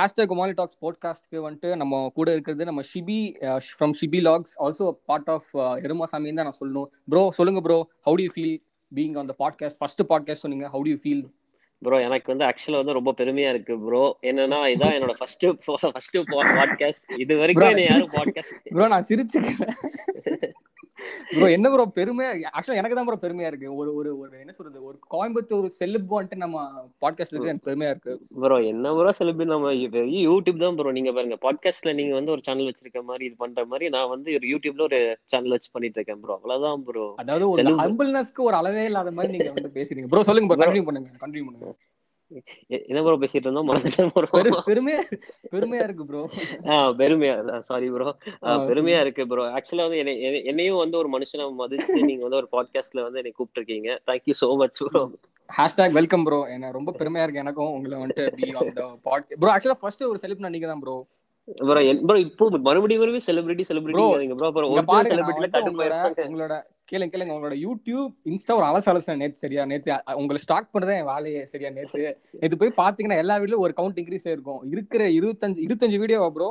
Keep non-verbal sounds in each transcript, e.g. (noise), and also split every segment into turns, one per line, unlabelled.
Hashtag Comali tax பாட்காஸ்ட்க்கு வந்துட்டு நம்ம கூட இருக்கிறது நம்ம Shibi from Shibi logs also part of Erumasaani தான் நான் சொல்லணும். ப்ரோ சொல்லுங்க bro how do feel being on the podcast first podcast சொன்னீங்க ஹவு டு ஃபீல்
ப்ரோ எனக்கு வந்து ஆக்சுவலா வந்து ரொம்ப பெருமையா இருக்கு ப்ரோ என்னன்னா இதான் என்னோட ஃபர்ஸ்ட் ஃபர்ஸ்ட் பாட்காஸ்ட் இது வரைக்கும் யாரும் பாட்காஸ்ட்
ப்ரோ நான் சிரிச்சுக்கிறேன். (laughs) ப்ரோ என்ன ப்ரோ பெருமையா ஆக்சுவலா எனக்கு தான் ப்ரோ பெருமையா இருக்கு. ஒரு ஒரு ஒரு என்ன சொல்றது? ஒரு கோயம்புத்தூர் செலிப் வந்துட்டு நம்ம பாட்காஸ்ட் இருக்கு எனக்கு பெருமையா இருக்கு.
ப்ரோ என்ன ப்ரோ செலிபி நம்ம யூடியூப் தான் ப்ரோ நீங்க பாருங்க பாட்காஸ்ட்ல நீங்க வந்து ஒரு சேனல் வச்சிருக்க மாதிரி இது பண்ற மாதிரி நான் வந்து ஒரு யூடியூப்ல ஒரு சேனல் வச்சு பண்ணிட்டு இருக்கேன் ப்ரோ அவ்வளவுதான் ப்ரோ
அதாவது ஒரு ஹம்பிள்னஸ்க்கு ஒரு அளவே இல்லாத மாதிரி நீங்க வந்து பேசுறீங்க. ப்ரோ சொல்லுங்க ப்ரோ கண்டினியூ பண்ணுங்க கண்டினியூ பண்ணுங்க.
என்ன ப்ரோ பேசிட்டு இருந்தோம்? (laughs) மறந்துட்டேன் ப்ரோ
பெருமையா பெருமையா இருக்கு ப்ரோ
ஆ பெருமையா சாரி ப்ரோ பெருமையா இருக்கு ப்ரோ ஆக்சுவலா வந்து என்னையும் வந்து ஒரு மனுஷனை மதிச்சு நீங்க வந்து ஒரு பாட்காஸ்ட்ல வந்து என்னை கூப்பிட்டு இருக்கீங்க thank you so much bro
hashtag welcome bro என்ன ரொம்ப பெருமையா இருக்கு எனக்கும். உங்களை வந்துட்டு ப்ரோ ஆக்சுவலா ஃபர்ஸ்ட் ஒரு செலிப்னா நீங்க தான் ப்ரோ
ப்ரோ ப்ரோ இப்போ மறுபடியும் மறுபடியும் செலிபிரிட்டி செலிபிரிட்டி ப்ரோ ப்ரோ ஒரு செலிபிரிட்டில கட்டு போயிருக்காங்க
உங்களோட கேளுங்க கேளுங்க. உங்களோட யூடியூப் இன்ஸ்டா ஒரு அலச அலச நேத்து சரியா? நேத்து உங்களை ஸ்டாக் பண்ணதான் என் வேலையே சரியா நேத்து? நேத்து போய் பாத்தீங்கன்னா எல்லா வீட்லயும் ஒரு கவுண்ட் இன்க்ரீஸ் ஆயிருக்கும். இருக்கிற இருபத்தஞ்சு இருபத்தஞ்சு வீடியோவா ப்ரோ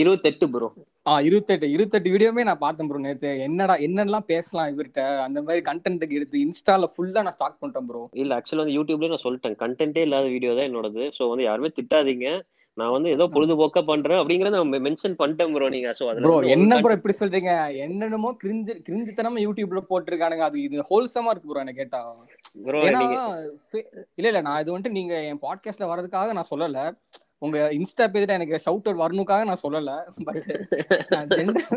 இருபத்தெட்டு ப்ரோ
ஆ இருபத்தெட்டு இருபத்தெட்டு வீடியோமே நான் பார்த்தேன் ப்ரோ நேத்து. என்னடா என்னெல்லாம் பேசலாம் இவர்கிட்ட? அந்த மாதிரி கண்டென்ட்டுக்கு எடுத்து இன்ஸ்டால ஃபுல்லா நான் ஸ்டாக் பண்ணிட்டேன் ப்ரோ
இல்ல ஆக்சுவலா வந்து யூடியூப்ல நான் சொல்லிட்டேன். கண்டென்ட்டே இல்லாத வீடியோ தான் என்னோடது. சோ வந்து யாருமே திட்டாதீங்க. நான் வந்து ஏதோ பொழுதுபோக்கா பண்றேன் அப்படிங்கறத நான் மென்ஷன் பண்ணிட்டேன் ப்ரோ நீங்க. சோ
ப்ரோ என்ன ப்ரோ இப்படி சொல்றீங்க? என்னென்னமோ கிரிஞ்சு கிரிஞ்சுத்தனமா யூடியூப்ல போட்டிருக்கானுங்க. அது இது ஹோல்சமா இருக்கு ப்ரோ என்ன கேட்டா. ஏன்னா இல்ல இல்ல நான் இது வந்துட்டு நீங்க என் பாட்காஸ்ட்ல வர்றதுக்காக நான் சொல்லல. உங்க இன்ஸ்டா பேஜ்ல எனக்கு ஷவுட் அவுட் வரணுக்காக நான் சொல்லல பட் நான் ஜென்டர்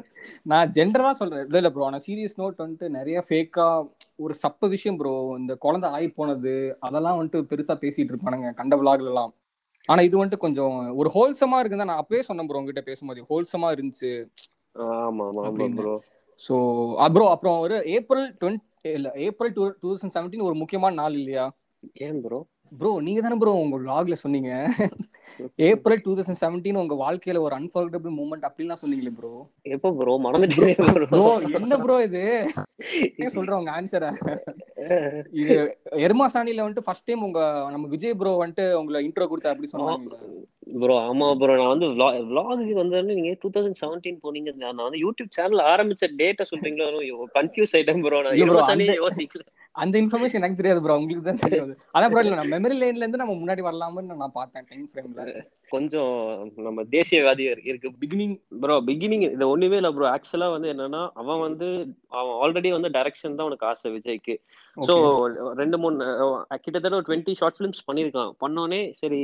நான் ஜென்டரா சொல்றேன். இல்ல இல்ல ப்ரோ ஆனா சீரியஸ் நோட் வந்துட்டு நிறைய ஃபேக்கா ஒரு சப்ப விஷயம் ப்ரோ இந்த குழந்தை ஆகி போனது அதெல்லாம் வந்துட்டு பெருசா பேசிட்டு இருப்பானுங்க கண்ட விளாக்ல எல்லாம் ஆனா இது வந்துட்டு கொஞ்சம் ஒரு ஹோல்சமா இருக்குதான் நான் அப்பவே சொன்னேன் ப்ரோ உங்ககிட்ட பேசும்போது. ஹோல்சமா இருந்துச்சு.
ஆமா ப்ரோ
சோ ப்ரோ அப்புறம் ஒரு ஏப்ரல் டுவெண்ட்டி இல்ல April two two thousand seventeen ஒரு முக்கியமான நாள் இல்லையா?
ஏன் ப்ரோ
ப்ரோ நீங்க தானே ப்ரோ உங்க வ்ளாக்ல சொன்னீங்க. ஏப்ரல் டூ தௌசண்ட் செவன்டீன் உங்க வாழ்க்கையில ஒரு அன்ஃபர்கட்டபிள் மூமெண்ட் அப்படின்லாம் சொன்னீங்களே ப்ரோ
எப்போ ப்ரோ மறந்துட்டேன்
ப்ரோ (laughs) என்ன ப்ரோ இது? சொல்றேன் உங்க ஆன்சரை (laughs) இது எர்மாசானில வந்துட்டு ஃபர்ஸ்ட் டைம் உங்க நம்ம விஜய் ப்ரோ வந்துட்டு உங்களை இன்ட்ரோ கொடுத்த அப்படி சொன்னாங்க
ப்ரோ ஆமா ப்ரோ நான் வந்து விளாகுக்கு வந்து நீங்க டூ தௌசண்ட் செவன்டீன் போனீங்க நான் வந்து யூடியூப் சேனல் ஆரம்பிச்ச டேட்டை சொல்றீங்களோ கன்ஃபியூஸ் ஆயிட்டேன் ப்ரோ நான் யோசிக்கல.
அந்த இன்ஃபர்மேஷன் எனக்கு தெரியாது ப்ரோ உங்களுக்கு தான் தெரியாது அதான் ப்ரோ இல்ல நான் மெமரி லைன்ல இருந்து நம்ம முன்னாடி வரலாம்னு நான் பார்த்தேன் டைம் ஃப்ரேம்ல
கொஞ்சம் நம்ம தேசியவாதி இருக்கு.
பிகினிங்
ப்ரோ பிகினிங் இது ஒண்ணுமே இல்ல ப்ரோ ஆக்சுவலா வந்து என்னன்னா அவன் வந்து அவன் ஆல்ரெடி வந்து டைரக்ஷன் தான் உனக்கு ஆசை விஜய்க்கு. சோ ரெண்டு மூணு கிட்டத்தட்ட ஒரு டுவெண்ட்டி ஷார்ட் பிலிம்ஸ் பண்ணிருக்கான் பண்ணோனே சரி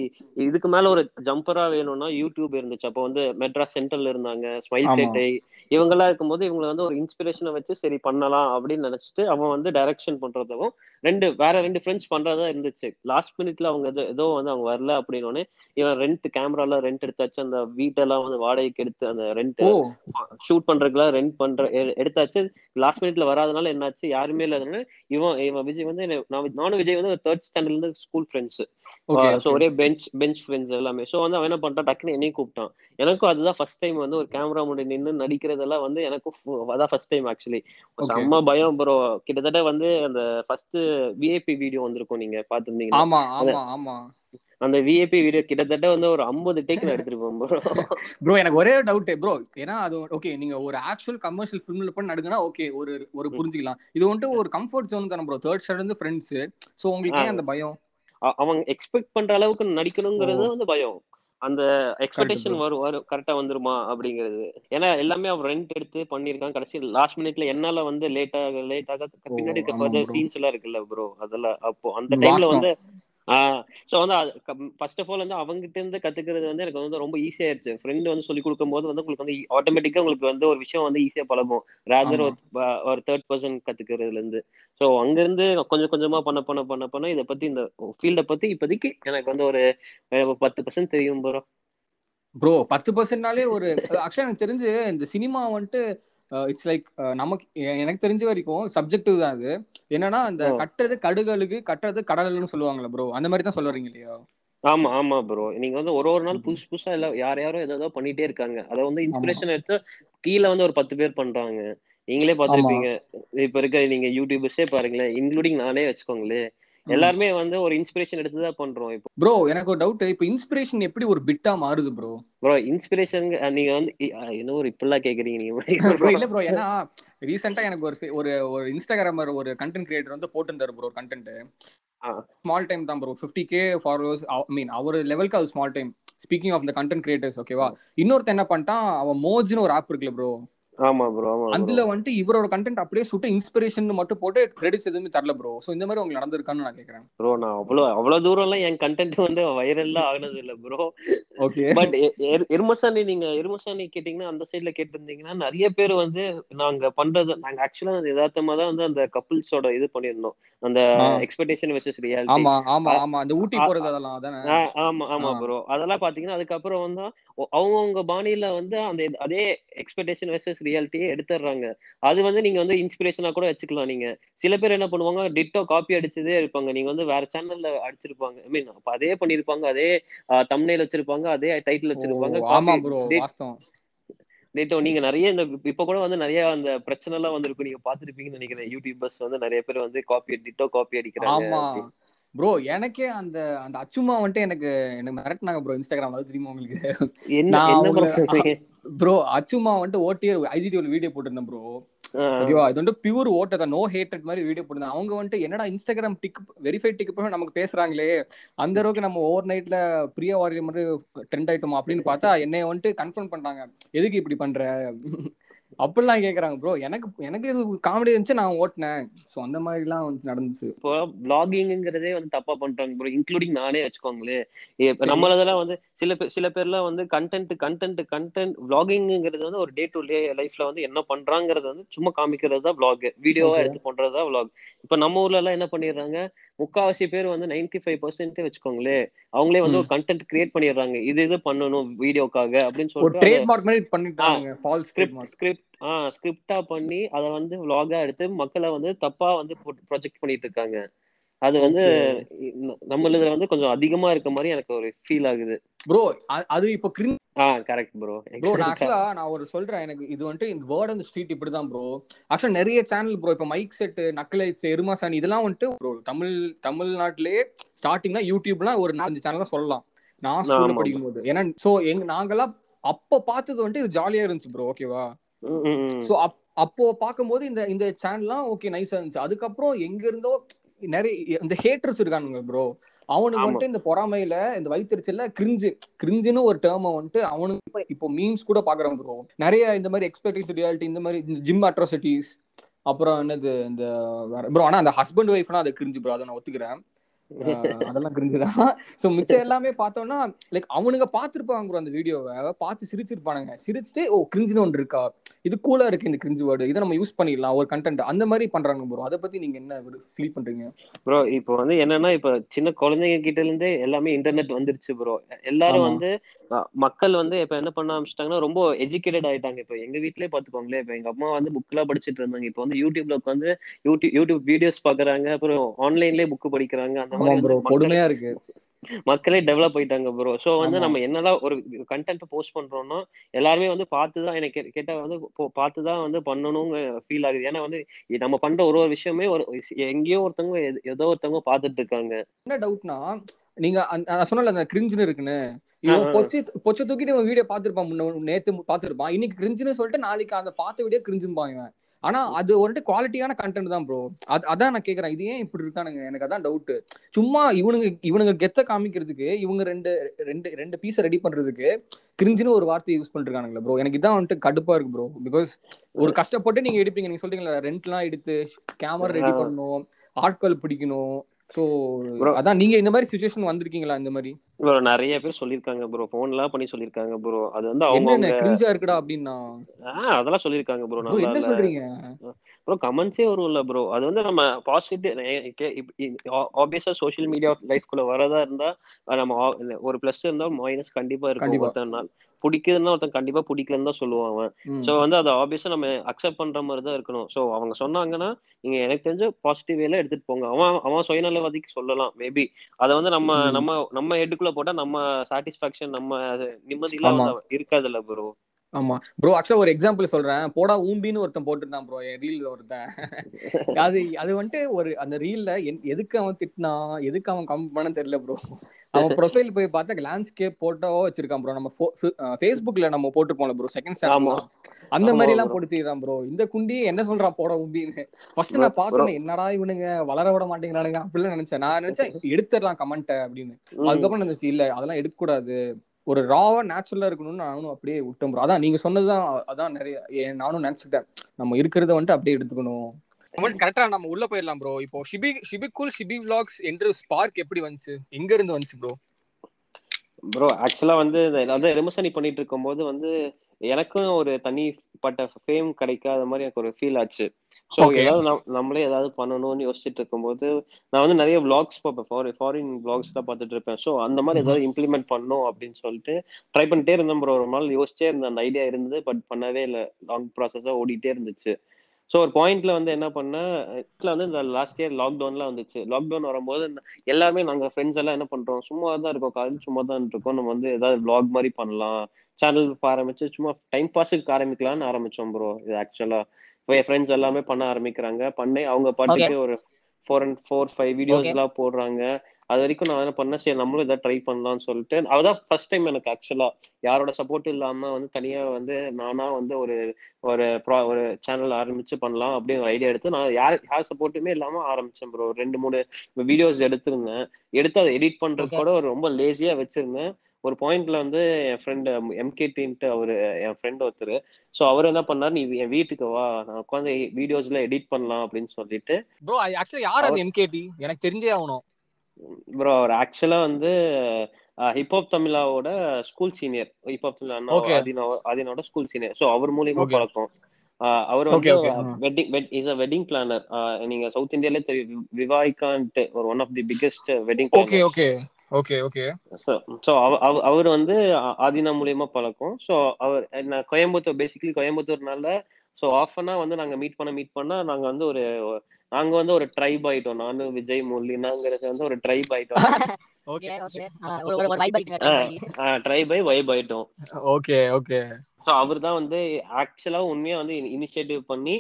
இதுக்கு மேல ஒரு ஜம்பரா வேணும்னா யூடியூப் இருந்துச்சு. அப்போ வந்து மெட்ராஸ் சென்டர்ல இருந்தாங்க ஸ்மைல் சேட்டை இவங்கெல்லாம் இருக்கும்போது இவங்களை வந்து ஒரு இன்ஸ்பிரேஷனை வச்சு சரி பண்ணலாம் அப்படின்னு நினைச்சிட்டு அவன் வந்து டைரக்ஷன் பண்றதும் ரெண்டு வேற ரெண்டு ஃப்ரெண்ட்ஸ் பண்றதா இருந்துச்சு. லாஸ்ட் மினிட்ல அவங்க ஏதோ வந்து அவங்க வரல அப்படின்னோடனே இவன் ரெண்ட் கேமரால ரெண்ட் எடுத்தாச்சு அந்த வீட்டெல்லாம் வந்து வாடகைக்கு எடுத்து அந்த ரெண்ட் ஷூட் பண்றதுக்குலாம் ரெண்ட் பண்ற எடுத்தாச்சு லாஸ்ட் மினிட்ல வராதனால என்னாச்சு? யாருமே இல்லாதனால இவன் இவன் விஜய் வந்து நானும் விஜய் வந்து தேர்ட் ஸ்டாண்டர்ட்ல இருந்து ஸ்கூல் ஃப்ரெண்ட்ஸ் ஸோ ஒரே பெஞ்ச் பெஞ்ச் ஃப்ரெண்ட்ஸ் எல்லாமே. ஸோ வந்து அவன் என்ன பண்ணிட்டான்? டக்குன்னு என்னையும் கூப்பிட்டான். எனக்கும் அதுதான் ஃபர்ஸ்ட் டைம் வந்து ஒரு கேமரா முன்னாடி நின்று நடிக்கிறதெல்லாம் வந்து எனக்கும் அதான் ஃபர்ஸ்ட் டைம் ஆக்சுவலி செம்ம பயம் ப்ரோ கிட்டத்தட்ட வந்து அந்த ஃபர்ஸ்ட் விஐபி வீடியோ வந்திருக்கும் நீங்க பாத்துருந்தீங்க
ஆமா ஆமா ஆமா.
அந்த விஐபி வீடியோ கிட்டத்தட்ட வந்து ஒரு ஐம்பது டேக் நான் எடுத்திருப்பேன் ப்ரோ
ப்ரோ (laughs) எனக்கு ஒரே டவுட் ப்ரோ ஏன்னா அது ஓகே நீங்க ஒரு ஆக்சுவல் கமர்ஷியல் ஃபிலிம்ல பண்ணி நடுங்கன்னா ஓகே ஒரு ஒரு புரிஞ்சுக்கலாம். இது வந்துட்டு ஒரு கம்ஃபர்ட் ஜோன் தானே ப்ரோ தேர்ட் ஸ்டாண்ட் இருந்து ஃப்ரெண்ட்ஸ் சோ உங்களுக்கு அந்த பயம்.
அவங்க எக்ஸ்பெக்ட் பண்ற அளவுக்கு நடிக்கணுங்கிறது வந்து பயம். அந்த எக்ஸ்பெக்டேஷன் வரும் வரும் கரெக்டா வந்துருமா அப்படிங்கிறது. ஏன்னா எல்லாமே அவன் ரெண்ட் எடுத்து பண்ணிருக்கான் கடைசி லாஸ்ட் மினிட்ல என்னால வந்து லேட் ஆக லேட் ஆக பின்னாடி சீன்ஸ் எல்லாம் இருக்குல்ல ப்ரோ அதெல்லாம் அப்போ அந்த டைம்ல வந்து சோ வந்து ஃபர்ஸ்ட் ஆஃப் ஆல் வந்து அவங்ககிட்ட இருந்து கத்துக்கிறது வந்து எனக்கு வந்து ரொம்ப ஈஸியா ஆயிருச்சு. ஃப்ரெண்ட் வந்து சொல்லி கொடுக்கும் போது வந்து உங்களுக்கு வந்து ஆட்டோமேட்டிக்கா உங்களுக்கு வந்து ஒரு விஷயம் வந்து ஈஸியா பழகும். ரேதர் ஒரு தேர்ட் பர்சன் கத்துக்கிறதுல இருந்து. ஸோ அங்க இருந்து கொஞ்சம் கொஞ்சமா பண்ண பண்ண பண்ண பண்ண இதை பத்தி இந்த ஃபீல்ட பத்தி இப்போதைக்கு எனக்கு வந்து ஒரு பத்து பர்சன்ட் தெரியும் ப்ரோ
ப்ரோ பத்து பர்சன்ட்னாலே ஒரு ஆக்சுவலா எனக்கு தெரிஞ்சு இந்த சினிமா வந்துட்டு இட்ஸ் லைக் நமக்கு எனக்கு தெரிஞ்ச வரைக்கும் சப்ஜெக்டிவ் தான் அது. என்னன்னா அந்த கட்டுறது கடுகளுக்கு கட்டுறது கடல்னு சொல்லுவாங்கல்ல ப்ரோ அந்த மாதிரி தான் சொல்ல வரீங்க இல்லையா?
ஆமா ஆமா ப்ரோ நீங்க வந்து ஒரு ஒரு நாள் புதுசு புதுசா இல்ல யார் யாரும் ஏதோ பண்ணிட்டே இருக்காங்க. அதை வந்து இன்ஸ்பிரேஷன் எடுத்து கீழே வந்து ஒரு பத்து பேர் பண்றாங்க. நீங்களே பாத்திருப்பீங்க இப்ப இருக்க நீங்க யூடியூபர்ஸே பாருங்களேன். இன்க்ளூடிங் நானே வச்சுக்கோங்களேன். எல்லாருமே வந்து ஒரு இன்ஸ்பிரேஷன் எடுத்து தான் பண்றோம் இப்போ.
ப்ரோ எனக்கு ஒரு டவுட் இப்போ இன்ஸ்பிரேஷன் எப்படி ஒரு பிட்டா மாறுது ப்ரோ
ப்ரோ இன்ஸ்பிரேஷன் நீங்க வந்து என்ன ஒரு இப்படிலாம் கேக்குறீங்க
ப்ரோ (laughs) இல்ல
நீங்க
ப்ரோ ஏன்னா ரீசெண்டா எனக்கு ஒரு ஒரு ஒரு இன்ஸ்டாகிராமர் ஒரு கண்டென்ட் கிரியேட்டர் வந்து போட்டிருந்தாரு ப்ரோ கண்டென்ட். ஸ்மால் டைம் தான் bro fifty K followers I mean அவர் லெவலுக்கு அது small time speaking of the content creators ஓகேவா இன்னொருத்த என்ன பண்ணிட்டான்? அவன் மோஜ்னு ஒரு ஆப் இருக்குல்ல ப்ரோ
ஆமா ப்ரோ ஆமா.
அதுல வந்துட்டு இவரோட கண்டென்ட் அப்படியே சுட்டு இன்ஸ்பிரேஷன் மட்டும் போட்டு கிரெடிட்ஸ் எதுவுமே தரல ப்ரோ சோ இந்த மாதிரி உங்களுக்கு நடந்திருக்கான்னு நான் கேக்குறேன்.
ப்ரோ நான் அவ்வளவு அவ்வளவு தூரம் எல்லாம் என் கண்டென்ட் வந்து வைரல்லாம் ஆகுனது இல்ல ப்ரோ
ஓகே
பட் எருமசாணி நீங்க எருமசாணி கேட்டீங்கன்னா அந்த சைடுல கேட்டிருந்தீங்கன்னா நிறைய பேர் வந்து நாங்க பண்றது நாங்க ஆக்சுவலா அந்த யதார்த்தமா தான் வந்து அந்த கப்புள்ஸோட இது பண்ணியிருந்தோம். அந்த. எக்ஸ்பெக்டேஷன் வெர்சஸ் ரியாலிட்டி
ஆமா ஆமா ஆமா. அந்த ஊட்டி போறது அதெல்லாம் அதானே?
ஆமா ஆமா. ப்ரோ அதெல்லாம் பாத்தீங்கன்னா அதுக்கப்புறம் வந்து அவங்கவுங்க பாணியில வந்து அந்த அதே எக்ஸ்பெக்டேஷன் வெர்சஸ் ரியாலிட்டியே எடுத்துடுறாங்க அது வந்து நீங்க வந்து இன்ஸ்பிரேஷனா கூட வச்சுக்கலாம் நீங்க. சில பேர் என்ன பண்ணுவாங்க டிட்டோ காப்பி அடிச்சதே இருப்பாங்க நீங்க வந்து வேற சேனல்ல அடிச்சிருப்பாங்க. ஐ மீன் அதே பண்ணிருப்பாங்க. அதே தம்னைல் வச்சிருப்பாங்க. அதே டைட்டில் வச்சிருப்பாங்க. டிட்டோ நீங்க நிறைய இந்த இப்ப கூட வந்து நிறைய அந்த பிரச்சனை எல்லாம் வந்திருக்கும் நீங்க பாத்துருப்பீங்கன்னு நினைக்கிறேன். யூடியூபர்ஸ் வந்து நிறைய பேர் வந்து காப்பி டிட்டோ காப்பி அடிக்கிறாங்க.
ப்ரோ எனக்கே அந்த அந்த அச்சுமா வந்துட்டு எனக்கு எனக்கு மிரட்டினாங்க ப்ரோ இன்ஸ்டாகிராம் அது தெரியுமா உங்களுக்கு? ப்ரோ அச்சுமா வந்துட்டு ஓட்டியர் ஐஜிடியோல வீடியோ போட்டிருந்தேன் ப்ரோ ஓகேவா? இது வந்து பியூர் ஓட்டத நோ ஹேட்டட் மாதிரி வீடியோ போட்டிருந்தேன். அவங்க வந்துட்டு என்னடா இன்ஸ்டாகிராம் டிக் வெரிஃபைட் டிக் போய் நமக்கு பேசுறாங்களே? அந்த அளவுக்கு நம்ம ஓவர் நைட்ல பிரியா வாரியர் மாதிரி ட்ரெண்ட் ஆயிட்டோமா? அப்படின்னு பார்த்தா என்னைய வந்துட்டு கன்ஃபர்ம் பண்றாங்க. எதுக்கு இப்படி பண்ற? அப்படிலாம் கேக்குறாங்க ப்ரோ எனக்கு எனக்கு இது காமெடி இருந்துச்சு நான் ஓட்டினேன். ஸோ அந்த மாதிரிலாம் வந்து நடந்துச்சு.
இப்போ பிளாகிங்கிறதே வந்து தப்பா பண்றாங்க ப்ரோ இன்க்ளூடிங் நானே வச்சுக்கோங்களேன் இப்ப நம்மளதெல்லாம் வந்து சில பேர் சில பேர்லாம் வந்து கண்டென்ட் கண்டென்ட் கண்டென்ட் vloggingங்கிறது வந்து ஒரு டே டு டே லைஃப்ல வந்து என்ன பண்றாங்கிறது வந்து சும்மா காமிக்கிறது தான் vlog. வீடியோவா. எடுத்து பண்றது தான் vlog. இப்ப நம்ம ஊர்ல எல்லாம் என்ன பண்ணிடுறாங்க முக்காவாசி பேர் வந்து 95% ஃபைவ் பர்சன்ட் வச்சுக்கோங்களேன் அவங்களே வந்து. ஒரு கண்டென்ட் கிரியேட் பண்ணிடுறாங்க. இது இது பண்ணணும் வீடியோக்காக அப்படின்னு சொல்லிட்டு
பண்ணிட்டாங்க
ஸ்கிரிப்ட் ஸ்கிரிப்ட் ஆ ஸ்கிரிப்டா பண்ணி அதை வந்து vlog-ஆ எடுத்து மக்களை வந்து தப்பா வந்து ப்ரொஜெக்ட் பண்ணிட்டு இருக்காங்க அது வந்து நம்மளதுல வந்து கொஞ்சம் அதிகமா இருக்க மாதிரி எனக்கு ஒரு ஃபீல் ஆகுது.
ப்ரோ அது இப்போ
ஆ கரெக்ட் ப்ரோ
ப்ரோ நான் ஆக்சுவலா நான் ஒரு சொல்றேன் எனக்கு இது வந்துட்டு இந்த வேர்ட் அந்த ஸ்ட்ரீட் இப்படிதான் ப்ரோ ஆக்சுவலா நிறைய சேனல் ப்ரோ இப்போ மைக் செட் நக்கலைட்ஸ் எருமாசானி இதெல்லாம் வந்துட்டு ப்ரோ தமிழ் தமிழ்நாட்டிலேயே ஸ்டார்டிங்னா யூடியூப்லாம் ஒரு நாலஞ்சு சேனல் தான் சொல்லலாம். நான் ஸ்கூல்ல. படிக்கும் போது ஏன்னா சோ எங்க நாங்கெல்லாம் அப்போ பார்த்தது வந்துட்டு இது ஜாலியா இருந்துச்சு ப்ரோ ஓகேவா சோ அப் அப்போ பார்க்கும்போது இந்த இந்த சேனல்லாம் ஓகே நைஸா இருந்துச்சு. அதுக்கப்புறம் எங்க இருந்தோ நிறைய இந்த ஹேட்டர்ஸ் இருக்கானுங்க ப்ரோ அவனுக்கு. வந்துட்டு இந்த பொறாமையில இந்த வயிற்றுச்சல்ல கிரிஞ்சு கிரிஞ்சுன்னு ஒரு டேர்மை வந்துட்டு அவனுக்கு இப்ப- மீம்ஸ் கூட பாக்குறான் ப்ரோ நிறைய இந்த மாதிரி எக்ஸ்பெக்டேஷன் ரியாலிட்டி இந்த மாதிரி இந்த ஜிம் அட்ராசிட்டிஸ் அப்புறம் என்னது இந்த ப்ரோ ஆனா அந்த ஹஸ்பண்ட் ஒய்ஃப்னா அது கிரிஞ்சு ப்ரோ அதை நான் ஒத்துக்கிறேன். அதெல்லாம் கிரிஞ்சுதான் சோ மிச்சம் எல்லாமே பார்த்தோம்னா லைக் அவனுங்க பார்த்திருப்பாங்க ப்ரோ அந்த வீடியோவை பார்த்து சிரிச்சிருப்பானுங்க. சிரிச்சுட்டு ஓ கிரிஞ்சுன்னு ஒன்று இருக்கா? இது கூலா இருக்கு இந்த கிரிஞ்சு வேர்டு இதை நம்ம யூஸ் பண்ணிடலாம் ஒரு கண்டென்ட் அந்த மாதிரி பண்றாங்க ப்ரோ அதை பத்தி நீங்க என்ன ஃபீல் பண்றீங்க?
ப்ரோ இப்போ வந்து என்னன்னா இப்ப சின்ன குழந்தைங்க கிட்ட இருந்தே எல்லாமே இன்டர்நெட் வந்துருச்சு ப்ரோ எல்லாரும். வந்து மக்கள் வந்து இப்ப என்ன பண்ண ஆரம்பிச்சிட்டாங்கன்னா ரொம்ப எஜுகேட்டட் ஆயிட்டாங்க. இப்ப எங்க வீட்லயே பாத்துக்கோங்களேன். இப்ப எங்க அம்மா வந்து புக் எல்லாம் படிச்சிட்டு இருந்தாங்க. இப்போ வந்து யூடியூப்ல உட்காந்து யூடியூப் யூடியூப் வீடியோஸ் பாக்குறாங்க. அப்புறம் ஆன்லைன்லயே புக் படிக்கிறாங்க. அந்த மாதிரி
கொடுமையா இருக்கு.
மக்களே டெவலப் ஆயிட்டாங்க ப்ரோ சோ வந்து. நம்ம என்னதான் ஒரு கண்டென்ட் போஸ்ட் பண்றோம்னா எல்லாருமே வந்து பார்த்துதான் எனக்கு கே- கேட்டா வந்து பார்த்துதான் வந்து பண்ணணும்னு ஃபீல் ஆகுது. ஏன்னா வந்து நம்ம பண்ற ஒரு ஒரு விஷயமே ஒரு எங்கேயோ ஒருத்தவங்க ஏதோ ஒருத்தவங்க பார்த்துட்டு இருக்காங்க.
என்ன டவுட்னா நீங்க நான் சொன்னல அந்த கிரிஞ்சுன்னு இருக்குன்னு. இவன். பொச்சு பொச்ச தூக்கிட்டு இவன் வீடியோ பார்த்திருப்பான். முன்ன நேத்து பார்த்திருப்பான். இன்னைக்கு கிரிஞ்சுன்னு சொல்லிட்டு நாளைக்கு அந்த பார்த்த வீடியோ கிரிஞ்சுப்பான் இவன். ஆனா அது வந்துட்டு குவாலிட்டியான கண்டென்ட் தான் ப்ரோ அது அதான் நான் கேக்குறேன். இது ஏன் இப்படி இருக்கானுங்க? எனக்கு அதான் டவுட் சும்மா இவனுங்க இவனுங்க கெத்த காமிக்கிறதுக்கு இவங்க ரெண்டு ரெண்டு ரெண்டு பீஸை ரெடி பண்றதுக்கு கிரிஞ்சுன்னு ஒரு வார்த்தை யூஸ் பண்ணிருக்கானுங்களா ப்ரோ எனக்கு இதான் வந்துட்டு கடுப்பா இருக்கு ப்ரோ பிகாஸ் ஒரு கஷ்டப்பட்டு நீங்க எடுப்பீங்க. நீங்க சொல்றீங்களா ரெண்ட்லாம் எடுத்து கேமரா ரெடி. பண்ணணும் ஆட்கள் பிடிக்கணும் சோ
Bro.
அதான் நீங்க இந்த மாதிரி சுச்சுவேஷன் வந்திருக்கீங்களா இந்த மாதிரி?
ப்ரோ நிறைய பேர் சொல்லியிருக்காங்க ப்ரோ ஃபோன் எல்லாம் பண்ணி சொல்லியிருக்காங்க ப்ரோ அது வந்து அவங்க
என்னென்ன கிரிஞ்சா இருக்குடா அப்படின்னா?
அதெல்லாம் சொல்லியிருக்காங்க ப்ரோ
என்ன சொல்றீங்க?
ப்ரோ கமெண்ட்ஸே வரும்ல ப்ரோ அது வந்து நம்ம பாசிட்டிவ் ஆப்வியஸா சோஷியல் மீடியா லைஃப்குள்ள வரதா இருந்தா நம்ம ஒரு பிளஸ் இருந்தா மைனஸ் கண்டிப்பா இருக்கும் நாள் பிடிக்குதுன்னா ஒருத்தன் கண்டிப்பா பிடிக்கலன்னு தான் சொல்லுவான் அவன். சோ வந்து அதை ஆப்வியஸா நம்ம அக்செப்ட் பண்ற மாதிரி தான் இருக்கணும். சோ அவங்க சொன்னாங்கன்னா நீங்க எனக்கு தெரிஞ்ச பாசிட்டிவ் வேல எடுத்துட்டு போங்க. அவன் அவன் சுயநலவாதிக்கு சொல்லலாம் மேபி அதை வந்து நம்ம. நம்ம நம்ம ஹெட்டுக்குள்ள போட்டா நம்ம சாட்டிஸ்பாக்சன் நம்ம நிம்மதியெல்லாம் இருக்காதுல்ல ப்ரோ
ஆமா. ப்ரோ ஆக்சுவலா ஒரு எக்ஸாம்பிள் சொல்றேன். போடா ஊம்பின்னு ஒருத்தன் போட்டிருந்தான் ப்ரோ என் ரீல் ஒருத்தன். (laughs) அது அது வந்துட்டு ஒரு அந்த ரீல்ல எதுக்கு அவன் திட்டினா எதுக்கு அவன் கம் பண்ண தெரியல ப்ரோ அவன் ப்ரொஃபைல் போய் பார்த்தா லேண்ட்ஸ்கேப் போட்டோவோ வச்சிருக்கான் ப்ரோ நம்ம ஃபேஸ்புக்ல நம்ம போட்டுருப்போம்ல ப்ரோ செகண்ட் ஸ்டாண்டர்ட் அந்த மாதிரி எல்லாம் போட்டு தீரான் ப்ரோ இந்த குண்டி என்ன சொல்றான் போட ஊம்பின்னு? ஃபர்ஸ்ட் நான் பார்த்தேன் என்னடா இவனுங்க? வளர விட மாட்டேங்கிறானுங்க. அப்படிலாம் நினைச்சேன். நான் நினைச்சேன் (laughs) எடுத்துடலாம் கமெண்ட் அப்படின்னு. அதுக்கப்புறம் நினைச்சு இல்ல அதெல்லாம் எடுக்கக்கூடாது. ஒரு ராவா நேச்சுரலா இருக்கணும்னு நானும் அப்படியே விட்டோம் ப்ரோ அதான் நீங்க சொன்னதுதான் அதான் நிறைய நானும் நினைச்சுட்டேன் நம்ம இருக்கிறத வந்துட்டு அப்படியே எடுத்துக்கணும். கரெக்டா நம்ம உள்ள போயிடலாம் ப்ரோ இப்போ ஷிபி ஷிபிகுல் ஷிபி விளாக்ஸ் என்று ஸ்பார்க் எப்படி வந்துச்சு? எங்க இருந்து வந்துச்சு ப்ரோ
ப்ரோ ஆக்சுவலா வந்து அதான் ரெமசனி பண்ணிட்டு இருக்கும்போது வந்து எனக்கும் ஒரு தனிப்பட்ட ஃபேம் கிடைக்காத மாதிரி எனக்கு ஒரு ஃபீல் ஆச்சு. ஸோ ஏதாவது நம்மளே ஏதாவது பண்ணணும்னு யோசிச்சுட்டு இருக்கும்போது நான் வந்து நிறைய விளாக்ஸ் பார்ப்பேன். ஃபாரின் விளாக்ஸ் தான் பார்த்துட்டு இருப்பேன் ஸோ அந்த மாதிரி ஏதாவது இம்ப்ளிமெண்ட் பண்ணும் அப்படின்னு சொல்லிட்டு ட்ரை பண்ணிட்டே இருந்தேன் ப்ரோ ஒரு நாள் யோசிச்சே இருந்தேன். அந்த ஐடியா இருந்தது பட் பண்ணவே இல்லை. லாங் ப்ராசஸாக ஓடிட்டே இருந்துச்சு. ஸோ ஒரு பாயிண்ட்ல வந்து என்ன பண்ணேன்? வீட்டில் வந்து இந்த லாஸ்ட் இயர் லாக்டவுன்லாம் வந்துச்சு. லாக்டவுன் வரும்போது எல்லாமே நாங்கள் ஃப்ரெண்ட்ஸ் எல்லாம் என்ன பண்றோம்? சும்மா தான் இருக்கோம். காலேஜ் சும்மா தான் இருக்கோம் நம்ம வந்து ஏதாவது விளாக் மாதிரி பண்ணலாம். சேனல் ஆரம்பிச்சு சும்மா டைம் பாஸுக்கு ஆரம்பிக்கலாம்னு ஆரம்பிச்சோம் ப்ரோ இது ஆக்சுவலா என் ஃப்ரெண்ட்ஸ் எல்லாமே பண்ண ஆரம்பிக்கிறாங்க. பண்ணி அவங்க பாட்டுக்கு ஒரு four and four five videos எல்லாம் போடுறாங்க. அது வரைக்கும் நான் என்ன பண்ணேன் சரி நம்மளும் இதை ட்ரை பண்ணலாம்னு சொல்லிட்டு அதுதான் ஃபர்ஸ்ட் டைம் எனக்கு ஆக்சுவலா யாரோட சப்போர்ட் இல்லாம வந்து தனியா வந்து நானா வந்து ஒரு ஒரு ப்ரா ஒரு சேனல் ஆரம்பிச்சு பண்ணலாம் அப்படின்னு ஒரு ஐடியா எடுத்து நான் யார் யார் சப்போர்ட்டுமே இல்லாம ஆரம்பிச்சேன் ப்ரோ ரெண்டு மூணு வீடியோஸ் எடுத்திருந்தேன். எடுத்து அதை எடிட் பண்றது கூட ரொம்ப லேசியா வச்சிருந்தேன். ஒரு பாயிண்ட்ல வந்து என் ஃப்ரெண்ட் எம்கேடின்ட்டு அவரு என் ஃப்ரெண்ட் ஒருத்தர். ஸோ அவர் என்ன பண்ணாரு? நீ என் வீட்டுக்கு வா. நான் உட்காந்து வீடியோஸ்ல எடிட் பண்ணலாம் அப்படின்னு சொல்லிட்டு
ப்ரோ ஆக்சுவலா யார் அது எம்கேடி எனக்கு தெரிஞ்சே ஆகணும்
ப்ரோ அவர் ஆக்சுவலா வந்து hip hop தமிழாவோட school senior hip hop Tamizha அதினோட school senior so அவர் மூலியமா பழக்கம். அவர் வந்து wedding is a wedding planner நீங்க சவுத் இந்தியாலே தெரியும் விவாய்கான்ட்டு ஒரு one of the biggest wedding
okay okay okay okay.
So அவர் வந்து ஆதினா மூலியமா பழக்கம். ஸோ அவர் நான் கோயம்புத்தூர் பேசிக்கலி கோயம்புத்தூர்னால ஸோ ஆஃப் அனா வந்து நாங்க மீட் பண்ண மீட் பண்ணா நாங்க வந்து ஒரு நாங்க வந்து ஒரு ட்ரைப் ஆயிட்டோம். நானும் விஜய் முரளினாங்கிறது வந்து ஒரு ட்ரைப் ஆயிட்டோம். ட்ரைப் ஆகி வைப் ஆயிட்டோம்.
Okay okay.
ஸோ அவர் தான் வந்து ஆக்சுவலா உண்மையா வந்து இனிஷியேட்டிவ் பண்ணி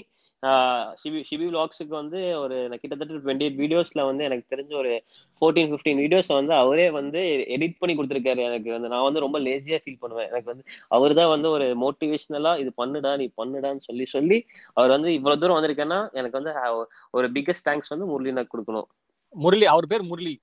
ஷிபி ஷிபி விளாக்ஸுக்கு வந்து ஒரு கிட்டத்தட்ட டுவெண்ட்டி எயிட் வீடியோஸ்ல வந்து எனக்கு தெரிஞ்ச ஒரு ஃபோர்டீன் ஃபிஃப்டீன் வீடியோஸ் வந்து அவரே வந்து எடிட் பண்ணி கொடுத்துருக்காரு எனக்கு. வந்து நான் வந்து ரொம்ப லேசியா ஃபீல் பண்ணுவேன். எனக்கு வந்து அவர் தான் வந்து ஒரு மோட்டிவேஷனலா இது பண்ணுடா நீ பண்ணுடான்னு சொல்லி சொல்லி அவர் வந்து இவ்வளவு தூரம் வந்திருக்கேன்னா எனக்கு வந்து ஒரு பிக்கஸ்ட் தேங்க்ஸ் வந்து முரளி நான் கொடுக்கணும்.
முரளி அவர் பேர் முரளி.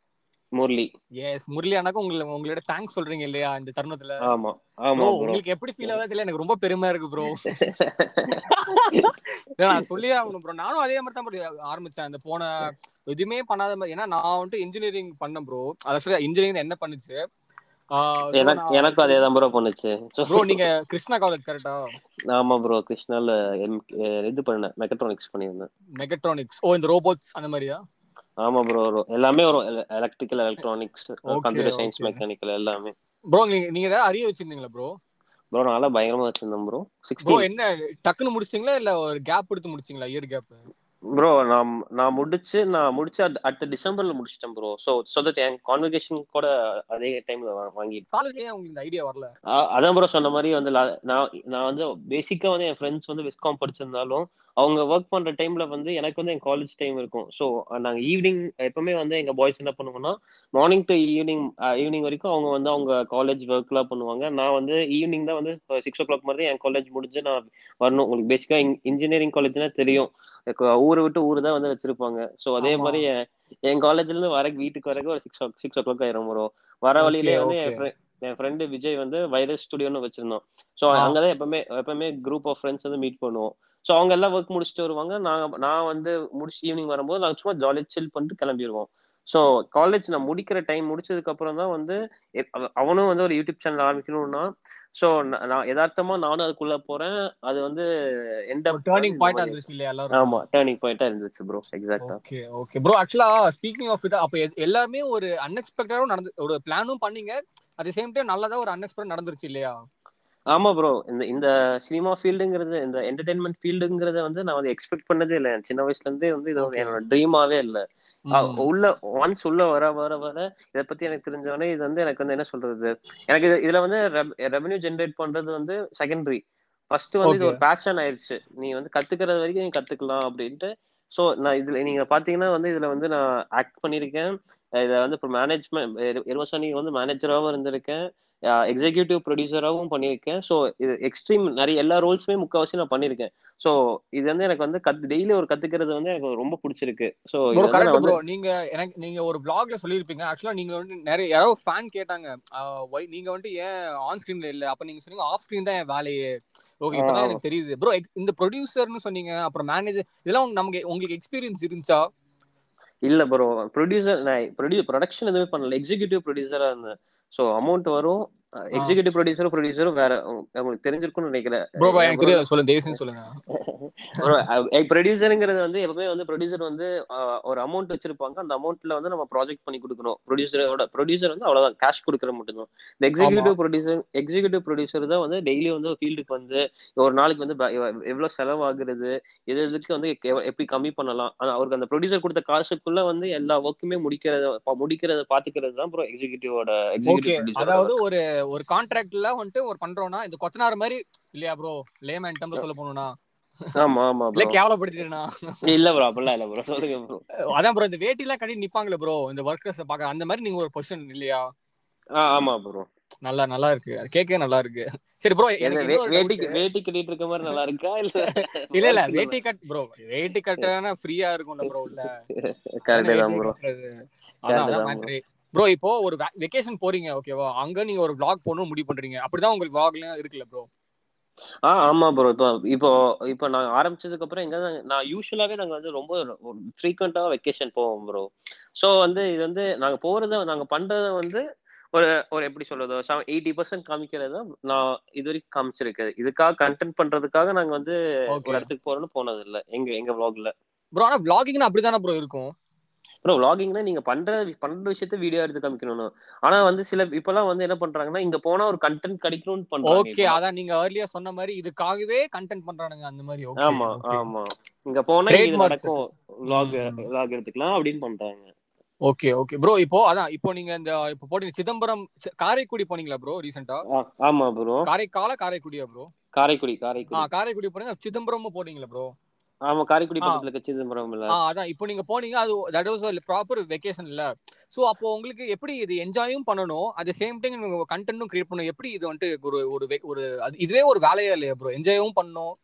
முரளி.
எஸ் முரளி அண்ணாக்கு உங்களுக்கு உங்களோட தேங்க்ஸ் சொல்றீங்க இல்லையா இந்த தருணத்துல?
ஆமா ஆமா
உங்களுக்கு எப்படி ஃபீல் ஆகுது இல்ல எனக்கு ரொம்ப பெருமையா இருக்கு ப்ரோ (laughs) நான் சொல்லியே ஆகணும் ப்ரோ நானும் அதே மாதிரி தான் ஆரம்பிச்சேன். அந்த போன எதுவுமே பண்ணாத மாதிரி ஏன்னா நான் வந்துட்டு இன்ஜினியரிங் பண்ணேன் ப்ரோ ஆக்சுவலா இன்ஜினியரிங் என்ன பண்ணுச்சு?
எனக்கு அதே தான் ப்ரோ பண்ணுச்சு.
ப்ரோ நீங்க கிருஷ்ணா காலேஜ் கரெக்டா
ஆமா ப்ரோ கிருஷ்ணால இது பண்ணேன் மெக்கட்ரானிக்ஸ் பண்ணியிருந்தேன்.
மெக்கட்ரானிக்ஸ் ஓ இந்த ரோபோட்ஸ் அந்த மாதிரியா?
ஆமா ப்ரோ எல்லாமே வரும். Electrical electronics computer science mechanical எல்லாமே.
ப்ரோ நீங்க நீங்க ஏதாவது அறிய வச்சிருந்தீங்களா ப்ரோ
ப்ரோ நல்லா பயங்கரமா வச்சிருந்தேன் ப்ரோ
ப்ரோ என்ன டக்குன்னு முடிச்சிங்களா இல்ல ஒரு கேப் எடுத்து முடிச்சிங்களா இயர் கேப்
ப்ரோ நான் நான் முடிச்சு நான் முடிச்சு அடுத்த டிசம்பர்ல முடிச்சிட்டேன் ப்ரோ சோ சோ தட் என் கான்வெகேஷன் கூட அதே டைம்ல வாங்கி
காலேஜ்லயே உங்களுக்கு இந்த ஐடியா வரல
அதான் ப்ரோ சொன்ன மாதிரி வந்து நான் நான் வந்து பேசிக்கா வந்து என் ஃப்ரெண்ட்ஸ் வந்து விஸ்காம் படிச்சிருந்தாலும் அவங்க ஒர்க் பண்ற டைம்ல வந்து எனக்கு வந்து என் காலேஜ் டைம் இருக்கும். ஸோ நாங்க ஈவினிங் எப்பவுமே வந்து எங்க பாய்ஸ் என்ன பண்ணுவோம்னா மார்னிங் டு ஈவினிங் ஈவினிங் வரைக்கும் அவங்க வந்து அவங்க காலேஜ் ஒர்க்லாம் பண்ணுவாங்க. நான் வந்து ஈவினிங் தான் வந்து சிக்ஸ் ஓ கிளாக் மாதிரி என் காலேஜ் முடிஞ்சு நான் வரணும். உங்களுக்கு பேசிக்கா இன்ஜினியரிங் காலேஜ்னா தெரியும். ஊரை விட்டு ஊர் தான் வந்து வச்சிருப்பாங்க. ஸோ அதே மாதிரி என் காலேஜ்ல இருந்து வர வீட்டுக்கு வரக்கு ஒரு சிக்ஸ் சிக்ஸ் ஓ கிளாக் ஆயிரும் வரும் வர வழியிலே வந்து என் ஃப்ரெண்டு விஜய் வந்து வைரஸ் ஸ்டுடியோன்னு வச்சிருந்தோம் ஸோ அங்கதான் எப்பவுமே எப்பவுமே குரூப் ஆஃப் ஃப்ரெண்ட்ஸ் வந்து மீட் பண்ணுவோம். ஸோ அவங்க எல்லாம் ஒர்க் முடிச்சுட்டு வருவாங்க. நான் நான் வந்து முடிச்சு ஈவினிங் வரும்போது நாங்கள் சும்மா ஜாலியாக சில் பண்ணிட்டு கிளம்பிடுவோம் ஸோ காலேஜ் நான் முடிக்கிற டைம் முடிச்சதுக்கு அப்புறம் தான் வந்து அவனும் வந்து ஒரு யூடியூப் சேனல் ஆரம்பிக்கணும்னா ஸோ நான் யதார்த்தமா நானும் அதுக்குள்ள போறேன். அது வந்து எண்ட்
டர்னிங் பாயிண்ட் இருந்துச்சு இல்லையா எல்லாரும்
ஆமா டர்னிங் பாயிண்டா இருந்துச்சு ப்ரோ எக்ஸாக்ட்டா
ஓகே ஓகே ப்ரோ ஆக்சுவலா ஸ்பீக்கிங் ஆஃப் இட் அப்ப எல்லாமே ஒரு அன்எக்ஸ்பெக்டடாவும் நடந்து ஒரு பிளானும் பண்ணீங்க. அட் சேம் டைம் நல்லதா ஒரு அன்எக்ஸ்பெக்ட் நடந்துருச்சு இல்லையா?
ஆமா ப்ரோ இந்த இந்த சினிமா ஃபீல்டுங்கிறது இந்த என்டர்டைன்மெண்ட் ஃபீல்டுங்கிறத வந்து நான் வந்து எக்ஸ்பெக்ட் பண்ணதே இல்லை. சின்ன வயசுல இருந்தே வந்து இது என்னோட ட்ரீமாவே இல்லை. உள்ள ஒன்ஸ் உள்ள வர வர வர இத பத்தி எனக்கு தெரிஞ்சவனே இது வந்து எனக்கு வந்து என்ன சொல்றது? எனக்கு இது இதுல வந்து ரெவன்யூ ஜென்ரேட் பண்றது வந்து செகண்டரி ஃபர்ஸ்ட் வந்து இது ஒரு பேஷன் ஆயிருச்சு. நீ வந்து கத்துக்கிறது வரைக்கும் நீ கத்துக்கலாம் அப்படின்ட்டு. ஸோ நான் இதுல நீங்க பாத்தீங்கன்னா வந்து இதுல வந்து நான் ஆக்ட் பண்ணிருக்கேன் இதை வந்து இப்போ மேனேஜ்மெண்ட் இருவசாணி வந்து மேனேஜராகவும் இருந்திருக்கேன். எக்ஸிக்யூட்டிவ் ப்ரொடியூசராகவும் பண்ணியிருக்கேன். ஸோ இது எக்ஸ்ட்ரீம் நிறைய எல்லா ரோல்ஸுமே முக்கால்வாசி நான் பண்ணியிருக்கேன். ஸோ இது வந்து எனக்கு வந்து கத்து டெய்லி ஒரு கத்துக்கிறது வந்து எனக்கு ரொம்ப பிடிச்சிருக்கு. ஸோ
கரெக்ட் ப்ரோ நீங்க எனக்கு நீங்க ஒரு vlogல சொல்லியிருப்பீங்க. ஆக்சுவலா நீங்க வந்து நிறைய யாரோ ஃபேன் கேட்டாங்க. ஒய் நீங்க வந்துட்டு ஏன் ஆன் ஸ்கிரீன்ல இல்ல? அப்ப நீங்க சொன்னீங்க ஆஃப் ஸ்கிரீன் தான் என் வேலையே. ஓகே இப்பதான் எனக்கு தெரியுது. ப்ரோ இந்த ப்ரொடியூசர்னு சொன்னீங்க அப்புறம் மேனேஜர் இதெல்லாம் நமக்கு உங்களுக்கு எக்ஸ்பீரியன்ஸ் இருந்துச்சா?
இல்ல ப்ரோ ப்ரொடியூசர் நான் ப்ரொடியூ ப்ரொடக்ஷன் எதுவுமே பண்ணல. எக்ஸிக்யூட்டிவ் ப்ரொடியூசரா இருந்தேன். ஸோ அமௌண்ட் வரும். எக்ஸிக்யூட்டிவ் ப்ரொடியூசரும் ப்ரொடியூசரும் வேற உங்களுக்கு தெரிஞ்சிருக்கும்னு நினைக்கிறேன்.
சொல்லுங்க தேவசன் சொல்லுங்க. (laughs)
ப்ரொடியூசருங்கிறது வந்து எப்பவுமே வந்து ப்ரொடியூசர் வந்து ஒரு அமௌண்ட் வச்சிருப்பாங்க. அந்த அமௌண்ட்ல வந்து நம்ம ப்ராஜெக்ட் பண்ணி கொடுக்கணும். ப்ரொடியூசரோட ப்ரொடியூசர் வந்து அவ்வளவுதான். கேஷ் கொடுக்குற மட்டும்தான். இந்த எக்ஸிக்யூட்டிவ் ப்ரொடியூசர் எக்ஸிக்யூட்டிவ் ப்ரொடியூசர் தான் வந்து டெய்லி வந்து ஃபீல்டுக்கு வந்து ஒரு நாளைக்கு வந்து எவ்வளவு செலவாகுறது எது எதுக்கு வந்து எப்படி கம்மி பண்ணலாம். அவருக்கு அந்த ப்ரொடியூசர் கொடுத்த காசுக்குள்ள வந்து எல்லா ஒர்க்குமே முடிக்கிறத முடிக்கிறத பாத்துக்கிறது தான் ப்ரோ எக்ஸிக்யூட்டிவோட எக்ஸிக்யூட்டிவ்
அதாவது ஒரு ஒரு கான்ட்ராக்ட்ல வந்துட்டு ஒரு பண்றோம்னா இந்த கொத்தனார் மாதிரி இல்லையா ப்ரோ லேமேன் டம்ல சொல்ல போனா
ஆமா ஆமா
இல்ல கேவலப்படுத்திட்டேனா
இல்ல ப்ரோ அப்படிலாம் இல்ல ப்ரோ சொல்லுங்க ப்ரோ
அதான் ப்ரோ இந்த வேட்டி எல்லாம் கட்டி நிப்பாங்களே ப்ரோ இந்த ஒர்க்கர்ஸ் பாக்க அந்த மாதிரி நீங்க ஒரு பொசிஷன் இல்லையா?
ஆமா ப்ரோ
நல்லா நல்லா இருக்கு. அது கேட்கவே நல்லா இருக்கு. சரி ப்ரோ
வேட்டி வேட்டி கட்டிட்டு இருக்க மாதிரி நல்லா இருக்கா இல்ல (laughs)
இல்ல இல்ல வேட்டி கட் ப்ரோ வேட்டி கட்டனா ஃப்ரீயா இருக்கும்ல ப்ரோ இல்ல
கரெக்ட் தான் ப்ரோ
அதான் மேட்ரு ப்ரோ இப்போ ஒரு வெக்கேஷன் போறீங்க ஓகேவா அங்க நீங்க ஒரு vlog போடணும் முடிவு பண்றீங்க. அப்படிதான் உங்களுக்கு vlogல இருக்குல்ல ப்ரோ
ஆ ஆமா ப்ரோ இப்போ இப்போ இப்போ நான் ஆரம்பிச்சதுக்கு அப்புறம் எங்க நான் யூஸ்வலாவே நாங்க வந்து ரொம்ப ஃப்ரீக்வெண்டா வெக்கேஷன் போவோம் ப்ரோ ஸோ வந்து இது வந்து நாங்க போறத நாங்க பண்றத வந்து ஒரு ஒரு எப்படி சொல்றது? எயிட்டி பர்சன்ட் காமிக்கிறத நான் இது வரைக்கும் காமிச்சிருக்கு இதுக்காக கண்டென்ட் பண்றதுக்காக நாங்க வந்து ஒரு இடத்துக்கு போறோம்னு போனது இல்ல எங்க எங்க vlogல.
ப்ரோ ஆனா vlogging அப்படிதானே ப்ரோ இருக்கும்?
ப்ரோ vloggingனா நீங்க பண்ற பண்ற விஷயத்த வீடியோ எடுத்து காமிக்கணும் ஆனா வந்து சில இப்பெல்லாம் வந்து என்ன பண்றாங்கன்னா இங்க போனா ஒரு கண்டென்ட் கிடைக்கணும்னு பண்றாங்க
ஓகே அதான் நீங்க ஏர்லியா சொன்ன மாதிரி இதுக்காகவே கண்டென்ட் பண்றானுங்க அந்த மாதிரி. ஓகே
ஆமா ஆமா. இங்க போனா இது நடக்கும். vlog vlog எடுத்துக்கலாம் அப்படின்னு பண்றாங்க.
ஓகே ஓகே ப்ரோ இப்போ அதான் இப்போ நீங்க இந்த இப்போ போட்டீங்க சிதம்பரம் காரைக்குடி போனீங்களா ப்ரோ ரீசெண்டா
ஆமா ப்ரோ
காரைக்கால காரைக்குடியா ப்ரோ
காரைக்குடி காரைக்குடி.
ஆ காரைக்குடி போனீங்க சிதம்பரமும் போனீங்களா ப்ரோ
ஆமா காரைக்குடி பக்கத்துல இருக்க சிதம்பரம் இல்ல
அதான். இப்போ நீங்க போனீங்க அது தட் வாஸ் ப்ராப்பர் வெக்கேஷன் இல்ல. சோ அப்போ உங்களுக்கு எப்படி இது என்ஜாயும் பண்ணணும் அட் சேம் டைம் நீங்க கண்டென்ட்டும் கிரியேட் பண்ணணும். எப்படி இது வந்துட்டு ஒரு ஒரு ஒரு இதுவே ஒரு வேலையா இல்லையா ப்ரோ என்ஜாயும் பண்ணணும்.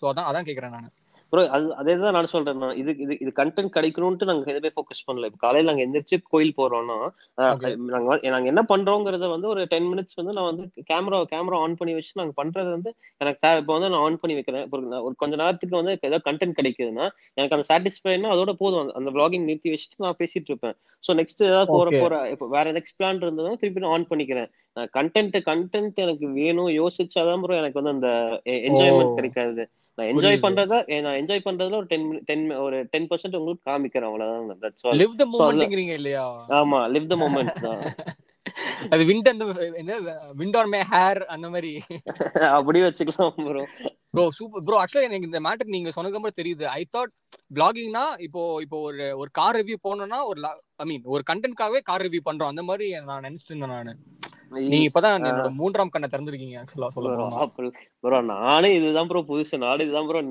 சோ அதான் அதான் கேக்குறேன் நான்.
ப்ரோ அது அதே தான் நான் சொல்றேன். நான் இது இது இது கண்டென்ட் கிடைக்கணும்ட்டு நாங்க எதுவுமே ஃபோக்கஸ் பண்ணல. இப்போ காலையில நாங்க எந்திரிச்சு கோயில் போறோம்னா நாங்க நாங்க என்ன பண்றோங்கிறத வந்து ஒரு டென் மினிட்ஸ் வந்து நான் வந்து கேமரா கேமரா ஆன் பண்ணி வச்சு நாங்க பண்றது வந்து எனக்கு தேவை இப்போ வந்து நான் ஆன் பண்ணி வைக்கிறேன். ஒரு கொஞ்ச நேரத்துக்கு வந்து ஏதாவது கண்டென்ட் கிடைக்குதுன்னா எனக்கு அந்த சாட்டிஸ்ஃபைனா அதோட போதும். அந்த விளாகிங் நிறுத்தி வச்சுட்டு நான் பேசிட்டு இருப்பேன். ஸோ நெக்ஸ்ட் ஏதாவது போற போற இப்போ வேற நெக்ஸ்ட் பிளான் இருந்ததுன்னா திருப்பி நான் ஆன் பண்ணிக்கிறேன். கண்டென்ட் கண்டென்ட் எனக்கு வேணும். யோசிச்சாதான் ப்ரோ எனக்கு வந்து அந்த என்ஜாய்மெண்ட் கிடைக்காது. நான் என்ஜாய் பண்றத நான் என்ஜாய் பண்றதுல ஒரு டென் டென் ஒரு டென் பர்சன்ட் உங்களுக்கு காமிக்கிறேன் அவ்வளவுதான் தட்ஸ் ஆல்
லிவ் தி மொமெண்ட்ங்கறீங்க இல்லையா?
ஆமா லிவ் தி மொமெண்ட் தான்.
அது விண்ட் அந்த விண்ட் ஆன் மை ஹேர் அந்த மாதிரி. (laughs)
அப்படி வச்சுக்கலாம் ப்ரோ
ப்ரோ சூப்பர் ப்ரோ ஆக்சுவலா எனக்கு இந்த மேட்டர் நீங்க சொன்னதுக்கு அப்புறம் தெரியுது. ஐ தாட் பிளாகிங்னா இப்போ இப்போ ஒரு ஒரு கார் ரிவ்யூ போனோம்னா ஒரு ஐ மீன் ஒரு கண்டென்ட்காகவே கார் ரிவ்யூ பண்றோம். அந்த மாதிரி நான் நினைச்சிட்டு இருந்தேன் நானு. நீங்க இப்பதான் என்னோட மூன்றாம் கண்ணை திறந்திருக்கீங்க ஆக்சுவலா சொல்ல
ப்ரோ நானே இதுதான் ப்ரோ புதுசு. நானும் இதுதான் ப்ரோ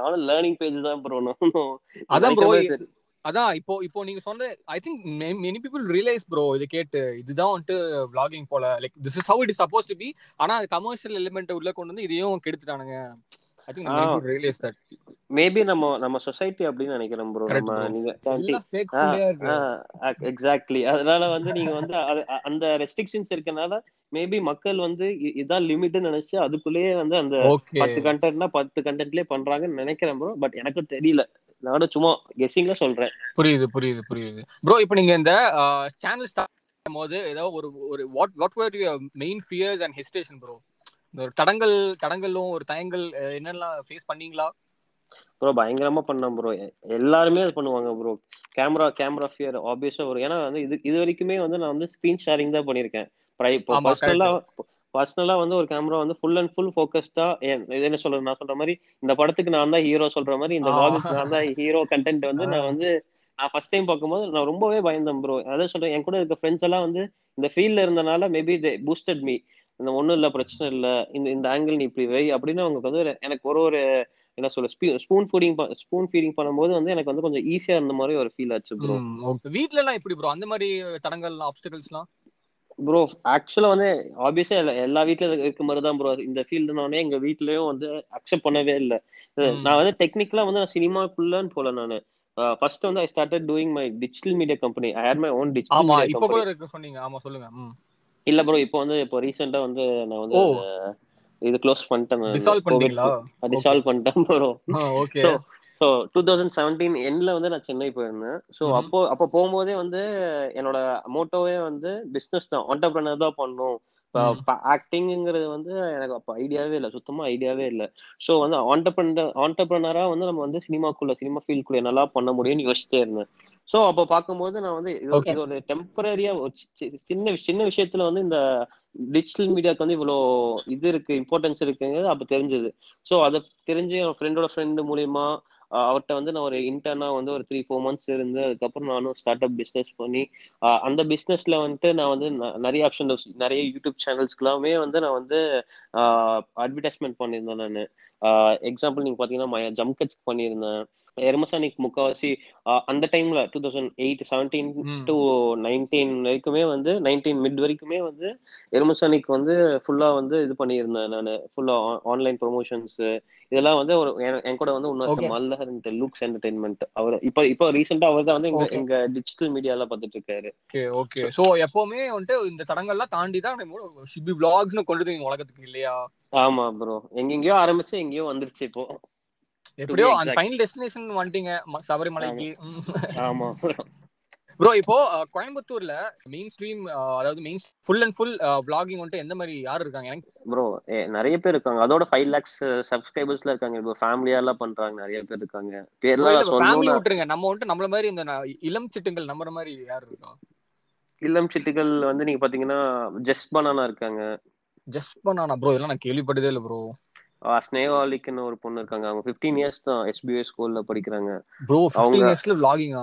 நானும் லேர்னிங் பேஜ் தான் ப்ரோ
அதான் ப்ரோ அதான் இப்போ இப்போ நீங்க சொன்ன I think many people realise bro இது கேட்டு இதுதான் வந்துட்டு விளாகிங் போல. Like this is how it is suppose to be ஆனா கமர்ஷியல் எலிமெண்ட் உள்ள கொண்டு வந்து இதையும் கெடுத்துட்டானுங்க.
மேபி நம்ம நம்ம சொசைட்டி அப்படின்னு நினைக்கிறேன் ப்ரோ நம்ம நீங்க எக்ஸாக்ட்லி அதனால வந்து நீங்க வந்து அந்த ரெஸ்ட்ரிக்ஷன்ஸ் இருக்கனால மேபி மக்கள் வந்து இதான் லிமிட்னு நினைச்சு அதுக்குள்ளேயே வந்து அந்த பத்து கண்டென்ட்னா பத்து கண்டென்ட்லயே பண்றாங்கன்னு நினைக்கிறேன் ப்ரோ பட் எனக்கு தெரியல. நானும் சும்மா கெஸிங்ல சொல்றேன்.
புரியுது புரியுது புரியுது. ப்ரோ இப்போ நீங்க இந்த சேனல் ஸ்டார்ட் போது ஏதோ ஒரு ஒரு what what were main fears and hesitation bro இந்த ஒரு தடங்கள் தடங்களும் ஒரு தயங்கள் என்னெல்லாம் ஃபேஸ் பண்ணீங்களா?
ப்ரோ பயங்கரமா பண்ணேன் ப்ரோ எல்லாருமே அது பண்ணுவாங்க ப்ரோ கேமரா கேமரா ஃபியர் ஆப்வியஸா வரும் ஏன்னா வந்து இது இது வரைக்குமே வந்து நான் வந்து ஸ்க்ரீன் ஷேரிங் தான் பண்ணியிருக்கேன். இப்போ பர்சனலா பர்சனலா வந்து ஒரு கேமரா வந்து ஃபுல் அண்ட் ஃபுல் ஃபோக்கஸ்டா இது என்ன சொல்றது நான் சொல்ற மாதிரி இந்த படத்துக்கு நான் தான் ஹீரோ சொல்ற மாதிரி இந்த வாகுக்கு நான் தான் ஹீரோ கண்டென்ட் வந்து நான் வந்து நான் ஃபர்ஸ்ட் டைம் பார்க்கும்போது நான் ரொம்பவே பயந்தேன் ப்ரோ அதான் சொல்றேன் என் கூட இருக்க ஃப்ரெண்ட்ஸ் எல்லாம் வந்து இந்த ஃபீல்ட்ல இருந்தனால மேபி தே பூஸ்டட் மீ இந்த ஒண்ணும் இல்ல பிரச்சனை இல்ல இந்த இந்த ஆங்கிள் நீ இப்படி வை அப்படின்னு அவங்க வந்து எனக்கு ஒரு ஒரு என்ன சொல்ல ஸ்பூன் ஃபீடிங் ஸ்பூன் ஃபீடிங் பண்ணும்போது வந்து எனக்கு வந்து கொஞ்சம் ஈஸியா இருந்த மாதிரி ஒரு ஃபீல் ஆச்சு ப்ரோ.
வீட்ல எல்லாம் எப்படி ப்ரோ அந்த மாதிரி தடங்கள் ஆப்ஸ்டிகல்ஸ்லாம்
ப்ரோ ஆக்சுவலா வந்து ஆப்வியஸா எல்லா வீட்லயும் இருக்க மாதிரி தான் ப்ரோ இந்த ஃபீல்டுனாலே எங்க வீட்லயும் வந்து அக்செப்ட் பண்ணவே இல்லை. நான் வந்து டெக்னிக்கலா வந்து சினிமாக்குள்ளன்னு போல நானு. ஃபர்ஸ்ட் வந்து I started doing my digital media company I had my own digital
ஆமா இப்ப கூட இருக்கு சொன்னீங்க. ஆமா சொல்லுங்க.
இல்ல ப்ரோ இப்போ வந்து இப்போ ரீசெண்டா வந்து நான் வந்து இது க்ளோஸ் பண்ணிட்டேன்
டிசால்வ் பண்ணிட்டீங்களா?
டிசால்வ் பண்ணிட்டேன் bro
okay
two thousand seventeen எண்ட்ல வந்து நான் சென்னை போயிருந்தேன்.
ம்ஹும்.
அப்போ அப்போ போகும்போதே வந்து என்னோட மோட்டோவே வந்து பிஸ்னஸ் தான் ஆண்டர்பிரினர் தான் பண்ணும் ஆக்டிங்கிறது வந்து எனக்கு அப்போ ஐடியாவே இல்லை. சுத்தமா ஐடியாவே இல்லை. ஸோ வந்து ஆண்டர்பிரினர் ஆண்டர்பிரினரா வந்து நம்ம வந்து சினிமாக்குள்ள சினிமா ஃபீல்டுக்குள்ள நல்லா பண்ண முடியும்னு யோசிச்சிட்டே இருந்தேன். ஸோ அப்போ பார்க்கும்போது நான் வந்து இது ஒரு டெம்பரரியா சின்ன சின்ன விஷயத்துல வந்து இந்த டிஜிட்டல் மீடியாக்கு வந்து இவ்வளோ இது இருக்கு இம்பார்ட்டன்ஸ் இருக்குங்கிறது அப்போ தெரிஞ்சது. ஸோ அதை தெரிஞ்சு என் ஃப்ரெண்டோட ஃப்ரெண்டு மூலியமா அவர்கிட்ட வந்து நான் ஒரு இன்டர்னா வந்து ஒரு த்ரீ ஃபோர் மந்த்ஸ் இருந்து அதுக்கப்புறம் நானும் ஸ்டார்ட் அப் பிஸ்னஸ் பண்ணி அந்த பிஸ்னஸ்ல வந்துட்டு நான் வந்து நிறைய ஆப்ஷன் நிறைய யூடியூப் சேனல்ஸ்க்குலாமே வந்து நான் வந்து அட்வர்டைஸ்மெண்ட் பண்ணியிருந்தேன் நான். எக்ஸாம்பிள் நீங்க பாத்தீங்கன்னா ஜம்கட்ஸ் பண்ணியிருந்தேன். எர்மசானிக் முக்காவாசி அந்த டைம்ல two thousand eight seventeen. To nineteen வரைக்குமே வந்து நைன்டீன் மிட் வரைக்குமே வந்து எர்மசானிக் வந்து ஃபுல்லா வந்து இது பண்ணியிருந்தேன் நான். ஃபுல்லா ஆன்லைன் ப்ரொமோஷன்ஸ் இதெல்லாம் வந்து ஒரு என் கூட வந்து இன்னொரு
Okay.
மல்லஹர் லுக்ஸ் என்டர்டைன்மெண்ட் அவர் இப்போ இப்போ ரீசெண்டா அவர் தான் வந்து எங்க டிஜிட்டல் மீடியால பார்த்துட்டு இருக்காரு
ஓகே ஓகே சோ எப்பவுமே வந்துட்டு இந்த தடங்கள்லாம் தாண்டி தான் ஷிபி vlogsனு கொண்டு உலகத்துக்கு இல்லையா?
ஆமா ப்ரோ எங்கெங்கயோ ஆரம்பிச்சு எங்கேயோ வந்துருச்சு இப்போ.
எப்படியோ அந்த. ஃபைனல் டெஸ்டினேஷன் வந்துட்டீங்க சபரிமலைக்கு.
ஆமா.
ப்ரோ இப்போ கோயம்புத்தூர்ல மெயின் ஸ்ட்ரீம் அதாவது main full and full vlogging வந்துட்டு எந்த மாதிரி யார் இருக்காங்க? எனக்கு
ப்ரோ நிறைய பேர் இருக்காங்க. அதோட ஃபைவ் லேக்ஸ் சப்ஸ்கிரைபர்ஸ்ல இருக்காங்க. இப்போ ஃபேமிலியா எல்லாம் பண்றாங்க நிறைய பேர் இருக்காங்க. பேர்லாம்
ஃபேமிலி விட்டுருங்க. நம்ம வந்துட்டு நம்மள மாதிரி இந்த இளம் சிட்டுங்கள் நம்புற மாதிரி யார் இருக்கா?
இளம் சிட்டுகள் வந்து நீங்க பாத்தீங்கன்னா ஜஸ்ட் பனானா இருக்காங்க.
ஜஸ்ட் பண்ணானா ப்ரோ இதெல்லாம் நான் கேள்விப்பட்டதே இல்ல ப்ரோ
ஸ்னேகாலிக்னு ஒரு பொண்ணு இருக்காங்க. அவங்க 15 இயர்ஸ் தான் எஸ்பிஐ ஸ்கூல்ல படிக்கிறாங்க.
ப்ரோ
அவங்க-
15 இயர்ஸ்ல vlogging ஆ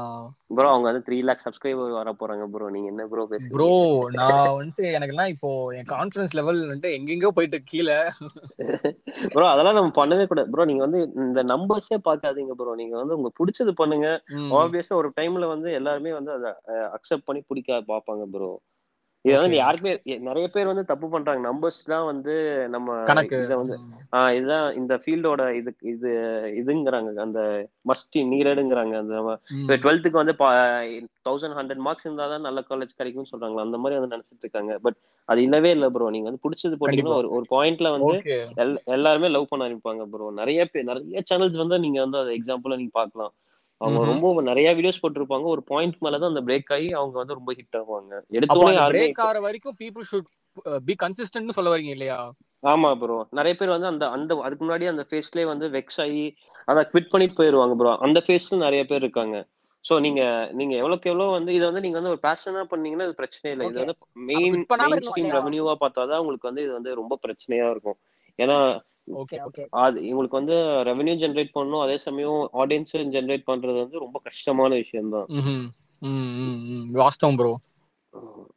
ப்ரோ அவங்க வந்து த்ரீ லேக் சப்ஸ்கிரைபர் வர போறாங்க ப்ரோ நீங்க என்ன ப்ரோ பேசுறீங்க?
ப்ரோ நான் வந்துட்டு எனக்கெல்லாம் இப்போ என் கான்ஃபிடன்ஸ் லெவல் வந்துட்டு எங்கெங்கயோ போயிட்டு கீழே.
ப்ரோ (laughs) அதெல்லாம் நம்ம பண்ணவே கூடாது. ப்ரோ நீங்க வந்து இந்த நம்பர்ஸே பார்க்காதீங்க ப்ரோ நீங்க வந்து உங்களுக்கு பிடிச்சது பண்ணுங்க. ஆப்வியஸா ஒரு டைம்ல வந்து எல்லாருமே வந்து அதை அக்செப்ட் பண்ணி பிடிக்க பார்ப்பாங்க ப்ரோ இது வந்து. யாருக்குமே நிறைய பேர் வந்து தப்பு பண்றாங்க. நம்பர்ஸ் தான் வந்து நம்ம இதை வந்து. ஆஹ் இதுதான் இந்த ஃபீல்டோட இது இது இதுங்கிறாங்க. அந்த மஸ்ட் நீரடுங்கிறாங்க. அந்த. இப்போ டுவெல்த்துக்கு வந்து தௌசண்ட் ஹண்ட்ரட் மார்க்ஸ் இருந்தால் தான் நல்ல காலேஜ் கிடைக்கும்னு சொல்றாங்களா அந்த மாதிரி வந்து நினைச்சிட்டு இருக்காங்க. பட் அது இல்லவே இல்லை ப்ரோ நீங்க வந்து பிடிச்சது போட்டீங்கன்னா ஒரு ஒரு பாயிண்ட்ல வந்து எல்லாருமே லவ் பண்ண ஆரம்பிப்பாங்க ப்ரோ நிறைய பேர் நிறைய சேனல்ஸ் வந்து நீங்க வந்து அதை எக்ஸாம்பிளா நீங்க பார்க்கலாம். அவங்க. ரொம்ப நிறைய வீடியோஸ் போட்டிருப்பாங்க. ஒரு பாயிண்ட் மேலதான் அந்த பிரேக் ஆகி அவங்க வந்து ரொம்ப ஹிட்
அந்த
யாருமே
பிரேக் ஆற வரைக்கும் பீப்புள் ஷுட் பி கன்சிஸ்டன்ட்னு சொல்ல வரீங்க இல்லையா?
ஆமா ப்ரோ நிறைய பேர் வந்து அந்த அந்த அதுக்கு முன்னாடி அந்த ஃபேஸ்லயே வந்து வெக்ஸ் ஆகி அதை குவிட் பண்ணிட்டு போயிருவாங்க ப்ரோ அந்த ஃபேஸ்ல நிறைய பேர் இருக்காங்க. சோ நீங்க நீங்க எவ்வளவுக்கு எவ்வளவு வந்து இது வந்து நீங்க வந்து ஒரு பேஷனா பண்ணீங்கன்னா இது பிரச்சனை இல்லை. இது. வந்து மெயின் மெயின் ஸ்ட்ரீம்? ரெவன்யூவா பார்த்தாதான் உங்களுக்கு வந்து இது வந்து ரொம்ப பிரச்சனையா இருக்கும். ஏன்னா
ஓகே ஓகே
அது உங்களுக்கு வந்து ரெவென்யூ ஜென்ரேட் பண்ணணும். அதே சமயம் ஆடியன்ஸ் ஜென்ரேட் பண்றது வந்து ரொம்ப கஷ்டமான விஷயம் தான்
வாஸ்தவம் ப்ரோ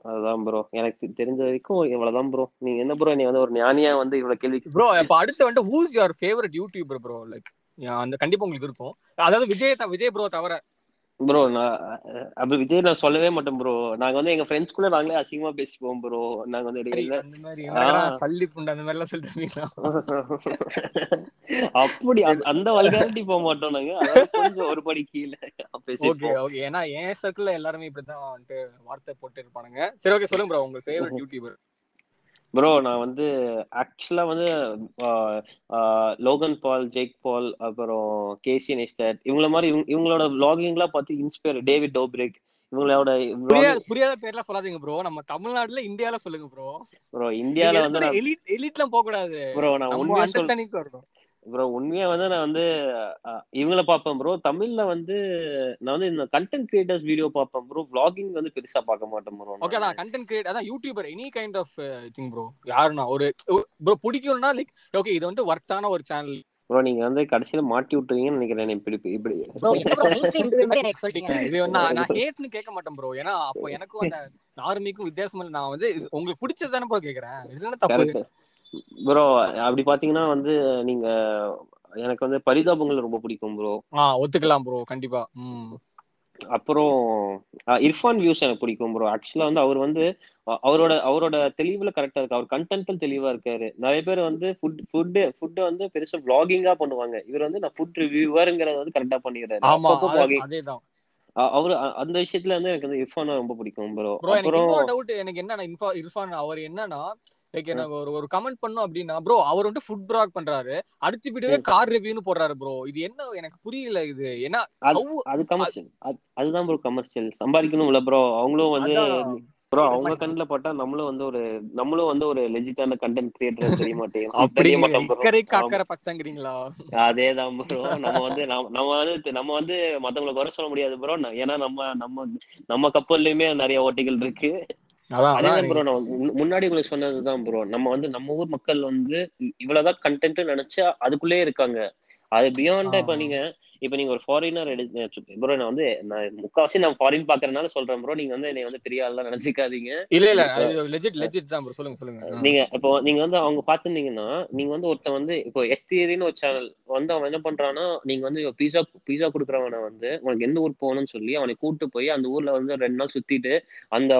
அதுதான் ப்ரோ எனக்கு தெரிஞ்ச வரைக்கும் இவ்வளவுதான் ப்ரோ நீங்க என்ன ப்ரோ நீ வந்து ஒரு ஞானியா வந்து இவ்வளவு கேள்வி
ப்ரோ இப்ப அடுத்து வந்துட்டு who's your favourite YouTuber bro like அந்த கண்டிப்பா உங்களுக்கு இருக்கும். அதாவது விஜய் விஜய் ப்ரோ தவிர
ப்ரோ நான் அப்படி விஜய் நான் சொல்லவே மாட்டேன் ப்ரோ நாங்க வந்து எங்க ஃப்ரெண்ட்ஸ்குள்ள நாங்களே அசிங்கமா பேசிப்போம் ப்ரோ நாங்க வந்து
சல்லி புண்டு அந்த மாதிரி எல்லாம் சொல்லிருக்கீங்களா (laughs)
அப்படி அந்த- வல்காரிட்டி போக மாட்டோம் நாங்க. கொஞ்சம் ஒரு படி கீழே
ஓகே ஏன்னா என் சர்க்கிள்ல எல்லாருமே இப்படிதான் வந்துட்டு வார்த்தை போட்டு இருப்பானுங்க சரி ஓகே சொல்லுங்க ப்ரோ உங்க ஃபேவரட் யூடியூபர் (laughs)
ப்ரோ நான் வந்து ஆக்சுவலா வந்து லோகன் பால் ஜேக் பால் அப்புறம் கேசி நெஸ்டட் இவங்கள மாதிரி இவங்க- இவங்களோட vloggingலாம் பார்த்து இன்ஸ்பயர் டேவிட் டோப்ரிக் இவங்களோட
புரியாத பேர்லாம் சொல்லாதீங்க ப்ரோ நம்ம தமிழ்நாட்டுல இந்தியால சொல்லுங்க ப்ரோ
ப்ரோ இந்தியால வந்து
எலிட் எலிட்லாம் போக கூடாது
ப்ரோ நான் உண்மையா
அண்டர்ஸ்டாண்டிங் வரணும்.
ப்ரோ உண்மையா வந்து நான் வந்து இவங்கள பார்ப்பேன் ப்ரோ தமிழ்ல வந்து நான் வந்து இந்த கண்டென்ட் கிரியேட்டர்ஸ் வீடியோ பார்ப்பேன் ப்ரோ vlogging வந்து பெருசா பார்க்க மாட்டேன் ப்ரோ
ஓகே அதான் கண்டென்ட் கிரியேட் அதான் YouTuber any kind of thing bro யாருன்னா ஒரு ப்ரோ பிடிக்கும்னா லைக் ஓகே இது வந்து ஒர்த்தான ஒரு சேனல்
ப்ரோ நீங்க வந்து கடைசியில மாட்டி விட்டுருவீங்கன்னு நினைக்கிறேன் இப்படி. இப்படி (laughs)
இது நான் நான் ஹேட்னு கேட்க மாட்டேன் ப்ரோ ஏன்னா அப்போ எனக்கும் அந்த நார்மிக்கும் வித்தியாசம் இல்லை. நான் வந்து உங்களுக்கு பிடிச்சது தானே ப்ரோ கேக்குறேன். இது என்ன தப்பு?
ப்ரோ அப்படி பாத்தீங்கன்னா வந்து நீங்க எனக்கு வந்து பரிதாபங்கள் ரொம்ப பிடிக்கும் ப்ரோ
ஆ ஒத்துக்கலாம் ப்ரோ கண்டிப்பா.
அப்புறம் இர்ஃபான் வியூஸ் எனக்கு பிடிக்கும் ப்ரோ ஆக்சுவலா வந்து அவர் வந்து அவரோட அவரோட தெளிவுல கரெக்டா இருக்கு அவர் கண்டென்ட்ல தெளிவா இருக்காரு. நிறைய பேர் வந்து ஃபுட் ஃபுட் ஃபுட் வந்து பெருசா vlogging-ஆ பண்ணுவாங்க. இவர் வந்து நான் ஃபுட் ரிவ்யூவர்ங்கிறத வந்து கரெக்டா பண்ணிடுறாரு. அவரு அந்த விஷயத்துல வந்து எனக்கு வந்து இர்ஃபானை ரொம்ப பிடிக்கும் ப்ரோ
ப்ரோ எனக்கு டவுட் எனக்கு என்னன்னா இன்ஃபா இர்ஃபான் அவர் என்னன்னா லைக் எனக்கு ஒரு ஒரு கமெண்ட் பண்ணும் அப்படின்னா ப்ரோ அவர் வந்து ஃபுட் பிளாக் பண்றாரு. அடுத்த வீடியோவே கார் ரிவ்யூன்னு போடுறாரு ப்ரோ இது என்ன எனக்கு புரியல இது. ஏன்னா
அது கமர்ஷியல் அதுதான் ப்ரோ கமர்ஷியல் சம்பாதிக்கணும்ல ப்ரோ அவங்களும் வந்து ப்ரோ அவங்க கண்ணுல பட்டா நம்மளும் வந்து ஒரு நம்மளும் வந்து ஒரு லெஜிட்டான கண்டென்ட் கிரியேட்டர் தெரிய மாட்டேன் தெரிய மாட்டோம்
பச்சங்கிறீங்களா
அதேதான் ப்ரோ நம்ம வந்து நம்ம வந்து நம்ம வந்து மத்தவங்களை குறை சொல்ல முடியாது ப்ரோ ஏன்னா நம்ம நம்ம நம்ம கப்பல்லையுமே நிறைய ஓட்டிகள் இருக்கு.
அதான்
அதே
அதான்
ப்ரோ நான் முன்னாடி உங்களுக்கு சொன்னதுதான் ப்ரோ நம்ம வந்து நம்ம ஊர் மக்கள் வந்து இவ்வளவுதான் கண்டென்ட் நினைச்சா அதுக்குள்ளே இருக்காங்க. அது பியாண்டா இப்ப. நீங்க இப்ப நீங்க ஒரு ஃபாரினர் ப்ரோ நான் வந்து நான் முக்காவாசி நான் ஃபாரின் பாக்குறதுனால சொல்றேன் ப்ரோ நீங்க வந்து என்னை வந்து பெரிய ஆள்லாம் நினைச்சுக்காதீங்க.
இல்ல இல்ல. லெஜிட் லெஜிட் தான் ப்ரோ சொல்லுங்க சொல்லுங்க.
நீங்க இப்போ நீங்க வந்து அவங்க பாத்துருந்தீங்கன்னா நீங்க வந்து ஒருத்தன் வந்து இப்போ எஸ்டிரின்னு ஒரு சேனல் வந்து அவன் என்ன பண்றான்னா நீங்க வந்து பீஸா பீஸா குடுக்குறவனை வந்து உனக்கு எந்த ஊர் போகணும்னு சொல்லி அவனை கூட்டு போய் அந்த ஊர்ல வந்து ரெண்டு நாள் சுத்திட்டு அந்த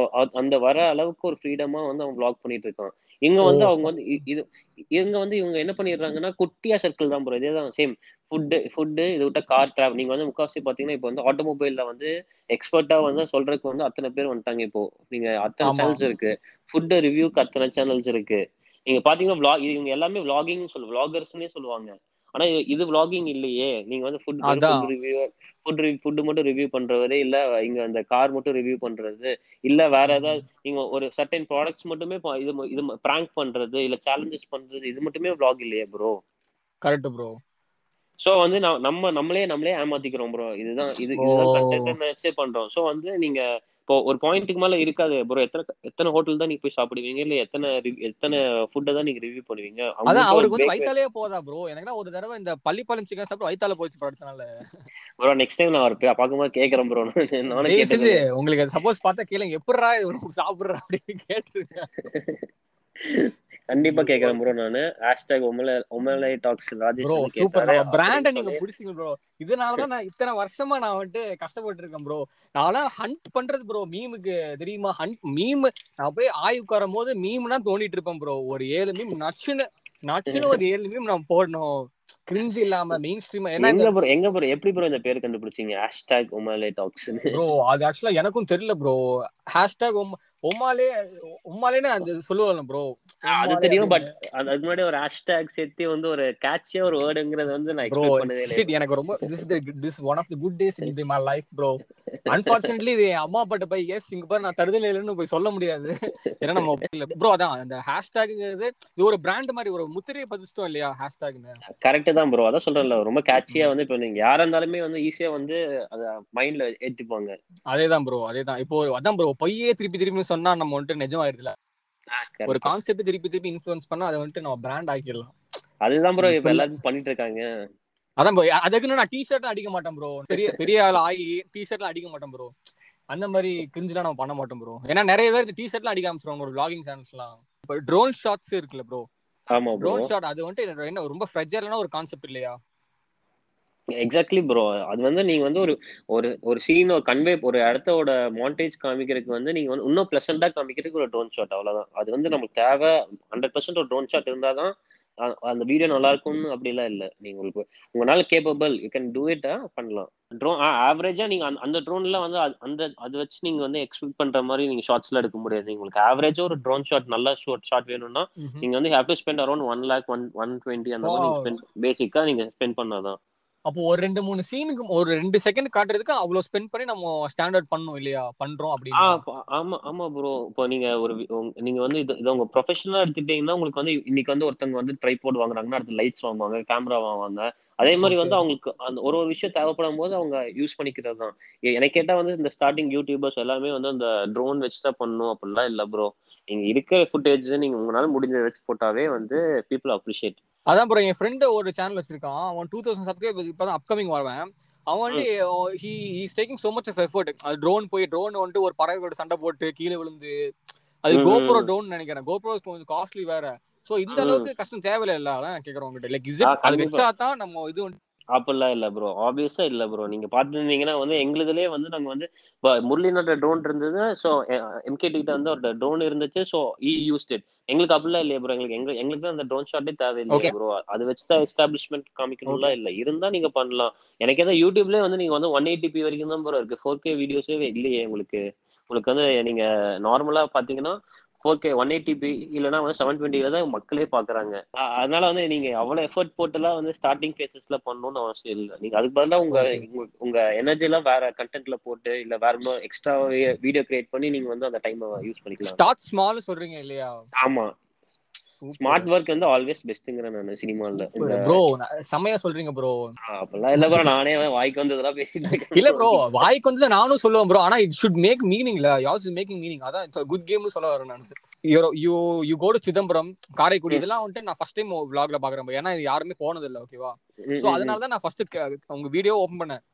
அந்த வர அளவுக்கு ஒரு ஃப்ரீடமா வந்து அவன் vlog பண்ணிட்டு இருக்கான். இங்க வந்து அவங்க வந்து இது இவங்க வந்து இவங்க என்ன பண்ணிடுறாங்கன்னா குட்டியா சர்க்கிள் தான் ப்ரோ இதேதான் சேம் ஃபுட்டு ஃபுட்டு இது விட்ட கார் டிராவல் நீங்க வந்து முக்காவாசி பாத்தீங்கன்னா இப்போ வந்து ஆட்டோமொபைல்ல வந்து எக்ஸ்பர்ட்டா வந்து சொல்றதுக்கு வந்து அத்தனை பேர் வந்துட்டாங்க இப்போ. நீங்க அத்தனை. சேனல்ஸ் இருக்கு. ஃபுட் ரிவ்யூக்கு அத்தனை சேனல்ஸ் இருக்கு. நீங்க பாத்தீங்கன்னா vlog இது இவங்க எல்லாமே vlogging சொல்லு vloggers-னே சொல்லுவாங்க. ஆனா இது- vlogging இல்லையே. நீங்க வந்து ஃபுட் ரிவ்யூ ஃபுட் ஃபுட் மட்டும் ரிவ்யூ பண்றவரு இல்ல இங்க அந்த கார் மட்டும் ரிவ்யூ பண்றது இல்ல வேற ஏதாவது நீங்க ஒரு சர்டன் ப்ராடக்ட்ஸ் மட்டுமே இது இது பிராங்க் பண்றது இல்ல சேலஞ்சஸ் பண்றது இது மட்டுமே vlog இல்லையே ப்ரோ
கரெக்ட் ப்ரோ
சோ வந்து நான் நம்ம நம்மளே நம்மளே ஏமாத்திக்கிறோம் ப்ரோ இதுதான் இது. இதுதான் நினைச்சே பண்றோம். சோ வந்து நீங்க இப்போ ஒரு பாயிண்ட்டுக்கு மேல இருக்காது ப்ரோ எத்தனை எத்தனை ஹோட்டல் தான் நீங்க போய் சாப்பிடுவீங்க? இல்ல எத்தனை எத்தனை ஃபுட்டை தான் நீங்க ரிவ்யூ பண்ணுவீங்க?
அதான் அவருக்கு வந்து வயித்தாலே போதா ப்ரோ எனக்குனா ஒரு தடவை இந்த பள்ளிப்பாளையம் சிக்கன் சாப்பிட்டு வயித்தால போச்சு படத்தினால
ப்ரோ நெக்ஸ்ட் டைம் நான் அவர் பார்க்கும்போது கேக்குறேன் ப்ரோ
தயவு
கேட்டது
உங்களுக்கு சப்போஸ் பார்த்தா கேளுங்க எப்படிரா இது சாப்பிடுற? அப்படின்னு கேட்டுருங்க (laughs)
கண்டிப்பா கேக்குறேன் ப்ரோ நானு. Hashtag Omalai Omalai talks Rajesh
bro super பிராண்ட நீங்க புடிச்சீங்க ப்ரோ இதனாலதான் நான் இத்தனை வருஷமா நான் வந்துட்டு கஷ்டப்பட்டு இருக்கேன் ப்ரோ நான்லாம் ஹண்ட் பண்றது ப்ரோ மீமுக்கு தெரியுமா? ஹண்ட் மீம் நான் போய் ஆய்வுக்கு வரும்போது மீம்னா தோண்டிட்டு இருப்பேன் ப்ரோ ஒரு ஏழு மீம் நச்சுன்னு நச்சுன்னு ஒரு ஏழு மீம் நான் போடணும். கிரிஞ்சு இல்லாம மெயின் ஸ்ட்ரீம்
எங்க ப்ரோ எங்க ப்ரோ எப்படி ப்ரோ இந்த பேர் கண்டுபிடிச்சீங்க? ஹேஷ்டாக் ஒமலை டாக்ஸ்
ப்ரோ அது ஆக்சுவலா எனக்கும் தெரியல ப்ரோ ஹேஷ்டாக் உம்மாலே உம்மாலேன்னு அது சொல்லுவாங்க ப்ரோ
அது தெரியும் பட் அதுக்கு முன்னாடி ஒரு ஹேஷ்டாக் சேர்த்து வந்து ஒரு கேட்சியா ஒரு வேர்டுங்கிறது வந்து நான்
ப்ரோ எனக்கு ரொம்ப this this one of the good days in my life bro unfortunately இது அம்மா அப்பாட்ட போய் எஸ் இங்க பாரு நான் தருதல இல்லைன்னு போய் சொல்ல முடியாது. ஏன்னா நம்ம (laughs) ப்ரோ அதான் அந்த ஹேஷ்டாக்ங்கிறது இது ஒரு பிராண்ட் மாதிரி ஒரு முத்திரையை பதிச்சிட்டோம் இல்லையா ஹேஷ்டாக்னு
கரெக்ட் தான் ப்ரோ அதான் சொல்றேன்ல ரொம்ப கேட்சியா வந்து இப்போ நீங்க யாரா இருந்தாலுமே வந்து ஈஸியா வந்து அத மைண்ட்ல ஏத்திப்பாங்க.
அதேதான் ப்ரோ அதேதான். இப்போ அதான் ப்ரோ பொய்யே திருப்பி திருப்பி சொன்னா நம்ம வந்துட்டு நிஜமாயிருதுல. ஒரு. கான்செப்ட் திருப்பி திருப்பி இன்ஃபுளுன்ஸ் பண்ணா அதை வந்துட்டு நம்ம பிராண்ட் ஆக்கிடலாம்.
அதுதான் ப்ரோ இப்ப எல்லாரும் பண்ணிட்டு இருக்காங்க
அதான் ப்ரோ அதுக்குன்னு நான் டிஷர்ட்லாம் அடிக்க மாட்டேன் ப்ரோ பெரிய பெரிய ஆள் ஆகி டிஷர்ட்லாம் அடிக்க மாட்டேன் ப்ரோ அந்த மாதிரி கிரிஞ்சுலாம் நம்ம பண்ண மாட்டோம் ப்ரோ ஏன்னா நிறைய பேர் டிஷர்ட்லாம் அடிக்க ஆரம்பிச்சிருவாங்க ஒரு vlogging சேனல்ஸ்லாம் இப்போ ட்ரோன் ஷாட்ஸ் இருக்குல்ல ப்ரோ
ஆமா
ட்ரோன் ஷாட் அது வந்துட்டு என்ன ரொம்ப ஃப்ரெஜரான ஒரு கான்செப்ட் இல்லையா?
எக்ஸாக்ட்லி ப்ரோ அது வந்து நீங்க வந்து ஒரு ஒரு ஒரு சீன் ஒரு கன்வே ஒரு இடத்தோட மாண்டேஜ் காமிக்கிறதுக்கு வந்து நீங்க வந்து இன்னும் பிளசண்டா காமிக்கிறதுக்கு ஒரு ட்ரோன் ஷாட் அவ்வளவுதான். அது வந்து நமக்கு தேவை. ஹண்ட்ரட் பர்சன்ட் ஒரு ட்ரோன் ஷாட் இருந்தாதான் அந்த வீடியோ நல்லா இருக்கும்னு அப்படிலாம் இல்ல. நீங்க உங்களுக்கு உங்களால capable you can do it பண்ணலாம். ட்ரோன் ஆவரேஜா நீங்க அந்த- ட்ரோன்ல வந்து அந்த அது வச்சு நீங்க வந்து எக்ஸ்பெக்ட் பண்ற மாதிரி நீங்க ஷார்ட்ஸ்ல எடுக்க முடியாது. உங்களுக்கு ஆவரேஜா ஒரு ட்ரோன் ஷாட் நல்ல ஷார்ட் ஷாட் வேணும்னா நீங்க வந்து have to spend around one lakh one one twenty அந்த மாதிரி பேசிக்கா நீங்க ஸ்பெண்ட் பண்ணாதான்.
அப்போ ஒரு ரெண்டு மூணு சீனுக்கு ஒரு ரெண்டு செகண்ட் காட்டுறதுக்கு அவ்வளவு ஸ்பெண்ட் பண்ணி நம்ம ஸ்டாண்டர்ட் பண்ணணும் இல்லையா? பண்றோம் அப்படின்னு.
அப்ப- ஆமா ஆமா ப்ரோ இப்போ நீங்க ஒரு நீங்க வந்து இது இது உங்க ப்ரொஃபஷனலா எடுத்துட்டீங்கன்னா உங்களுக்கு வந்து இன்னைக்கு வந்து ஒருத்தவங்க வந்து ட்ரைபோர்ட் வாங்குறாங்கன்னா அடுத்து லைட்ஸ் வாங்குவாங்க கேமரா வாங்குவாங்க. அதே மாதிரி வந்து. அவங்களுக்கு அந்த ஒரு ஒரு விஷயம் தேவைப்படும் போது அவங்க யூஸ் பண்ணிக்கிறது தான். எனக்கு கேட்டா வந்து இந்த ஸ்டார்டிங் யூடியூபர்ஸ் எல்லாமே வந்து அந்த ட்ரோன் வச்சு தான் பண்ணணும் அப்படிலாம் இல்ல ப்ரோ நீங்க இருக்கிற ஃபுட்டேஜ் நீங்க உங்களால முடிஞ்ச வச்சு போட்டாவே வந்து பீப்புள் அப்ரிஷியேட்
அதான் ப்ரோ என் ஃப்ரெண்ட் ஒரு சேனல் வச்சிருக்கான். அவன் டூ தௌசண்ட் சப்ஸ்கிரைபர் இப்பதான் அப்கமிங் வருவேன். அவன் வந்து he is taking so much of effort அது ட்ரோன் போய் ட்ரோன் வந்துட்டு ஒரு பறவையோட சண்டை போட்டு கீழே விழுந்து அது கோப்ரோ. ட்ரோன் நினைக்கிறேன். கோப்ரோ கொஞ்சம் காஸ்ட்லி வேற. சோ இந்த. அளவுக்கு கஷ்டம் தேவையில்ல இல்ல அதான் உங்ககிட்ட. லைக் இஸ் அது தான் நம்ம இது வந்து
அப்படிலாம் இல்ல ப்ரோ ஆப்வியஸா இல்ல ப்ரோ நீங்க பாத்துருந்தீங்கன்னா வந்து எங்களுதுலயே வந்து நாங்க வந்து இப்ப முரளினோட ட்ரோன் இருந்தது. ஸோ எம்கேடி கிட்ட வந்து ஒரு ட்ரோன் இருந்துச்சு. ஸோ இ யூஸ்ட் இட் எங்களுக்கு அப்படிலாம் இல்லையா ப்ரோ எங்களுக்கு எங்க எங்களுக்கு அந்த ட்ரோன் ஷாட்டே தேவையில்லையா
Okay.
ப்ரோ அது வச்சு தான் எஸ்டாப்ளிஷ்மெண்ட் காமிக்கணும்லாம் இல்ல. இருந்தா நீங்க பண்ணலாம். எனக்கு ஏதாவது யூடியூப்லயே வந்து நீங்க வந்து ஒன் எயிட்டி பி வரைக்கும் தான் ப்ரோ இருக்கு. ஃபோர் கே வீடியோஸே இல்லையே உங்களுக்கு. உங்களுக்கு வந்து நீங்க நார்மலா பாத்தீங்கன்னா four K one eighty P இல்லைன்னா வந்து செவன் டுவெண்ட்டில தான் மக்களே பாக்குறாங்க அதனால வந்து நீங்க அவ்வளவு எஃபர்ட் போட்டுலாம் வந்து ஸ்டார்டிங் ஃபேசஸ்ல பண்ணணும்னு அவசியம் இல்லை. நீங்க அதுக்கு பதிலா உங்க. உங்க- எனர்ஜி எல்லாம் வேற கண்டென்ட்ல போட்டு இல்ல வேற எக்ஸ்ட்ரா வீடியோ கிரியேட் பண்ணி நீங்க வந்து அந்த டைம் யூஸ் பண்ணிக்கலாம்.
ஸ்டார்ட் ஸ்மால் சொல்றீங்க இல்லையா?
ஆமா. ஸ்மார்ட் ஒர்க் வந்து ஆல்வேஸ் பெஸ்ட்ங்கிறேன் நான் சினிமால.
ப்ரோ செமையா சொல்றீங்க ப்ரோ
அப்பெல்லாம் இல்ல ப்ரோ நானே வாய்க்கு வந்ததெல்லாம் பேசிட்டு இருக்கேன்.
இல்ல ப்ரோ வாய்க்கு வந்து நானும் சொல்லுவேன் ப்ரோ ஆனா இட் ஷுட் மேக் மீனிங் இல்ல யாஸ் இஸ் மேக்கிங் மீனிங் அதான் இட்ஸ் குட் கேம்னு சொல்ல வரேன் நான். You you you go to Chidambaram Karaikudi இதெல்லாம் வந்துட்டு நான் ஃபர்ஸ்ட் டைம் vlogல பாக்குறேன் bro. ஏன்னா இது யாருமே போனது இல்ல ஓகேவா சோ அதனால தான் நான் ஃபர்ஸ்ட் உங்க வீடியோ ஓபன் பண்ணேன்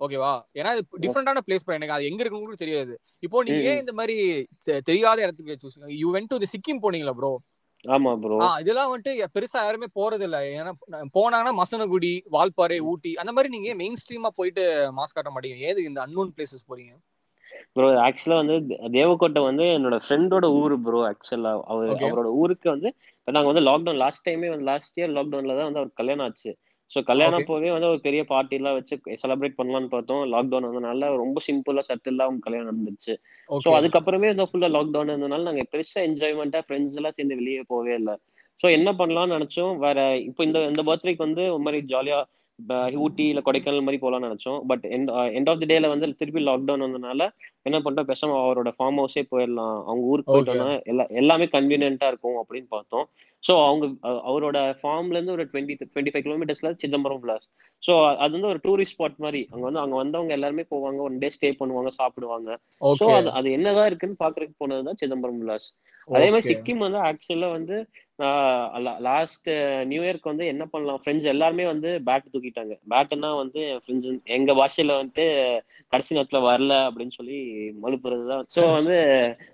ஓகேவா ஏன்னா இது டிஃப்ரெண்டான பிளேஸ் ப்ரோ எனக்கு அது எங்க இருக்குன்னு கூட தெரியாது. இப்போ நீங்க ஏன் இந்த மாதிரி தெரியாத இடத்துக்கு choose you went to Sikkim போனீங்களா ப்ரோ
ஆமா ப்ரோ
இதெல்லாம் வந்துட்டு பெருசா யாருமே போறது இல்ல ஏன்னா போனாங்கன்னா மசனகுடி வால்பாறை ஊட்டி அந்த மாதிரி நீங்க மெயின் ஸ்ட்ரீமா போயிட்டு மாஸ்க் காட்ட மாட்டீங்க? ஏது இந்த அன்னோன் பிளேசஸ் போறீங்க?
ப்ரோ ஆக்சுவலா வந்து தேவக்கோட்டை வந்து என்னோட ஃப்ரெண்டோட ஊரு ப்ரோ ஆக்சுவலா அவர். அவரோட ஊருக்கு வந்து இப்ப நாங்க வந்து லாக்டவுன் லாஸ்ட் டைமே வந்து லாஸ்ட் இயர் லாக்டவுன்ல தான் வந்து அவர் கல்யாணம் ஆச்சு. ஸோ கல்யாணம்
Okay.
போவே வந்து ஒரு பெரிய பார்ட்டி எல்லாம் வச்சு செலிப்ரேட் பண்ணலாம்னு பார்த்தோம். லாக்டவுன் வந்தனால ரொம்ப சிம்பிளா சட்டிலா அவங்க கல்யாணம் நடந்துச்சு ஸோ அதுக்கப்புறமே இந்த ஃபுல்லா லாக்டவுன் இருந்தனால நாங்க பெருசா என்ஜாய்மெண்ட்டா ஃப்ரெண்ட்ஸ் எல்லாம் சேர்ந்து வெளியே போவே இல்லை. ஸோ என்ன பண்ணலாம்னு நினைச்சோம். வேற இப்போ இந்த இந்த பர்த்டேக்கு வந்து ஒரு மாதிரி ஜாலியா ஊட்டி இல்ல கொடைக்கானல் மாதிரி போலாம்னு நினைச்சோம். பட் எண்ட் ஆஃப் தி டேல வந்து திருப்பி லாக்டவுன் வந்தனால என்ன பண்ணிட்டோம்? பேசாம அவரோட ஃபார்ம் ஹவுஸே போயிடலாம். அவங்க ஊருக்கு. போயிட்டோம்னா எல்லா எல்லாமே கன்வீனியன்ட்டா இருக்கும் அப்படின்னு பார்த்தோம். ஸோ அவங்க அவரோட ஃபார்ம்ல இருந்து ஒரு டுவெண்ட்டி டுவெண்ட்டி ஃபைவ் கிலோமீட்டர்ஸ்ல சிதம்பரம் பிளாஸ் ஸோ அது வந்து ஒரு டூரிஸ்ட் ஸ்பாட் மாதிரி. அங்க வந்து அங்க வந்தவங்க எல்லாருமே போவாங்க. ஒன் டே ஸ்டே பண்ணுவாங்க சாப்பிடுவாங்க. ஸோ
ஓகே
அது அது என்னதான் இருக்குன்னு பாக்குறதுக்கு போனதுதான் சிதம்பரம் விலாஸ் அதே மாதிரி சிக்கிம் வந்து ஆக்சுவலா வந்து லாஸ்ட் நியூ இயர்க்கு வந்து என்ன பண்ணலாம்? ஃப்ரெண்ட்ஸ் எல்லாருமே வந்து பேட் தூக்கிட்டாங்க. பேட்னா வந்து ஃப்ரெண்ட்ஸ் எங்க பாஷையில வந்துட்டு கடைசி நேரத்துல வரல அப்படின்னு சொல்லி மழுப்புறது தான் ஸோ வந்து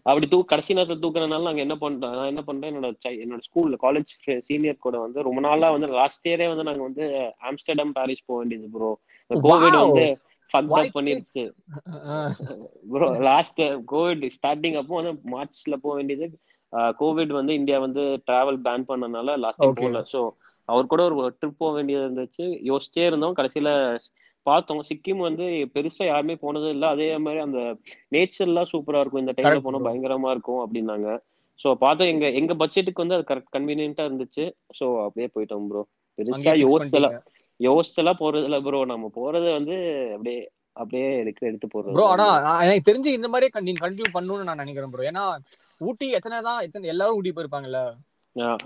அப்படி தூ கடைசி நேரத்துல தூக்குறதுனால நாங்க என்ன பண்றோம் நான் என்ன பண்றேன்? என்னோட என்னோட ஸ்கூல்ல காலேஜ் சீனியர் கூட வந்து ரொம்ப நாளா வந்து லாஸ்ட் இயரே வந்து நாங்க வந்து ஆம்ஸ்டர்டம் பாரிஸ் போக வேண்டியது ப்ரோ கோவிட். வந்து பண்ணிருச்சு. ப்ரோ லாஸ்ட் கோவிட் ஸ்டார்டிங் அப்போ வந்து மார்ச்ல போக வேண்டியது. கோவிட் வந்து இந்தியா வந்து டிராவல் பேன் பண்ணனால லாஸ்ட் டைம். போகல. ஸோ அவர் கூட ஒரு ட்ரிப் போக வேண்டியது இருந்துச்சு. யோசிச்சே இருந்தோம். கடைசியில பார்த்தோம். சிக்கிம் வந்து பெருசா யாருமே போனது இல்ல. அதே மாதிரி அந்த நேச்சர்லாம் சூப்பரா இருக்கும். இந்த டைம்ல போனா. பயங்கரமா இருக்கும் அப்படின்னாங்க. ஸோ பார்த்தோம் எங்க எங்க பட்ஜெட்டுக்கு வந்து அது கரெக்ட் கன்வீனியன்ட்டா இருந்துச்சு. ஸோ அப்படியே போயிட்டோம் ப்ரோ பெருசா யோசிச்சலாம். யோசிச்சலாம் போறது இல்ல ப்ரோ நம்ம போறது வந்து அப்படியே அப்படியே எடுத்து எடுத்து போறது
ப்ரோ ஆனா எனக்கு தெரிஞ்சு இந்த மாதிரியே நீங்க கண்டினியூ பண்ணணும்னு நான் நினைக்கிறேன் ப்ரோ ஏன்னா ஊட்டி எத்தனை தான் எத்தனை எல்லாரும் ஊட்டி போயிருப்பாங்கல்ல?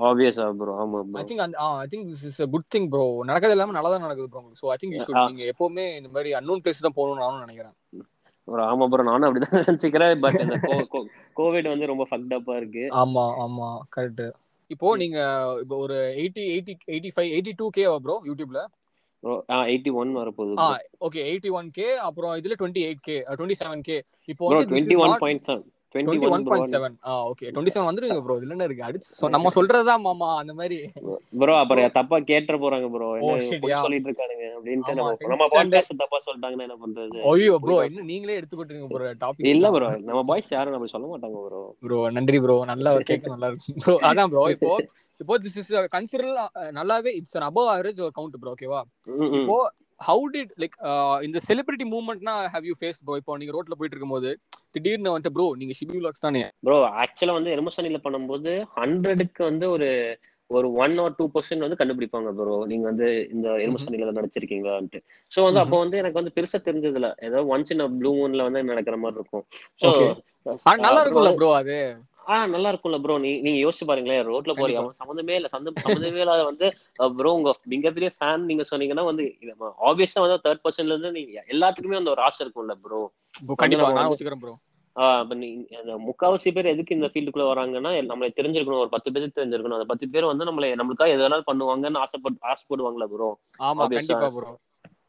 ஆப்வியஸா ப்ரோ ஆமா
ஐ திங்க் அந்த I think this is good thing bro நடக்கிறது எல்லாமே நல்லா தான் நடக்குது bro so I think you should. நீங்க எப்பவுமே இந்த மாதிரி அன்னோன் பிளேஸ் தான் போகணும்னு நானும் நினைக்கிறேன்.
ப்ரோ ஆமா ப்ரோ நானும் அப்படிதான் (laughs) நினைச்சுக்கிறேன். பட் இந்த கோவிட் வந்து ரொம்ப ஃபக்ட் அப்பா இருக்கு.
ஆமா ஆமா. கரெக்ட் இப்போ நீங்க இப்போ ஒரு eighty eighty eighty five eighty two K bro யூடியூப்ல ஓகே எயிட்டி ஒன் கே அப்புறம் இதுல twenty eight K twenty seven K இப்போ
twenty one point seven bro
ah okay twenty seven வந்துருங்க ப்ரோ இதுல என்ன இருக்கு? அடிச்சு நம்ம சொல்றதுதான் மாமா அந்த மாதிரி.
ப்ரோ அப்புறம் தப்பா கேட்டுற போறாங்க ப்ரோ பொய்
யா
சொல்லிட்டு இருக்கானுங்க அப்படின்ட்டு நம்ம பாட்காஸ்ட் தப்பா சொல்லிட்டாங்கன்னா என்ன பண்றது?
ஐயோ ப்ரோ என்ன நீங்களே எடுத்துக்கிட்டீங்க ப்ரோ
இல்ல
டாபிக்ஸ்லாம்
ப்ரோ நம்ம பாய்ஸ் யாரும் நம்ம சொல்ல மாட்டாங்க ப்ரோ
ப்ரோ நன்றி ப்ரோ நல்லா (laughs) கேட்க நல்லா இருக்கு ப்ரோ அதான் ப்ரோ இப்போ (laughs) இப்போ திஸ் இஸ் கன்சிடர் நல்லாவே இட்ஸ் above ஆவரேஜ் ஒரு கவுண்ட் ப்ரோ ஓகேவா இப்போ ஹவு டிட் லைக் இந்த செலிபிரிட்டி மூவ்மெண்ட்னா ஹேவ் யூ ஃபேஸ் ப்ரோ இப்போ நீங்க ரோட்ல போயிட்டு இருக்கும்போது திடீர்னு வந்துட்டு ப்ரோ நீங்க ஷிபி vlogs தானே?
ப்ரோ ஆக்சுவலா வந்து எலுமசனில பண்ணும்போது ஹண்ட்ரடுக்கு வந்து ஒரு ஒரு ஒன் ஆர் டூ பர்சன்ட் வந்து கண்டுபிடிப்பாங்க ப்ரோ நீங்க வந்து இந்த எலுமசனில நடிச்சிருக்கீங்களான்ட்டு. ஸோ வந்து அப்போ வந்து எனக்கு வந்து பெருசா தெரிஞ்சதுல ஏதோ ஒன்ஸ் இன் ப்ளூ மூன்ல வந்து நடக்கிற மாதிரி இருக்கும். ஸோ
நல்லா இருக்கும்ல ப்ரோ அது?
ஆ நல்லா இருக்கும்ல ப்ரோ நீ நீங்க யோசிச்சு பாருங்களேன். ரோட்ல போறீங்க அவன் சம்மந்தமே இல்ல. சந்தம் சம்மந்தமே இல்லாத வந்து ப்ரோ உங்க மிகப்பெரிய ஃபேன் நீங்க சொன்னீங்கன்னா வந்து ஆப்வியஸா வந்து தேர்ட் பர்சன்ல இருந்து நீங்க எல்லாத்துக்குமே அந்த ஒரு ஆசை இருக்கும்ல ப்ரோ வந்து
கண்டிப்பா.
வந்து
ப்ரோ
ஆஹ் முக்காவாசி பேர் எதுக்கு இந்த ஃபீல்டுக்குள்ள வராங்கன்னா நம்மளை தெரிஞ்சிருக்கணும். ஒரு பத்து பேர் தெரிஞ்சிருக்கணும். அந்த பத்து பேர் வந்து நம்மளை நம்மளுக்காக எது வேணாலும் பண்ணுவாங்கன்னு ஆசைப்பட்டு ஆசைப்படுவாங்களா ப்ரோ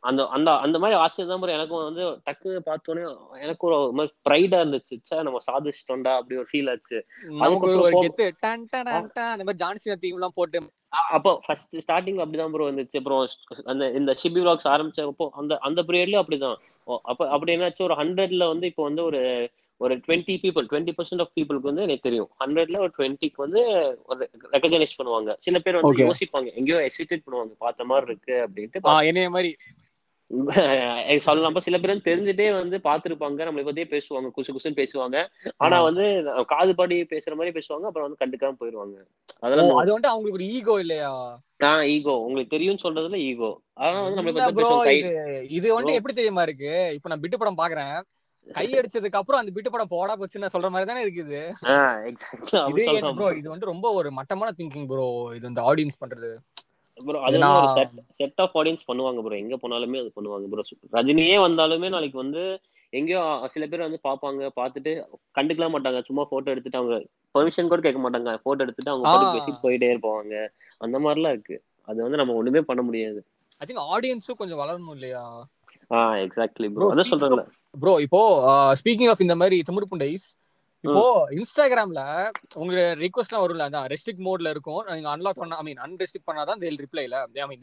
அந்த அந்த அந்த மாதிரி ஆசை தான் ப்ரோ எனக்கும் வந்து டக்குன்னு பார்த்தோன்னே எனக்கு ஒரு மாதிரி ப்ரைடா இருந்துச்சு. ச்சே நம்ம சாதிச்சிட்டோம்டா அப்படி ஒரு ஃபீல் ஆச்சு.
அந்த மாதிரி ஜான்சினா தீம் எல்லாம் போட்டு.
அப்போ ஃபர்ஸ்ட் ஸ்டார்டிங் அப்படிதான் ப்ரோ இருந்துச்சு. அப்புறம் அந்த இந்த ஷிபி விளாக்ஸ் ஆரம்பிச்சப்போ அந்த அந்த பீரியட்லயும் அப்படிதான். அப்ப அப்படி என்னாச்சு? ஒரு ஹண்ட்ரட்ல வந்து இப்போ வந்து ஒரு ஒரு twenty people twenty percent of பீப்புளுக்கு வந்து எனக்கு தெரியும். ஹண்ட்ரட்ல ஒரு டுவெண்ட்டிக்கு வந்து ஒரு ரெக்கக்னைஸ் பண்ணுவாங்க. சில பேர் வந்து. யோசிப்பாங்க. எங்கேயோ எசிட்டேட் பண்ணுவாங்க. பார்த்த மாதிரி இருக்கு அப்படின்ட்டு
என்னைய மாதிரி (laughs)
சொல்லலாம் சில பேர் வந்து தெரிஞ்சுட்டே வந்து பார்த்திருப்பாங்க. நம்மளை பத்தியே பேசுவாங்க. குசு குசுன்னு பேசுவாங்க. ஆனா. வந்து காது பாடி பேசுற மாதிரி பேசுவாங்க. அப்புறம் வந்து கண்டுக்காம போயிருவாங்க. அதெல்லாம்
அது வந்து அவங்களுக்கு ஒரு ஈகோ இல்லையா?
ஆஹ் ஈகோ. உங்களுக்கு தெரியும்னு சொல்றதுல ஈகோ. ஆனா வந்து நம்மளை
இல்ல
பத்தி
ப்ரோ
பேசுவாங்க. கை
இது வந்து எப்படி தெரியுமா இருக்கு? இப்ப நான் பிட்டு படம் பாக்குறேன். கை அடிச்சதுக்கு அப்புறம் அந்த பிட்டு படம் போடா போச்சுன்னு சொல்ற மாதிரி தானே இருக்குது. இது ப்ரோ இது வந்து ரொம்ப ஒரு மட்டமான திங்கிங் ப்ரோ இது இந்த ஆடியன்ஸ் பண்றது.
ப்ரோ அது செட் செட் ஆஃப் ஆடியன்ஸ் பண்ணுவாங்க ப்ரோ எங்க போனாலுமே அது பண்ணுவாங்க ப்ரோ ரஜினியே வந்தாலுமே நாளைக்கு வந்து எங்கேயோ சில பேர் வந்து பார்ப்பாங்க பார்த்துட்டு கண்டுக்கலாம் மாட்டாங்க. சும்மா போட்டோ எடுத்துட்டு அவங்க பெர்மிஷன் கூட கேட்க மாட்டாங்க. போட்டோ எடுத்துட்டு அவங்க
ஆ.
பாட்டுக்கு பேசிட்டு போயிட்டே இருப்பாங்க. அந்த மாதிரிலாம் இருக்கு. அது வந்து நம்ம ஒண்ணுமே பண்ண முடியாது.
ஐ திங்க் ஆடியன்ஸும் கொஞ்சம் வளரணும் இல்லையா?
ஆஹ் எக்ஸாக்ட்லி ப்ரோ
Bro,
அதான்
speaking
சொல்றேன்ல.
ப்ரோ இப்போ ஸ்பீக்கிங் ஆஃப் இந்த மாதிரி திமிரு புண்டைஸ் இப்போ இன்ஸ்டாகிராம்ல உங்க ரிக்வஸ்ட்லாம் வரும்ல அதான் ரெஸ்ட்ரிக்ட் மோட்ல இருக்கும். நீங்க அன்லாக் பண்ண ஐ மீன் அன்ரெஸ்ட்ரிக்ட் பண்ணாதான் தேல் ரிப்ளைல ஐ மீன்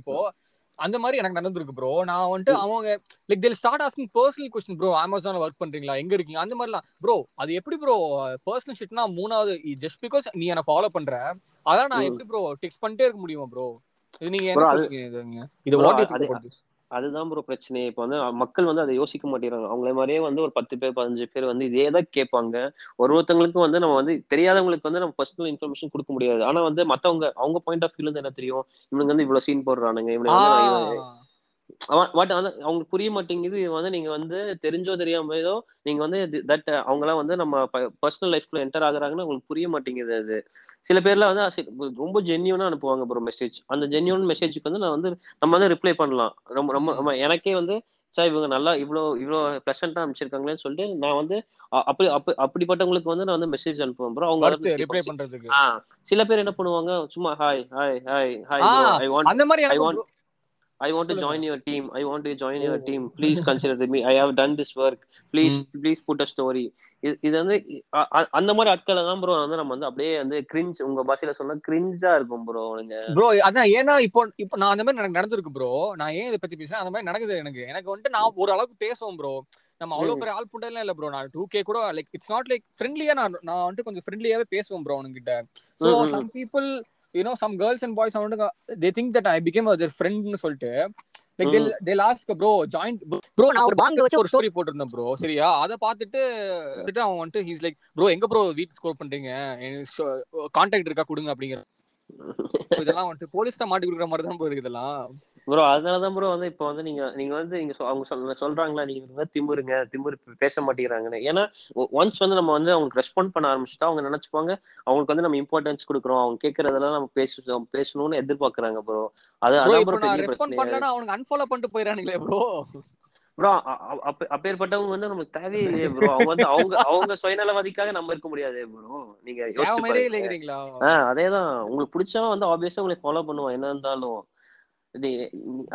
இப்போ அந்த மாதிரி எனக்கு நடந்திருக்கு ப்ரோ நான் வந்துட்டு அவங்க like they'll start asking personal question bro அமேசான்ல ஒர்க் பண்றீங்களா? எங்க இருக்கீங்க? அந்த மாதிரிலாம். ப்ரோ அது எப்படி ப்ரோ பர்சனல் ஷிட்னா மூணாவது ஜஸ்ட் பிகாஸ் நீ என்ன ஃபாலோ பண்ற அதான் நான். எப்படி ப்ரோ டெக்ஸ்ட் பண்ணிட்டே இருக்க முடியுமா ப்ரோ இது நீங்க என்ன சொல்றீங்க இது வாட்
அதுதான் ப்ரோ பிரச்சனை இப்போ வந்து மக்கள் வந்து அதை யோசிக்க மாட்டேங்கிறாங்க. அவங்கள மாதிரியே வந்து ஒரு பத்து பேர் பதினஞ்சு பேர் வந்து இதே தான் கேட்பாங்க. ஒரு ஒருத்தவங்களுக்கும் வந்து நம்ம வந்து தெரியாதவங்களுக்கு வந்து நம்ம பர்சனல் இன்ஃபர்மேஷன் கொடுக்க முடியாது. ஆனா வந்து மத்தவங்க அவங்க பாயிண்ட் ஆஃப் வியூல இருந்து என்ன தெரியும்? இவனுங்க வந்து இவ்வளவு சீன் போடுறானுங்க. இவனுங்க பட் வந்து அவங்களுக்கு புரிய மாட்டேங்குது. வந்து நீங்க வந்து தெரிஞ்சோ தெரியாம ஏதோ நீங்க வந்து தட் அவங்கலாம் வந்து நம்ம பர்சனல் லைஃப்குள்ள என்டர் ஆகுறாங்கன்னு உங்களுக்கு புரிய மாட்டேங்குது அது. சில பேர்லாம் வந்து ரொம்ப ஜென்யூனா அனுப்புவாங்க ப்ரோ மெசேஜ் அந்த ஜென்யூன் மெசேஜுக்கு வந்து நான் வந்து நம்ம வந்து ரிப்ளை பண்ணலாம். ரொம்ப ரொம்ப எனக்கே வந்து சார் இவங்க நல்லா இவ்வளோ இவ்வளோ ப்ளசண்டா அனுப்பிச்சிருக்காங்களேன்னு சொல்லிட்டு நான் வந்து அப்படி அப்படி அப்படிப்பட்டவங்களுக்கு வந்து நான் வந்து மெசேஜ் அனுப்புவேன் ப்ரோ அவங்க
ரிப்ளை பண்றதுக்கு.
சில பேர் என்ன பண்ணுவாங்க சும்மா hi hi hi hi I want
அந்த மாதிரி
I
எனக்கு
want- to
சொல்லுங்க.
join your team. I want to join your
O.
team. Please consider me. I have done this work. Please,
ம்.
please put a story. இது வந்து அந்த மாதிரி ஆட்களை தான் ப்ரோ வந்து நம்ம வந்து அப்படியே வந்து கிரிஞ்ச் உங்க பாஷையில சொன்னா கிரிஞ்சா இருக்கும் ப்ரோ நீங்க
ப்ரோ அதான் ஏன்னா இப்போ இப்போ நான் அந்த மாதிரி எனக்கு நடந்திருக்கு ப்ரோ நான் ஏன் இதை பத்தி பேசுறேன் அந்த மாதிரி நடக்குது எனக்கு எனக்கு வந்துட்டு நான் ஒரு அளவுக்கு பேசுவோம் ப்ரோ நம்ம அவ்வளவு
ம்.
பெரிய ஆள் புண்டெல்லாம் இல்ல ப்ரோ நான் டூ கே கூட லைக் இட்ஸ் நாட் லைக் ஃப்ரெண்ட்லியா நான் நான் வந்துட்டு கொஞ்சம் ஃப்ரெண்ட்லியாவே பேசுவேன் bro
hmm, hmm,
some people you know some girls and boys வந்துட்டு they think that I become other ஃப்ரெண்ட்னு சொல்லிட்டு like
hmm.
They lost bro joint bro நான் ஒரு பாங்க வச்சு
ஒரு
ஸ்டோரி போட்டிருந்தேன் ப்ரோ சரியா? அதை பார்த்துட்டு வந்துட்டு அவன் வந்துட்டு ஹீஸ் லைக் ப்ரோ எங்க ப்ரோ வீட் ஸ்கோர் பண்றீங்க? கான்டாக்ட் இருக்கா? கொடுங்க அப்படிங்கிற இதெல்லாம் வந்துட்டு போலீஸ் தான் மாட்டி கொடுக்குற மாதிரி தான் ப்ரோ இருக்கு இதெல்லாம்.
ப்ரோ அதனாலதான் ப்ரோ வந்து இப்போ வந்து நீங்க நீங்க வந்து நீங்க அவங்க சொல்ல சொல்றாங்களா நீங்க திமுருங்க திமுரு பேச மாட்டேங்கிறாங்கன்னு. ஏன்னா ஒன்ஸ் வந்து நம்ம வந்து அவங்களுக்கு ரெஸ்பாண்ட் பண்ண ஆரம்பிச்சுட்டா அவங்க நினைச்சுப்பாங்க அவங்களுக்கு வந்து நம்ம இம்பார்ட்டன்ஸ் கொடுக்குறோம் அவங்க கேட்கறதெல்லாம் நம்ம பேசுறோம் பேசணும்னு எதிர்பார்க்கறாங்க ப்ரோ அது அதான் ப்ரோ பெரிய பிரச்சனை
அவனுக்கு அன்ஃபாலோ பண்ணிட்டு போயிடறானுங்களே ப்ரோ
ப்ரோ அப்பேற்பட்டவங்க வந்து நமக்கு தேவையில்லையே ப்ரோ அவங்க வந்து அவங்க அவங்க சுயநலவாதிக்காக நம்ம இருக்க முடியாது ப்ரோ நீங்க யோசிச்சு அதேதான். உங்களுக்கு பிடிச்சவன் வந்து ஆப்வியஸா உங்களை ஃபாலோ பண்ணுவான். என்ன இருந்தாலும்.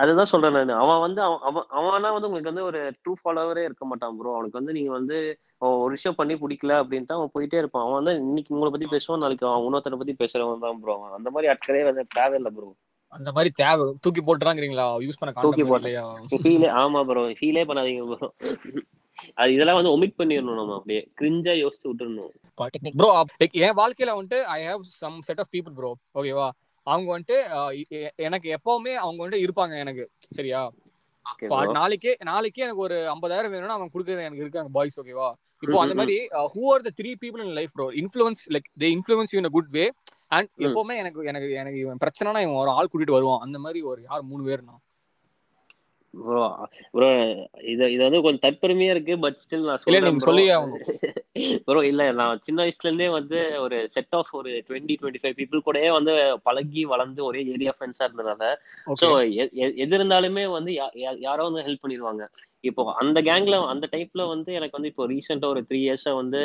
அதுதான் சொல்றேன் நான். அவன் வந்து அவன் அவன் வந்து உங்களுக்கு வந்து ஒரு ட்ரூ ஃபாலோவரே இருக்க மாட்டான் ப்ரோ அவனுக்கு வந்து நீங்க வந்து ஒரு விஷயம் பண்ணி பிடிக்கல அப்படின்ட்டு அவன் போயிட்டே இருப்பான். அவன் வந்து இன்னைக்கு உங்களை பத்தி பேசுவான் நாளைக்கு அவன் இன்னொருத்தனை பத்தி பேசுறவன் தான் ப்ரோ அவன் அந்த மாதிரி ஆட்களே வந்து தேவையில்லை ப்ரோ
அந்த மாதிரி தேவை. தூக்கி போட்டுறாங்கிறீங்களா? யூஸ் பண்ண
தூக்கி.
இல்லையா?
ஃபீலே ஆமா ப்ரோ ஃபீலே பண்ணாதீங்க ப்ரோ அது இதெல்லாம் வந்து ஒமிட் பண்ணிடணும் நம்ம அப்படியே. கிரிஞ்சா யோசிச்சு விட்டுறணும்.
ப்ரோ என் வாழ்க்கையில வந்துட்டு I have some set of people bro ஓகேவா அவங்க வந்துட்டு எனக்கு எப்பவுமே அவங்க வந்துட்டு இருப்பாங்க எனக்கு. சரியா? நாளைக்கே நாளைக்கே எனக்கு ஒரு ஐம்பதாயிரம் வேணும்னா அவங்க கொடுக்குறது எனக்கு இருக்காங்க பாய்ஸ் ஓகேவா இப்போ அந்த மாதிரி who are the three people in life bro influence like they influence you in good way and. எப்பவுமே எனக்கு எனக்கு எனக்கு இவன் பிரச்சனைனா இவன் ஒரு ஆள் கூட்டிட்டு வருவான். அந்த மாதிரி ஒரு யார் மூணு பேர்னா
ப்ரோ ப்ரோ இது இது வந்து கொஞ்சம் தற்பெருமையா இருக்கு பட் ஸ்டில் நான் சொல்றேன்
நீங்க
ப்ரோ (laughs) இல்ல நான் சின்ன வயசுல இருந்தே வந்து ஒரு செட் ஆஃப் ஒரு டுவெண்ட்டி டுவெண்ட்டி ஃபைவ் பீப்புள் கூடயே வந்து பழகி வளர்ந்து ஒரே ஏரியா ஃப்ரெண்ட்ஸா இருந்தனால ஸோ எது இருந்தாலுமே வந்து யாரோ வந்து ஹெல்ப் பண்ணிடுவாங்க. இப்போ அந்த கேங்ல அந்த டைப்ல வந்து எனக்கு வந்து இப்போ ரீசெண்டா ஒரு த்ரீ இயர்ஸா வந்து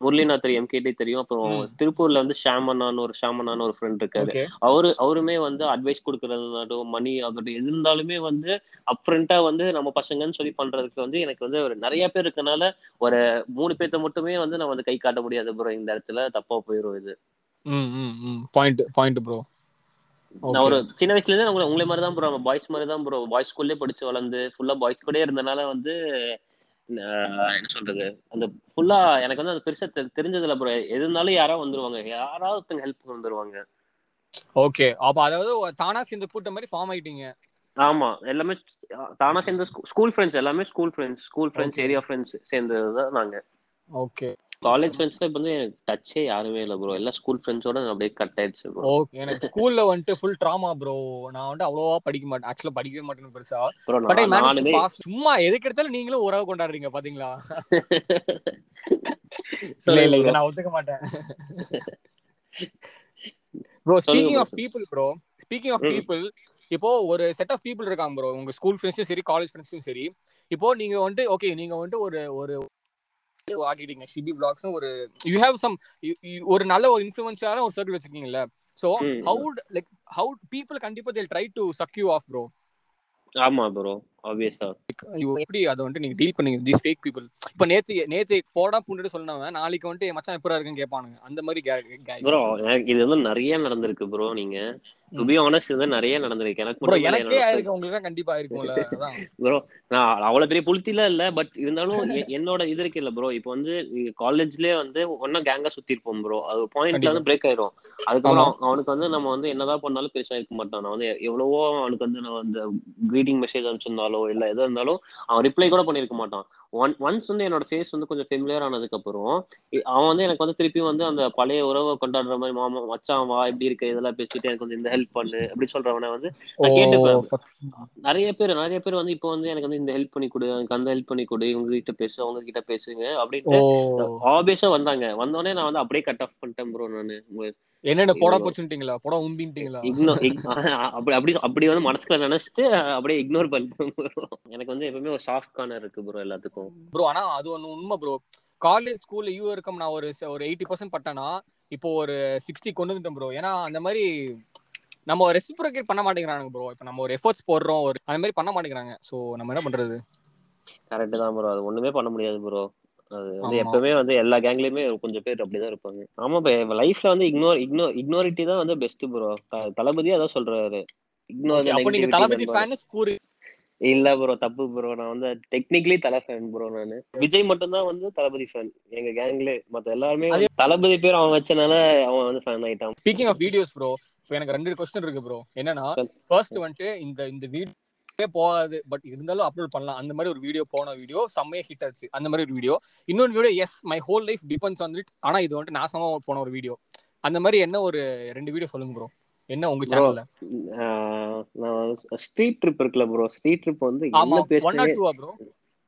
முரளிநாத் எம்கேடி தெரியும். அப்புறம். திருப்பூர்ல வந்து ஷாமனான்னு ஒரு ஷாமனான்னு ஒரு ஃப்ரெண்ட் இருக்காரு. அவரு அவருமே வந்து அட்வைஸ் கொடுக்கறதுனாலும் மணி ஆகட்டும் எது இருந்தாலுமே வந்து அப்ரண்டா வந்து நம்ம பசங்கன்னு சொல்லி பண்றதுக்கு வந்து எனக்கு வந்து ஒரு நிறைய பேர் இருக்கனால ஒரு மூணு பேர்த்த மட்டுமே வந்து நான் வந்து கை காட்ட முடியாது ப்ரோ இந்த இடத்துல தப்பா போயிடும் இது.
ம் ம் ம். பாயிண்ட் பாயிண்ட் ப்ரோ
நான் ஒரு சின்ன வயசுல இருந்து உங்களை உங்களை மாதிரி தான் ப்ரோ பாய்ஸ் மாதிரி தான் ப்ரோ பாய்ஸ் ஸ்கூல்லே படிச்சு வளர்ந்து ஃபுல்லா பாய்ஸ் கூட இருந்தனால வந்து என்ன சொல்றது? அந்த ஃபுல்லா எனக்கு வந்து அது பெருசா தெ- தெரிஞ்சதில்ல ப்ரோ எது இருந்தாலும் யாராவது வந்துருவாங்க. யாராவது ஒருத்தங்க ஹெல்ப் வந்துருவாங்க.
ஓகே அப்ப அதாவது தானா சேர்ந்து கூட்டம் மாதிரி ஃபார்ம் ஆயிட்டீங்க.
ஆமா. எல்லாமே தானா சேர்ந்த ஸ்கூல் ஃப்ரெண்ட்ஸ் எல்லாமே school friends school friends. Area friends சேர்ந்தது தான் நாங்க.
ஓகே
காலேஜ் ஃப்ரெண்ட்ஸ்ல இப்போ வந்து எனக்கு டச்சே யாருமே இல்லை ப்ரோ எல்லாம் ஸ்கூல் ஃப்ரெண்ட்ஸோட அப்படியே கட் ஆயிடுச்சு ப்ரோ
ஓகே எனக்கு ஸ்கூல்ல வந்துட்டு ஃபுல் ட்ராமா ப்ரோ நான் வந்துட்டு அவ்வளவா படிக்க மாட்டேன். ஆக்சுவலா படிக்கவே மாட்டேன் பெருசா.
ப்ரோ
பட்
நானுமே
சும்மா எதுக்கு எடுத்தாலும் நீங்களும் உறவு கொண்டாடுறீங்க பாத்தீங்களா? (laughs) இல்ல இல்ல. இதை நான் ஒத்துக்க மாட்டேன். Bro speaking
bro.
Of people bro speaking of. People இப்போ ஒரு செட் ஆஃப் பீப்புள் இருக்காங்க ப்ரோ உங்க ஸ்கூல் ஃப்ரெண்ட்ஸும் சரி காலேஜ் ஃப்ரெண்ட்ஸும் சரி. இப்போ நீங்க வந்துட்டு ஓகே நீங்க வந்துட்டு ஒரு ஒரு ஆக்கிட்டீங்க. ஷிபி பிளாக்ஸும் ஒரு யூ ஹேவ் சம் ஒரு நல்ல ஒரு இன்ஃபுளுன்ஷியலான ஒரு circle வச்சிருக்கீங்கல்ல. So. How like how people கண்டிப்பா they'll try to suck you off bro
ஆமா ப்ரோ ஆப்வியஸா
எப்படி அதை வந்துட்டு நீங்க டீல் பண்ணீங்க தீஸ் ஃபேக் பீப்புள் இப்போ நேத்து நேத்து போடா புண்டுட்டு சொன்னவன் நாளைக்கு என் மச்சான் எப்பரா இருக்குன்னு கேட்பானுங்க. அந்த மாதிரி.
ப்ரோ இது வந்து நிறைய நடந்திருக்கு ப்ரோ நீங்க. டு. பி ஆனஸ்ட் இது நிறைய நடந்திருக்கு. எனக்கு
எனக்கே ஆயிருக்கு உங்களுக்கு கண்டிப்பா இருக்கும்ல
ப்ரோ (laughs) நான் அவ்வளவு பெரிய புளுத்தில இல்ல பட் இருந்தாலும் (laughs) என்னோட இது இருக்கு இல்ல ப்ரோ இப்போ வந்து காலேஜ்லயே வந்து ஒன்னா கேங்கா சுத்தி இருப்போம் ப்ரோ அது பாயிண்ட்ல. வந்து பிரேக் ஆயிரும். அதுக்கப்புறம் அவனுக்கு வந்து நம்ம வந்து என்னதான் பண்ணாலும் பெருசா இருக்க மாட்டான். நான் வந்து எவ்வளவோ அவனுக்கு வந்து நான் அந்த greeting மெசேஜ் அனுப்பிச்சிருந்தாலோ இல்ல எதா இருந்தாலும் அவன் ரிப்ளை கூட பண்ணிருக்க மாட்டான். ஒன் ஒன்ஸ் வந்து என்னோட ஃபேஸ் வந்து கொஞ்சம் ஃபெமிலியர் ஆனதுக்கு அப்புறம் இ- அவன் வந்து எனக்கு வந்து திருப்பி வந்து அந்த பழைய உறவை கொண்டாடுற மாதிரி மாமா மச்சான் வா இப்படி இருக்கு? இதெல்லாம் பேசிட்டு எனக்கு வந்து இந்த ஹெல்ப் பண்ணு. அப்படி சொல்றவனை வந்து நான் கேட்டுப்பேன். நிறைய பேர் நிறைய பேர் வந்து இப்போ வந்து எனக்கு வந்து இந்த ஹெல்ப் பண்ணி கொடு எனக்கு அந்த ஹெல்ப் பண்ணி கொடு இவங்க கிட்ட பேசு அவங்க கிட்ட பேசுங்க அப்படின்ட்டு ஆபியஸா வந்தாங்க. வந்தோடனே நான் வந்து அப்படியே கட் ஆஃப் பண்ணிட்டேன் ப்ரோ நானு.
என்னென்ன போடா. போச்சுட்டீங்களா போடா உம்பின்ட்டீங்களா?
இக்னோ அப்படி அப்படி அப்படி வந்து மனசுக்குள்ள நினைச்சிட்டு அப்படியே இக்னோர் பண்ணிட்டேன் bro. எனக்கு வந்து எப்பவுமே ஒரு சாஃப்ட் கார்னர் இருக்கு ப்ரோ எல்லாத்துக்கும்.
ப்ரோ ஆனா அது ஒண்ணு உண்மை ப்ரோ காலேஜ் ஸ்கூல்ல யூ இருக்கும். நான் ஒரு ஒரு எயிட்டி பர்சன்ட் பட்டேன்னா இப்போ ஒரு சிக்ஸ்டி கொண்டு வந்துட்டேன் ப்ரோ ஏன்னா அந்த மாதிரி நம்ம ரெசிப்ரோகேட் பண்ண மாட்டேங்கிறாங்க ப்ரோ இப்போ நம்ம ஒரு எஃபர்ட்ஸ் போடுறோம் ஒரு அந்த மாதிரி பண்ண மாட்டேங்கிறாங்க. சோ நம்ம என்ன பண்றது?
கரெக்ட் தான் ப்ரோ அது ஒண்ணுமே பண்ண முடியாது ப்ரோ அது வந்து. எப்பவுமே வந்து எல்லா கேங்லயுமே கொஞ்சம் பேர் அப்படிதான் இருப்பாங்க. ஆமா லைஃப்ல வந்து இக்னோர் இக்னோ இக்னோரிட்டி தான் வந்து பெஸ்ட் ப்ரோ தளபதியே அதான் சொல்றாரு. இக்னோர்
தளபதி
இல்ல ப்ரோ தப்பு ப்ரோ நான் வந்து டெக்னிக்கலி தலை ஃபேன் ப்ரோ நானு. விஜய் மட்டும் தான் வந்து தளபதி ஃபேன் எங்க கேங்ல மத்த எல்லாருமே தளபதி பேர் அவன் வச்சனால அவன் வந்து ஃபேன் ஆயிட்டான்.
ஸ்பீக்கிங் ஆஃப் வீடியோஸ் ப்ரோ இப்போ எனக்கு ரெண்டு கொஸ்டின் இருக்கு ப்ரோ என்னன்னா ஃபர்ஸ்ட் வந்துட்டு இந்த இந்த வீடியோ போகாது. பட் இருந்தாலும் அப்லோட் பண்ணலாம். அந்த மாதிரி ஒரு வீடியோ போன வீடியோ செம்மையா ஹிட் ஆச்சு. அந்த மாதிரி ஒரு வீடியோ இன்னொரு video yes my whole life depends on it ஆனா இது வந்துட்டு நாசமா போன ஒரு வீடியோ அந்த மாதிரி என்ன ஒரு ரெண்டு வீடியோ சொல்லுங்க ப்ரோ என்ன உங்க சேனல்ல
நான் ஸ்ட்ரீட் ட்ரிப் இருக்குல்ல ப்ரோ ஸ்ட்ரீட் ட்ரிப் வந்து என்ன பேசுறேன்
ப்ரோ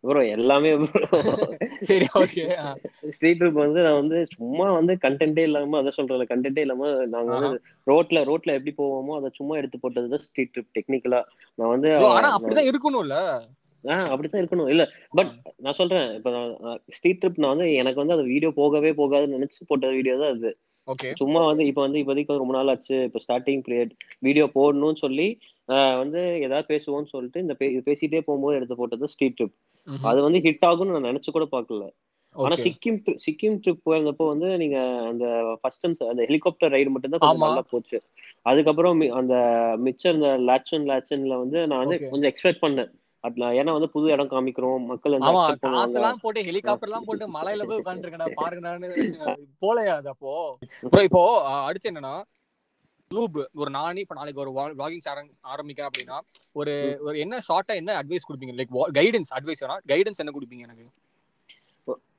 ப்ரோ எல்லாமே ப்ரோ
சரி ஓகே
ஸ்ட்ரீட் ட்ரிப் வந்து நான் வந்து சும்மா வந்து கண்டென்ட்டே இல்லாம அதை சொல்றேன் கண்டென்ட்டே இல்லாம நாங்க வந்து ரோட்ல ரோட்ல எப்படி போவோமோ அதை சும்மா எடுத்து போட்டதுதான் ஸ்ட்ரீட் ட்ரிப் டெக்னிக்கலா நான் வந்து
ஆனா அப்படிதான் இருக்கணும்ல.
ஆஹ் அப்படித்தான் இருக்கணும். இல்ல பட் நான் சொல்றேன் இப்ப ஸ்ட்ரீட் ட்ரிப் நான் வந்து எனக்கு வந்து அந்த வீடியோ போகவே போகாதுன்னு நினைச்சு போட்ட வீடியோ தான் அது. சும்மா வந்து இப்ப வந்து இப்போதைக்கு ரொம்ப நாள் ஆச்சு இப்ப ஸ்டார்டிங் பீரியட் வீடியோ போடணும்னு சொல்லி வந்து ஏதாவது பேசுவோம்னு சொல்லிட்டு இந்த பேசிட்டே போகும்போது எடுத்து போட்டது ஸ்ட்ரீட் ட்ரிப் அது வந்து ஹிட் ஆகும்னு நான் நினைச்சு கூட பார்க்கல. ஆனா சிக்கிம் சிக்கிம் ட்ரிப் போயிருந்தப்போ வந்து நீங்க அந்த ஃபர்ஸ்ட் அந்த ஹெலிகாப்டர் ரைடு மட்டும் தான் கொஞ்சம். நல்லா போச்சு. அதுக்கப்புறம் அந்த மிச்சம் இந்த லேட்சன் லேட்சன்ல வந்து நான் வந்து. கொஞ்சம் எக்ஸ்பெக்ட் பண்ணேன். ஏன்னா வந்து புது இடம் காமிக்கிறோம் மக்கள்
போட்டு ஹெலிகாப்டர் எல்லாம் போட்டு மலையில போய் உட்காந்துருக்கா பாருங்கடான்னு (laughs) போலையா அது அப்போ? இப்போ அடுத்து என்னன்னா லூப். ஒரு நானே இப்ப நாளைக்கு ஒரு வாகிங் ஆரம்பிக்கிறேன் அப்படின்னா ஒரு ஒரு என்ன ஷார்ட்டா என்ன அட்வைஸ் கொடுப்பீங்க? லைக் கைடன்ஸ் அட்வைஸ் கைடன்ஸ் என்ன கொடுப்பீங்க எனக்கு?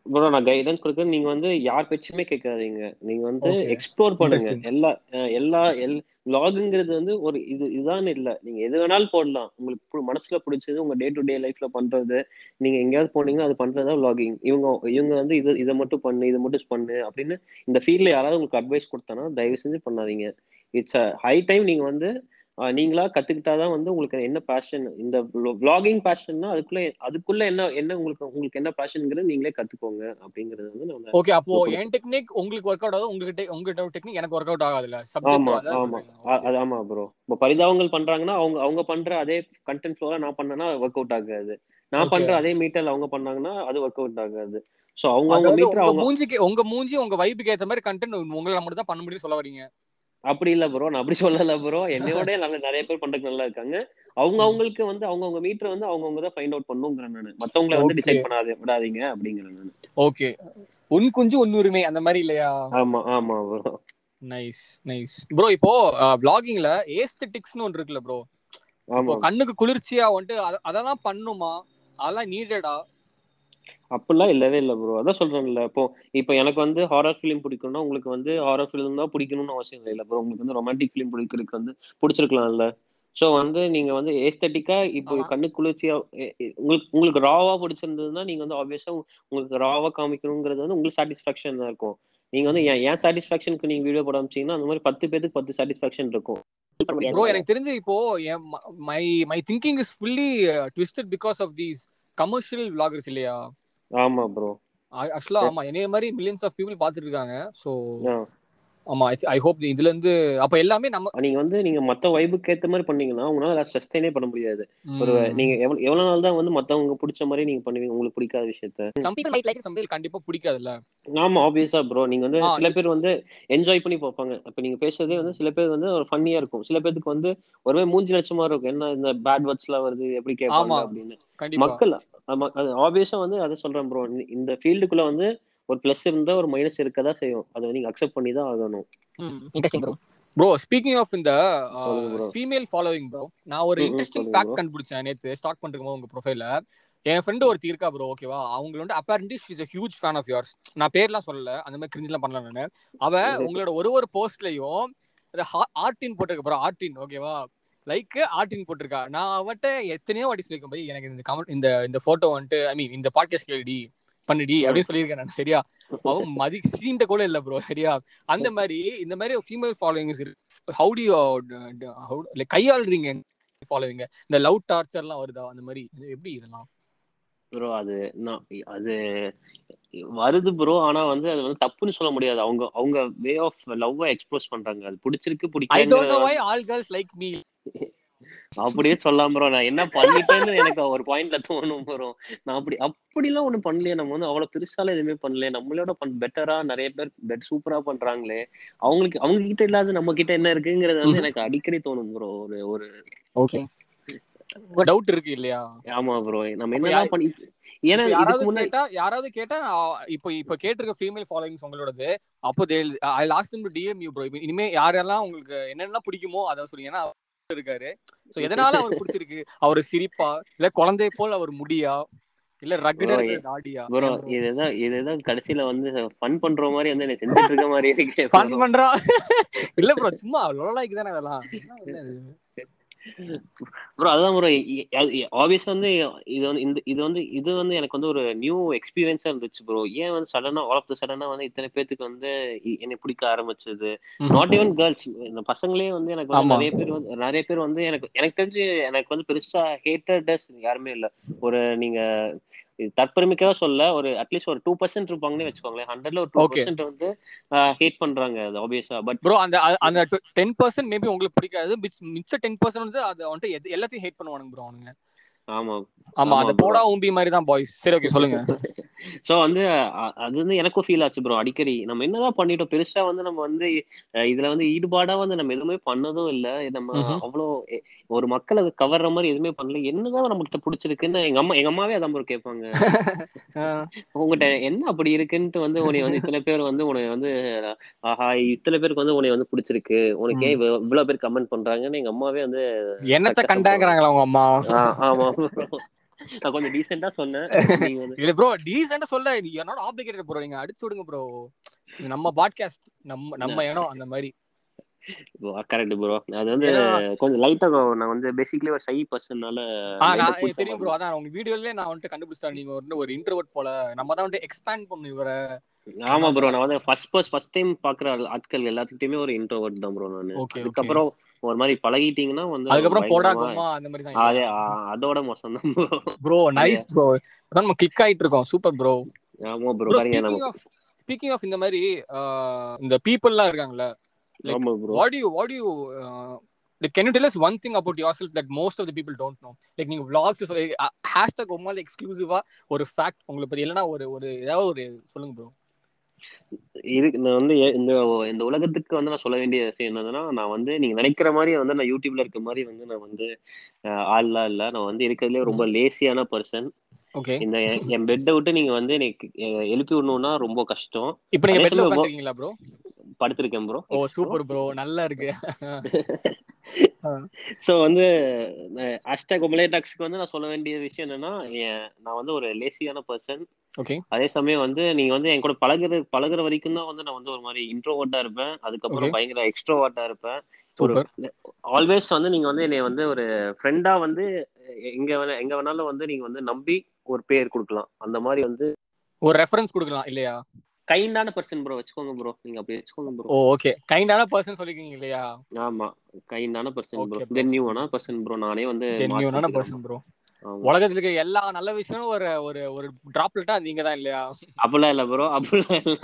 ப்ரோ நான் கைடன்ஸ் கொடுக்குறது நீங்க வந்து யார் பேச்சுமே கேட்காதீங்க. நீங்க வந்து. எக்ஸ்ப்ளோர் பண்ணுங்க. எல்லா எல்லா எல் வ்ளாகுங்கிறது வந்து ஒரு இது இதுதான் இல்ல. நீங்க எது வேணாலும் போடலாம். உங்களுக்கு மனசுல பிடிச்சது உங்க டே டு டே லைஃப்ல பண்றது. நீங்க எங்கேயாவது போனீங்கன்னா அது பண்றதுதான் vlogging. இவங்க இவங்க வந்து இது இதை மட்டும் பண்ணு இதை மட்டும் பண்ணு அப்படின்னு இந்த ஃபீல்ட்ல யாராவது உங்களுக்கு அட்வைஸ் கொடுத்தானா தயவு செஞ்சு பண்ணாதீங்க. இட்ஸ் அ ஹை டைம் நீங்க வந்து நீங்களா கத்துக்கிட்டாதான் வந்து உங்களுக்கு என்ன பேஷன் இந்த vlogging பேஷன்னா அதுக்குள்ள அதுக்குள்ள என்ன என்ன உங்களுக்கு உங்களுக்கு என்ன பேஷன்ங்கிறது நீங்களே கத்துக்கோங்க அப்படிங்கறது வந்து
ஓகே அப்போ என் டெக்னிக் உங்களுக்கு ஒர்க் அவுட் ஆகுது உங்களுக்கு உங்ககிட்ட டெக்னிக் எனக்கு ஒர்க் அவுட் ஆகாதுல்ல
ஆமா ஆமா. அது ஆமா ப்ரோ இப்போ பரிதாபங்கள் பண்றாங்கன்னா அவங்க அவங்க பண்ற அதே கண்டென்ட் ஃப்ளோரா நான் பண்ணேன்னா ஒர்க் அவுட் ஆகாது. நான். பண்ற அதே மீட்டர்ல அவங்க பண்ணாங்கன்னா அது ஒர்க் அவுட் ஆகாது. சோ அவங்க அவங்க மீட்டர் அவங்க
மூஞ்சிக்கு உங்க மூஞ்சி உங்க வைப்புக்கு ஏத்த மாதிரி கண்டென்ட் உங்களால மட்டும் தான் பண்ண முடியும் சொல்ல வரீங்க
அப்படி இல்ல ப்ரோ நான் அப்படி சொல்லல ப்ரோ என்னையோட (laughs) நல்ல நிறைய பேர் பண்றதுக்கு நல்லா இருக்காங்க. அவங்க அவங்களுக்கு வந்து அவங்க அவங்க மீட்டர் வந்து அவங்க அவங்க தான் ஃபைண்ட் அவுட் பண்ணுங்கிறேன் நானு. மத்தவங்கள வந்து. டிசைட் பண்ணாத விடாதீங்க அப்படிங்கிறேன் நானு.
ஓகே உன் குஞ்சு உன் உரிமை அந்த மாதிரி இல்லையா?
ஆமா ஆமா ப்ரோ
நைஸ் நைஸ் ப்ரோ இப்போ vloggingல ஏஸ்தெட்டிக்ஸ்னு ஒன்று இருக்குல்ல ப்ரோ கண்ணுக்கு குளிர்ச்சியா வந்துட்டு அத- அதெல்லாம் பண்ணுமா? அதெல்லாம் நீடடா
அப்படிலாம் இல்லவே இல்ல ப்ரோ அதான் சொல்றேன்ல இப்போ இப்போ எனக்கு வந்து ஹாரர் ஃபிலிம் பிடிக்கும்னா உங்களுக்கு வந்து ஹாரர் ஃபிலிம் தான் பிடிக்கணும்னு அவசியம் இல்லை ப்ரோ உங்களுக்கு வந்து ரொமான்டிக் ஃபிலிம் பிடிக்கிறதுக்கு வந்து பிடிச்சிருக்கலாம்ல. ஸோ வந்து நீங்க வந்து ஏஸ்தட்டிக்கா இப்போ. கண்ணு குளிர்ச்சியா உங்களுக்கு உங்களுக்கு ராவா பிடிச்சிருந்ததுன்னா நீங்க வந்து ஆப்வியஸா உங்களுக்கு ராவா காமிக்கணுங்கிறது வந்து உங்களுக்கு சாட்டிஸ்ஃபேக்ஷன் தான் இருக்கும். நீங்க வந்து என் ஏன் சாட்டிஸ்ஃபேக்ஷனுக்கு நீங்க வீடியோ போட ஆரம்பிச்சீங்கன்னா அந்த மாதிரி பத்து பேருக்கு பத்து சாட்டிஸ்ஃபேக்ஷன் இருக்கும்.
ப்ரோ எனக்கு தெரிஞ்சு இப்போ my my thinking is fully twisted because of these commercial vloggers இல்லையா?
ஆமா ப்ரோ
ஆக்சுவலா ஆமா என்னைய மாதிரி மில்லியன்ஸ் ஆஃப் பீப்புள் பார்த்துட்டு இருக்காங்க. ஸோ ஆமா ஐ ஹோப் இதுல இருந்து அப்ப எல்லாமே நம்ம
நீங்க வந்து நீங்க மத்த வைபுக்கு ஏத்த மாதிரி பண்ணீங்கன்னா உங்களால சஸ்டைனே பண்ண முடியாது. ஒரு நீங்க எவ்வளவு எவ்வளவு நாள் தான் வந்து மத்தவங்க பிடிச்ச மாதிரி நீங்க பண்ணுவீங்க உங்களுக்கு பிடிக்காத விஷயத்த?
It, some
சமையல் கண்டிப்பா பிடிக்காதுல்ல.
ஆமா ஆப்வியஸா ப்ரோ நீங்க வந்து சில பேர் வந்து என்ஜாய் பண்ணி பார்ப்பாங்க. அப்ப நீங்க பேசுறதே வந்து சில பேர் வந்து ஒரு ஃபன்னியா இருக்கும். சில பேருக்கு வந்து ஒருவே மூஞ்சி லட்சமா இருக்கும். என்ன இந்த பேட் வேர்ட்ஸ் எல்லாம் வருது எப்படி கேட்பாங்க. அப்படின்னு. மக்கள் ஆமா, அது ஆப்வியஸா வந்து அதை சொல்றேன் ப்ரோ இந்த ஃபீல்டுக்குள்ள வந்து ஒரு பிளஸ் இருந்தா ஒரு மைனஸ் இருக்கதான் செய்யும். அதை நீங்க அக்செப்ட் பண்ணி தான் ஆகணும்.
ப்ரோ ஸ்பீக்கிங் ஆஃப் இந்த. ஃபீமேல் ஃபாலோவிங் ப்ரோ நான் ஒரு இன்ட்ரெஸ்டிங் ஃபேக்ட். கண்டுபிடிச்சேன் நேத்து ஸ்டார்ட் பண்றதுக்கு உங்க ப்ரொஃபைல என் ஃப்ரெண்டு ஒருத்தி இருக்கா ப்ரோ ஓகேவா அவங்க வந்து apparently she's a huge fan of yours. நான் பேர்லாம் சொல்லல அந்த மாதிரி கிரிஞ்செல்லாம் பண்ணல நானு. அவ உங்களோட ஒரு ஒரு போஸ்ட்லயும் ஆர்டின் போட்டிருக்க ப்ரோ ஆர்டின் ஓகேவா லைக் ஆர்டின் போட்டிருக்கா. நான் அவட்ட எத்தனையோ வாட்டி சொல்லியிருக்கேன் போய் எனக்கு இந்த கமெண்ட் இந்த இந்த போட்டோ வந்துட்டு ஐ மீன் இந்த பாட்காஸ்ட் கேளுடி. பண்ணுடி அப்படின்னு சொல்லியிருக்கேன் நான் சரியா? அவன் (laughs) மதி சீண்ட கூட இல்ல ப்ரோ சரியா? அந்த மாதிரி இந்த மாதிரி female followings how to like கையாளுறீங்க ஃபாலோவிங்க இந்த லவ் டார்ச்சர்லாம் வருதா? அந்த மாதிரி எப்படி இதெல்லாம்?
ப்ரோ அது நான் அது வருது ப்ரோ ஆனா வந்து அது வந்து தப்புன்னு சொல்ல முடியாது. அவங்க அவங்க வே ஆஃப் லவ் எக்ஸ்ப்ரோஸ் பண்றாங்க. அது பிடிச்சிருக்கு
I don't know why all girls like me
அப்படியே சொல்லாம ப்ரோ நான் என்ன பண்ணிட்டேன்னு எனக்கு ஒரு பாயிண்ட்ல தோணும் ப்ரோ நான் அப்படி அப்படிலாம் ஒண்ணும் பண்ணலையே. நம்ம வந்து அவ்வளவு பெருசால எதுவுமே பண்ணலையே. நம்மளோட பெட்டரா நிறைய பேர் பெட் சூப்பரா பண்றாங்களே. அவங்களுக்கு அவங்க கிட்ட இல்லாத நம்ம கிட்ட என்ன இருக்குங்கிறது வந்து எனக்கு அடிக்கடி தோணும் ப்ரோ ஒரு ஒரு
ஓகே டவுட் இருக்கு இல்லையா?
ஆமா ப்ரோ நம்ம என்னதான்
யா-
பண்ணி ஏன்னா
யாராவது கேட்டா யாராவது கேட்டா இப்போ இப்போ கேட்டிருக்க ஃபீமேல் ஃபாலோவிங்ஸ் உங்களோடது அப்போ I lost to DM you bro இனிமே யாரெல்லாம் உங்களுக்கு என்னென்ன பிடிக்குமோ அதை சொல்லுங்க. ஏன்னா இருக்காரு. சோ (laughs) எதனால அவர் பிடிச்சிருக்கு? அவர் சிரிப்பா? இல்ல குழந்தை போல் அவர் முடியா? இல்ல
Bro,
தாடியா
ப்ரோ இதுதான் இதுதான் கடைசியில வந்து ஃபன் பண்ற மாதிரி வந்து என்ன செஞ்சுட்டு இருக்க மாதிரி இருக்கு
ஃபன் பண்றா? (laughs) இல்ல ப்ரோ சும்மா லொலாய்க்கு தானே அதெல்லாம்?
ப்ரோ அதான் ப்ரோ ஆப்வியஸ் வந்து இது வந்து இந்த இது வந்து இது வந்து எனக்கு வந்து ஒரு நியூ எக்ஸ்பீரியன்ஸா இருந்துச்சு ப்ரோ ஏன் வந்து சடனா ஆல் ஆஃப் த சடனா வந்து இத்தனை பேத்துக்கு வந்து என்னை பிடிக்க ஆரம்பிச்சது? நாட் ஈவன் கேர்ள்ஸ் இந்த பசங்களே வந்து எனக்கு வந்து. நிறைய பேர் வந்து நிறைய பேர் வந்து எனக்கு எனக்கு தெரிஞ்சு எனக்கு வந்து பெருசா ஹேட்டர்டஸ் யாருமே இல்ல. ஒரு நீங்க இது தற்பெருமைக்காக சொல்ல ஒரு அட்லீஸ்ட் ஒரு டூ பர்சன்ட் இருப்பாங்கன்னே வச்சுக்கோங்களேன். ஹண்ட்ரட்ல ஒரு டூ. பர்சன்ட் வந்து ஹேட் பண்றாங்க அது ஆப்வியஸா பட்
ப்ரோ அந்த அந்த டென் பர்சன்ட் மேபி உங்களுக்கு பிடிக்காது. மிச்ச- டென் பர்சன்ட் வந்து அதை வந்துட்டு எல்லாத்தையும் ஹேட் பண்ணுவானுங்க ப்ரோ அவனுங்க.
ஆமா.
ஆமா அந்த. போடா ஊம்பி மாதிரி தான் பாய்ஸ் சரி ஓகே சொல்லுங்க. (laughs)
சோ வந்து அது வந்து எனக்கும் ஃபீல் ஆச்சு ப்ரோ அடிக்கடி. நம்ம என்னதான் பண்ணிட்டோம் பெருசா வந்து நம்ம வந்து இதுல வந்து ஈடுபாடா வந்து நம்ம எதுவுமே பண்ணதும் இல்ல. நம்ம. அவ்வளோ ஒரு மக்களை கவர்ற மாதிரி எதுவுமே பண்ணல. என்னதான் நம்மகிட்ட பிடிச்சிருக்குன்னு எங்க அம்மா எங்க அம்மாவே அதான் ப்ரோ கேட்பாங்க. (laughs) உங்ககிட்ட என்ன அப்படி இருக்குன்ட்டு வந்து உன்னை வந்து இத்தனை பேர் வந்து உன்னை வந்து ஆஹா இத்தனை பேருக்கு வந்து உன்னை வந்து பிடிச்சிருக்கு. உனக்கு ஏன் இவ்வ- இவ்வளவு பேர் கமெண்ட் பண்றாங்கன்னு எங்க அம்மாவே வந்து
என்னத்த கண்டாங்கிறாங்களா உங்க அம்மா?
ஆமா. நான் கொஞ்சம் டீசெண்டா சொன்னேன். (laughs) வந்து
இல்ல ப்ரோ டீசெண்டா சொல்ல. நீ என்னோட ஆப்ளிகேட்டட் ப்ரோ நீங்க அடிச்சு விடுங்க ப்ரோ நம்ம பாட்காஸ்ட் நம்ம நம்ம இடம் அந்த மாதிரி.
கரெக்ட் ப்ரோ அது வந்து கொஞ்சம் லைட்டா நான் வந்து பேசிக்கலி ஒரு ஷை பர்சன்னால
தெரியும் ப்ரோ அதான் உங்க வீடியோலயே நான் வந்துட்டு கண்டுபிடிச்சேன் நீங்க வந்து ஒரு இன்ட்ரோவர்ட் போல. நம்ம தான் வந்துட்டு எக்ஸ்பேண்ட் பண்ணும் இவரை.
ஆமா ப்ரோ நான் வந்து ஃபர்ஸ்ட் ஃபர்ஸ்ட் ஃபர்ஸ்ட் டைம் பாக்குற ஆட்கள் எல்லாத்துக்கிட்டயுமே ஒரு இன்ட்ரோவர்ட் தான் ப்ரோ நான். அதுக்கப்புறம் ஒரு மாதிரி பழகிட்டீங்கன்னா வந்து
அதுக்கப்புறம் போடா கும்மா அந்த மாதிரி
அதே
தான்
ஆ, அதோட மோசம் தான்.
ப்ரோ நைஸ் ப்ரோ நம்ம கிளிக் ஆயிட்டு இருக்கோம். சூப்பர் ப்ரோ
ஆமா ப்ரோ
ப்ரோ
பாருங்க நம்ம
ஆஃப் ஸ்பீக்கிங் ஆஃப் இந்த மாதிரி இந்த பீப்புள்லாம் இருக்காங்கல்ல
ஆமா bro
you what do you uh, like can you tell us one thing about yourself that most of the people don't know? Like நீங்க vlogs சொல்லி ஹேஷ்டாக் உமால எக்ஸ்க்ளூசிவா ஒரு ஃபேக்ட் உங்களை பத்தி இல்லைன்னா ஒரு ஒரு ஏதாவது ஒரு சொல்லுங்க ப்ரோ
இருக்கு நான் வந்து இந்த இந்த உலகத்துக்கு வந்து நான் சொல்ல வேண்டிய விஷயம் என்னதுன்னா நான் வந்து நீங்க நினைக்கிற மாதிரி வந்து நான் யூடியூப்ல இருக்க மாதிரி வந்து நான் வந்து ஆள்லாம் இல்ல. நான் வந்து இருக்கிறதுலே ரொம்ப லேசியான பர்சன்
ஓகே.
இந்த என் பெட்டை விட்டு நீங்க வந்து எனக்கு எழுப்பி விடணும்னா ரொம்ப கஷ்டம்.
இப்போ நீங்க பெட்ல உட்காந்துருக்கீங்களா ப்ரோ
படுத்திருக்கேன் ப்ரோ
ஓ சூப்பர் ப்ரோ நல்லா இருக்கு. (laughs)
ஸோ வந்து ஹேஷ்டாக் ஒமலேடாக்ஸ்க்கு வந்து நான் சொல்ல வேண்டிய விஷயம் என்னன்னா என்- நான் வந்து ஒரு லேசியான பர்சன் அதே சமயம் வந்து நீங்க வந்து என் கூட பழகுற பழகுற வரைக்கும் தான் வந்து நான் வந்து ஒரு மாதிரி இன்ட்ரோவர்ட்டா இருப்பேன். அதுக்கப்புறம். பயங்கர எக்ஸ்ட்ரோவர்ட்டா இருப்பேன். ஒரு ஆல்வேஸ் வந்து நீங்க வந்து என்னை வந்து ஒரு ஃப்ரெண்டா வந்து எங்க வேணா எங்க வேணாலும் வந்து நீங்க வந்து நம்பி ஒரு பேர் கொடுக்கலாம். அந்த மாதிரி வந்து
ஒரு ரெஃபரன்ஸ் கொடுக்கலாம் இல்லையா?
கைண்டான பர்சன் ப்ரோ வச்சுக்கோங்க ப்ரோ நீங்க அப்படி வச்சுக்கோங்க ப்ரோ
ஓ ஓகே கைண்டான பர்சன் சொல்லிருக்கீங்க இல்லையா?
ஆமா. கைண்டான பர்சன் ப்ரோ. ஜென்யூவான பர்சன் ப்ரோ நானே வந்து
ஜென்யூனான. Person bro. உலகத்துல இருக்க எல்லா நல்ல விஷயமும் ஒரு ஒரு ஒரு டிராப்லெட்டா நீங்க தான் இல்லையா?
அப்படிலாம் இல்ல ப்ரோ அப்படிலாம் இல்ல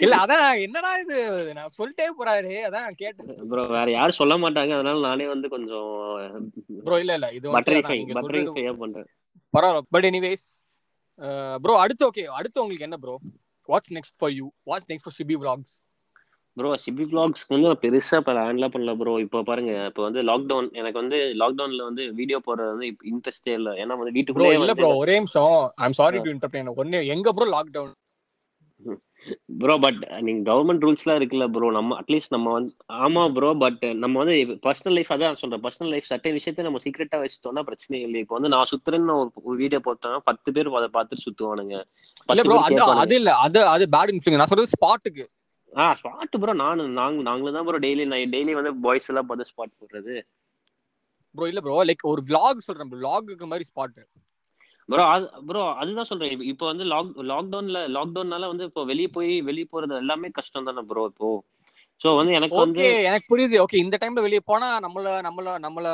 இல்ல அதான் என்னடா இது? நான் சொல்லிட்டே போறாரு அதான் கேட்டேன்.
ப்ரோ வேற யாரும் சொல்ல மாட்டாங்க அதனால நானே வந்து கொஞ்சம்
ப்ரோ இல்ல இல்ல இது
பட்டரிஃபை பட்டரிஃபை பண்றேன்.
பரவாயில்ல பட் எனிவேஸ் ப்ரோ அடுத்து ஓகே அடுத்து உங்களுக்கு என்ன bro what's next for you what's next for Shibi vlogs?
Bro Sibi vlogsக்கு வந்து நான் பெருசா பிளான்லாம் பண்ணல ப்ரோ இப்போ பாருங்க இப்போ வந்து லாக்டவுன் எனக்கு வந்து லாக்டவுன்ல வந்து வீடியோ போடுறது வந்து இன்ட்ரெஸ்டே இல்ல. ஏன்னா வந்து வீட்டுக்குள்ளே
இல்ல ப்ரோ ஒரே நிமிஷம். ஐம் சாரி டு இன்டர்ப்ட் எனக்கு ஒண்ணு எங்க ப்ரோ லாக்டவுன்
ப்ரோ பட் நீங்க கவர்மெண்ட் ரூல்ஸ்லாம் இருக்குல்ல ப்ரோ நம்ம அட்லீஸ்ட் நம்ம வந்து ஆமா ப்ரோ பட் நம்ம வந்து பர்சனல் லைஃப் அதான் சொல்றேன். பர்சனல் லைஃப் சட்ட விஷயத்த நம்ம சீக்கிரட்டா வச்சுட்டோம்னா பிரச்சனை இல்லை இப்போ வந்து நான் சுத்துறேன்னு ஒரு வீடியோ போட்டேன்னா பத்து பேர் அதை பார்த்துட்டு சுத்துவானுங்க.
இல்ல ப்ரோ அது அது இல்ல. அது அது பேட் இன்ஃபுளுன்ஸ் நான் சொல்றது ஸ்பாட்டுக்கு
ஆ ஸ்பாட் ப்ரோ நானு நாங்க நாங்களும் தான் ப்ரோ டெய்லி நான் டெய்லி வந்து பாய்ஸ் எல்லாம் பார்த்து ஸ்பாட் போடுறது.
ப்ரோ இல்ல ப்ரோ லைக் ஒரு vlog சொல்றேன் ப்ரோ vlogக்கு மாதிரி ஸ்பாட்
ப்ரோ அது ப்ரோ அதுதான் சொல்றேன். இப்ப- வந்து லாக் லாக்டவுன்ல லாக்டவுன்னால வந்து இப்போ வெளியே போய் வெளியே போறது எல்லாமே கஷ்டம் தானே ப்ரோ இப்போ? சோ வந்து எனக்கு வந்து
எனக்கு புரியுது. ஓகே இந்த டைம்ல வெளிய போனா நம்மள நம்மள நம்மள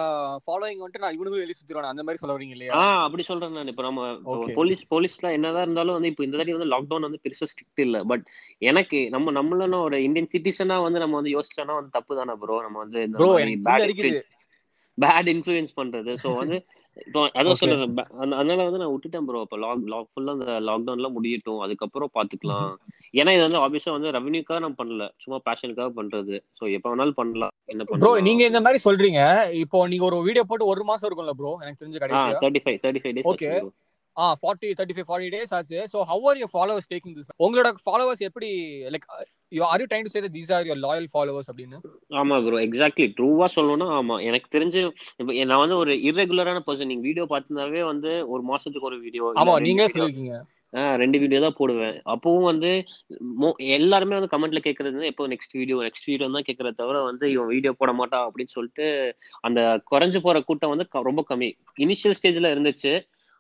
ஃபாலோயிங் வந்துட்டு நான் இவனுக்கு வெளிய சுத்திடுவானே. அந்த மாதிரி சொல்ல வரீங்க இல்லையா?
ஆ அப்படி சொல்றேன் நான். இப்போ நம்ம. போலீஸ் போலீஸ்ல என்னதான் இருந்தாலும் வந்து இப்போ இந்த தடவை வந்து லாக்டவுன் வந்து பெருசா ஸ்ட்ரிக்ட் இல்ல. பட் எனக்கு நம்ம நம்மளும் ஒரு இந்தியன் சிட்டிசனா வந்து நம்ம வந்து யோசிச்சோம்னா வந்து தப்பு தானே ப்ரோ நம்ம வந்து பேட் இன்ஃப்ளூயன்ஸ் பண்றது. சோ வந்து இப்போ அதான். சொல்றேன் அதனால வந்து நான் விட்டுட்டேன் ப்ரோ இப்போ லாக் லாக் ஃபுல்லா அந்த லாக்டவுன்ல முடியட்டும். அதுக்கப்புறம் பாத்துக்கலாம். ஏன்னா இது வந்து ஆப்வியஸா வந்து ரெவன்யூக்காக நான் பண்ணல. சும்மா பேஷனுக்காக பண்றது. சோ எப்ப வேணாலும் பண்ணலாம். என்ன
ப்ரோ நீங்க இந்த மாதிரி சொல்றீங்க. இப்போ நீங்க ஒரு வீடியோ போட்டு ஒரு மாசம் இருக்கும்ல ப்ரோ எனக்கு தெரிஞ்ச
ஆ
கடைசியா?
Thirty five thirty five days
Okay. Ah forty thirty five forty days ஆச்சு. So how are your followers taking this உங்களோட ஃபாலோவர்ஸ் எப்படி like you are you trying to say these are your loyal followers அப்படின்னு?
ஆமா bro exactly ட்ரூவா சொல்லணும்னா ஆமா. எனக்கு தெரிஞ்சு இப்போ நான் வந்து ஒரு இர்ரெகுலரான பர்சன் நீங்க வீடியோ பார்த்திருந்தாவே வந்து ஒரு மாசத்துக்கு ஒரு வீடியோ
ஆமா நீங்களே சொல்லிருக்கீங்க.
ரெண்டு வீடியோ தான் போடுவேன். அப்பவும் வந்து எல்லாருமே வந்து கமெண்ட்ல கேக்குறது வந்து எப்போ நெக்ஸ்ட் வீடியோ நெக்ஸ்ட் வீடியோ தான் கேக்குறத தவிர வந்து இவன் வீடியோ போட மாட்டான் அப்படின்னு சொல்லிட்டு அந்த குறைஞ்சு போற கூட்டம் வந்து ரொம்ப கம்மி. இனிஷியல் ஸ்டேஜ்ல இருந்துச்சு.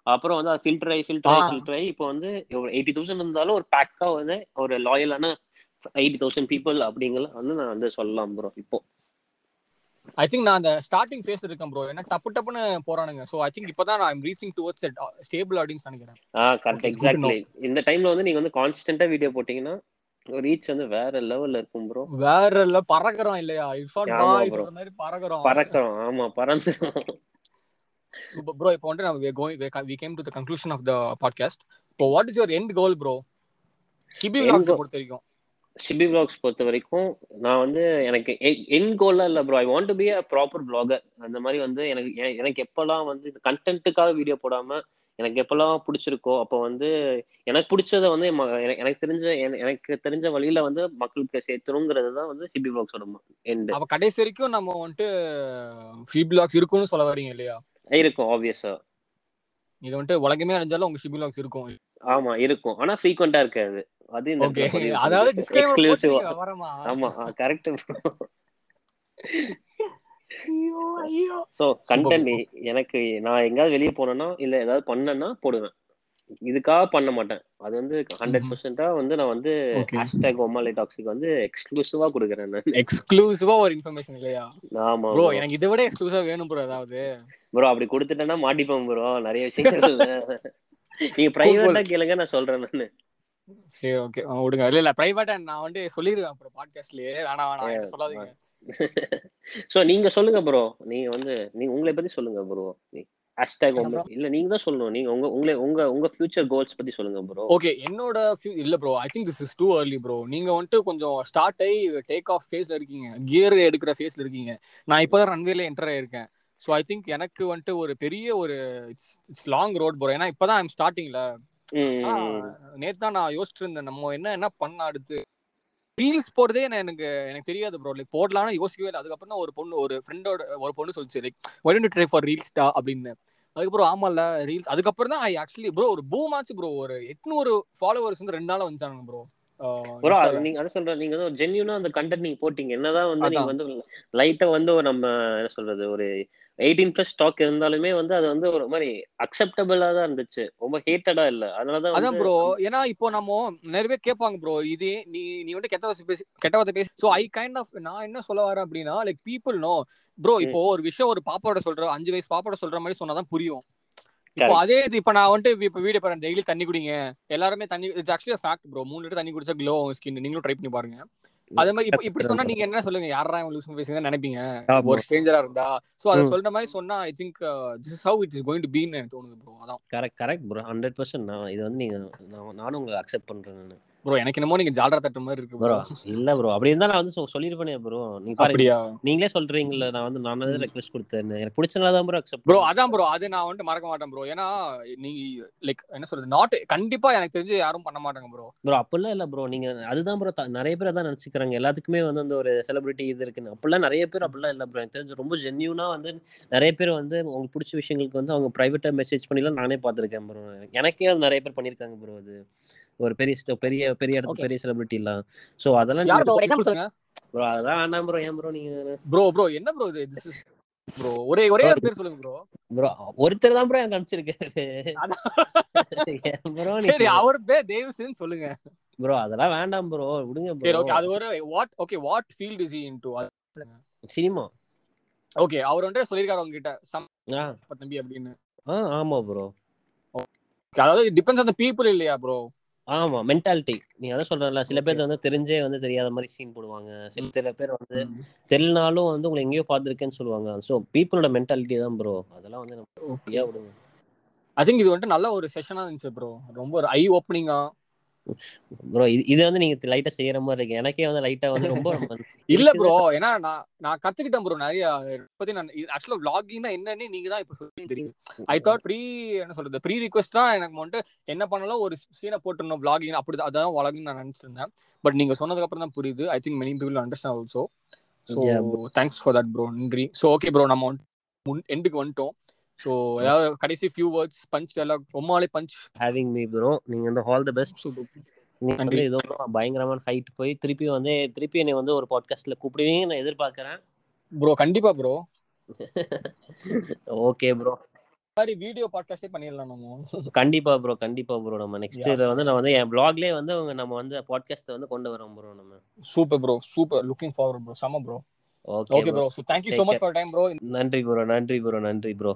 அப்புறம் வந்து அது ஃபில்டர் ஆகி ஃபில்டர் ஆகி. ஃபில்டர் ஆகி இப்போ வந்து எயிட்டி தௌசண்ட் இருந்தாலும் ஒரு பேக்கா வந்து ஒரு லாயலான எயிட்டி தௌசண்ட் பீப்புள் அப்படிங்கிற வந்து நான் வந்து சொல்லலாம் ப்ரோ இப்போ.
ஐ திங்க் நான் அந்த ஸ்டார்டிங் ஃபேஸ் இருக்கேன் ப்ரோ ஏன்னா டப்பு டப்புன்னு போறானுங்க. ஸோ ஐ திங்க் இப்போதான் நான் ரீச்சிங் டுவர்ட்ஸ் ஸ்டேபிள் ஆடியன்ஸ் நினைக்கிறேன்.
ஆ கரெக்ட் எக்ஸாக்ட்லி இந்த டைம்ல வந்து நீங்க வந்து கான்ஸ்டன்டா வீடியோ போட்டீங்கன்னா ரீச் வந்து வேற லெவல்ல இருக்கும் ப்ரோ
வேற இல்ல பறக்குறோம் இல்லையா? இர்ஃபான் பாய். சொல்ற மாதிரி பறக்குறோம்
பறக்கிறோம் ஆமா பறந்து
சூப்பர் ப்ரோ இப்போ வந்து நம்ம going we came to the conclusion of the podcast இப்போ what is your end goal bro Hibi
End
vlogs
goal-
பொறுத்த வரைக்கும்
ஷிபி vlogs பொறுத்த வரைக்கும் நான் வந்து எனக்கு என் கோல்லாம் இல்ல bro I want to be a proper vlogger. அந்த மாதிரி வந்து எனக்கு எனக்கு எப்பெல்லாம் வந்து கண்டென்ட்டுக்காக வீடியோ போடாம எனக்கு எப்பெல்லாம் பிடிச்சிருக்கோ அப்போ வந்து எனக்கு பிடிச்சத வந்து எனக்கு- தெரிஞ்ச என- எனக்கு தெரிஞ்ச வழியில வந்து மக்களுக்கு சேர்த்தணுங்கிறது தான் வந்து ஹிபி vlogsோட எண்டு
அப்ப கடைசி வரைக்கும் நம்ம வந்துட்டு ஃப்ரீ பிளாக்ஸ் இருக்கும்னு சொல்ல வரீங்க இல்லையா?
இருக்கும் ஆப்வியஸா
இது வந்துட்டு உலகமே அடைஞ்சாலும் உங்க ஷிபி பிளாக்ஸ் இருக்கும்.
ஆமா இருக்கும். ஆனா ஃப்ரீக்வெண்டா இருக்காது. அது இந்த
அதாவது. டிஸ்கிளைமர்
ஆமா கரெக்ட் சோ கண்டென்ட் எனக்கு நான் எங்கயாவது வெளியே போனேன்னா இல்ல ஏதாவது பண்ணேன்னா போடுவேன். இதுக்காக பண்ண மாட்டேன். அது வந்து ஹண்ட்ரட் பர்சன்டா வந்து நான் வந்து. ஹேஷ்டேக் ஒமாலை டாக்ஸிக் வந்து எக்ஸ்க்ளூசிவா கொடுக்குறேன் நான்.
எக்ஸ்க்ளூசிவா ஒரு இன்ஃபர்மேஷன் இல்லையா?
ஆமா
ப்ரோ எனக்கு இதை விட எக்ஸ்க்ளூசிவா வேணும் ப்ரோ ஏதாவது.
ப்ரோ அப்படி கொடுத்துட்டேன்னா மாட்டிப்பேன் ப்ரோ நிறைய விஷயங்கள் நீங்க பிரைவேட்டா கேளுங்க நான் சொல்றேன் நானு.
சரி ஓகே விடுங்க. இல்ல இல்ல பிரைவேட்டா நான் வந்து சொல்லிருவேன் அப்புறம் பாட்காஸ்ட்லயே வேணாம் வேணாம். சொல்லாதீங்க.
சோ (laughs) நீங்க சொல்லுங்க ப்ரோ நீங்க வந்து நீங்க உங்களை பத்தி சொல்லுங்க ப்ரோ ஹேஷ்டேக் இல்ல நீங்க தான் சொல்லணும். நீங்க உங்க உங்களை உங்க உங்க ஃபியூச்சர் கோல்ஸ் பத்தி சொல்லுங்க ப்ரோ
ஓகே என்னோட இல்ல bro I think this is too early bro நீங்க வந்துட்டு கொஞ்சம் ஸ்டார்ட் ஆகி டேக் ஆஃப் ஃபேஸ்ல இருக்கீங்க. கியர் எடுக்கிற ஃபேஸ்ல இருக்கீங்க. நான் இப்போதான் ரன்வேல என்டர் ஆயிருக்கேன். ஸோ ஐ திங்க் எனக்கு வந்துட்டு ஒரு பெரிய ஒரு it's it's long road bro ஏன்னா இப்பதான் ஐம் ஸ்டார்டிங்ல நேத்து தான் நான் யோசிச்சுட்டு இருந்தேன். நம்ம என்ன என்ன பண்ண அடுத்து? ரீல்ஸ் போடுறதே எனக்கு எனக்கு தெரியாது ப்ரோ லைக் போடலாம்னு யோசிக்கவே இல்லை. அதுக்கப்புறம் தான் ஒரு பொண்ணு ஒரு ஃப்ரெண்டோட ஒரு பொண்ணு சொல்லிச்சு லைக் ஒய் ட்ரை ஃபார் ரீல்ஸ்டா அப்படின்னு. அதுக்கப்புறம் ஆமால ரீல்ஸ் அதுக்கப்புறம் தான் ஐ ஆக்சுவலி ப்ரோ ஒரு பூம் ஆச்சு ப்ரோ ஒரு எட்நூறு ஃபாலோவர்ஸ் வந்து ரெண்டு நாளா வந்துட்டாங்க ப்ரோ
ப்ரோ நீங்க அதை சொல்றேன் நீங்க வந்து ஜென்யூனா அந்த கண்டென்ட் நீங்க போட்டீங்க. என்னதான் வந்து நீங்க வந்து லைட்டா வந்து நம்ம என்ன சொல்றது ஒரு எயிட்டீன் பிளஸ் ஸ்டாக் இருந்தாலுமே வந்து அது வந்து ஒரு மாதிரி அக்செப்டபிளா தான் இருந்துச்சு. ரொம்ப ஹேட்டடா இல்ல. அதனாலதான்
அதான் ப்ரோ ஏன்னா இப்போ நம்ம நிறைய பேர் கேட்பாங்க ப்ரோ இதே நீ நீ வந்து கெட்ட வார்த்தை பேசி கெட்ட வார்த்தை பேசி ஸோ ஐ கைண்ட் ஆஃப் நான் என்ன சொல்ல வரேன் அப்படின்னா லைக் பீப்புள் நோ ப்ரோ இப்போ ஒரு விஷயம் ஒரு பாப்பாவோட சொல்ற அஞ்சு வயசு பாப்பாவோட சொல்ற மாதிரி சொன்னாதான் புரியும். இப்போ அதே இது இப்போ நான் வந்துட்டு இப்போ வீடியோ பாருங்க டெய்லி தண்ணி குடிங்க. எல்லாருமே தண்ணி இட்ஸ் ஆக்சுவலி ஃபேக்ட் ப்ரோ மூணு லிட்டர் தண்ணி குடிச்சா க்ளோ ஆகும் ஸ்கின் நீங்களும் ட்ரை பண்ணி பாருங்க. அதே மாதிரி இப்போ இப்படி சொன்னா நீங்க என்ன சொல்லுங்க யாரா இவன் லூஸ் பேசுங்க நினைப்பீங்க? ஒரு ஸ்ட்ரேஞ்சரா இருந்தா. சோ அத சொல்ற மாதிரி சொன்னா I think this is how it is going to been எனக்கு தோணுது ப்ரோ அதான்.
Correct correct bro hundred percent நான் இது வந்து நீங்க நானும் உங்களை அக்செப்ட் பண்றேன் நான்.
ப்ரோ எனக்கு என்னமோ நீங்க ஜால்ரா தட்டு மாதிரி இருக்கு
ப்ரோ இல்ல ப்ரோ அப்படி இருந்தா நான் வந்து சொல்லிருப்பேனே ப்ரோ நீங்க பாருங்க. நீங்களே சொல்றீங்கல்ல நான் வந்து நான் தான் ரெக்வெஸ்ட் கொடுத்தேன் எனக்கு பிடிச்சனால தான் ப்ரோ அக்செப்ட்
ப்ரோ அதான் ப்ரோ அது நான் வந்து மறக்க மாட்டேன் ப்ரோ ஏன்னா நீங்க லைக் என்ன சொல்றது? நாட் கண்டிப்பா எனக்கு தெரிஞ்சு யாரும் பண்ண மாட்டாங்க ப்ரோ
ப்ரோ அப்படிலாம் இல்ல ப்ரோ நீங்க அதுதான் ப்ரோ நிறைய பேர் அதான் நினைச்சுக்கிறாங்க. எல்லாத்துக்குமே வந்து அந்த ஒரு செலிபிரிட்டி இது இருக்குன்னு. அப்படிலாம் நிறைய பேர் அப்படிலாம் இல்ல ப்ரோ எனக்கு தெரிஞ்சு ரொம்ப ஜென்யூனா வந்து நிறைய பேர் வந்து உங்களுக்கு பிடிச்ச விஷயங்களுக்கு வந்து அவங்க பிரைவேட்டா மெசேஜ் பண்ணிலாம் நானே பார்த்துருக்கேன் ப்ரோ எனக்கே அது நிறைய பேர் பண்ணிருக்காங்க ப்ரோ அது? ஒரு பெரிய பெரிய பெரிய இடத்துல பெரிய செலிபிரிட்டி எல்லாம் சோ அதெல்லாம் ப்ரோ அதெல்லாம் வேண்டாம் ப்ரோ ஏன் ப்ரோ நீங்க
ப்ரோ ப்ரோ என்ன ப்ரோ இது? ப்ரோ ஒரே ஒரே ஒரு பேர் சொல்லுங்க ப்ரோ
ப்ரோ ஒருத்தர் தான் ப்ரோ எனக்கு அனுப்பிச்சிருக்காரு.
சரி அவர் பேர் டேவிஸ்னு சொல்லுங்க.
ப்ரோ அதெல்லாம் வேண்டாம் ப்ரோ விடுங்க
ப்ரோ ஓகே அது ஒரு what okay what field is into
cinema.
Okay அவர் வந்து சொல்லிருக்காரு உங்ககிட்ட. சம் தம்பி அப்படின்னு.
ஆமா ப்ரோ
அதாவது டிபெண்ட்ஸ் ஆன் தி பீப்புள் இல்லையா ப்ரோ
ஆமா மென்டாலிட்டி நீ அதான் சொல்றல சில பேர் வந்து தெரிஞ்சே வந்து தெரியாத மாதிரி சீன் போடுவாங்க. சில சில பேர் வந்து தெரியலனாலும் வந்து உங்களை எங்கேயோ பார்த்துருக்கேன்னு சொல்லுவாங்க. ஸோ பீப்புளோட மென்டாலிட்டி தான் ப்ரோ அதெல்லாம் வந்து நம்ம விடுங்க.
ஐ திங்க் இது வந்துட்டு நல்ல ஒரு செஷனா இருந்துச்சு ப்ரோ ரொம்ப ஒரு ஐ ஓப்பனிங்கா
ப்ரோ இது வந்து நீங்க லைட்டா செய்யற மாதிரி இருக்கு. எனக்கே வந்து லைட்டா வந்து ரொம்ப (laughs)
இல்ல ப்ரோ ஏன்னா நான் நான் கத்துக்கிட்டேன் ப்ரோ நிறைய. பத்தி நான் ஆக்சுவலா தான் என்னன்னு நீங்க தான் இப்ப சொல்லி தெரியும் ஐ தாட் ப்ரீ என்ன சொல்றது ப்ரீ ரிக்வெஸ்ட் தான் எனக்கு வந்துட்டு என்ன பண்ணாலும் ஒரு சீனை போட்டுருந்தோம் vlogging அப்படி அதான் vlogging நான் நினைச்சிருந்தேன். பட் நீங்க சொன்னதுக்கு அப்புறம் தான் புரியுது. I think many people understand also so thanks for that bro நன்றி. ஸோ ஓகே ப்ரோ நம்ம முன் எண்டுக்கு வந்துட்டோம். ஸோ ஏதாவது கடைசி ஃபியூ வேர்ட்ஸ் பஞ்ச் டெலாக் ரொம்பாலே பஞ்ச்
ஹேவிங் மீ ப்ரோ நீங்க வந்து ஆல் தி பெஸ்ட் நீங்க ஏதோ பயங்கரமான ஹைட் போய் திருப்பி வந்து திருப்பி என்னை வந்து ஒரு பாட்காஸ்ட்ல கூப்பிடுவீங்க நான் எதிர்பார்க்கறேன்.
ப்ரோ கண்டிப்பா ப்ரோ
ஓகே ப்ரோ
மாதிரி வீடியோ பாட்காஸ்டே பண்ணிடலாம் நம்ம.
கண்டிப்பா ப்ரோ கண்டிப்பா ப்ரோ நம்ம நெக்ஸ்ட் இதுல வந்து நான் வந்து என் பிளாக்லயே வந்து நம்ம வந்து பாட்காஸ்ட் வந்து கொண்டு வரோம் ப்ரோ நம்ம.
Super bro super looking forward bro சம bro okay bro so thank you so much for time bro
நன்றி ப்ரோ நன்றி ப்ரோ நன்றி ப்ரோ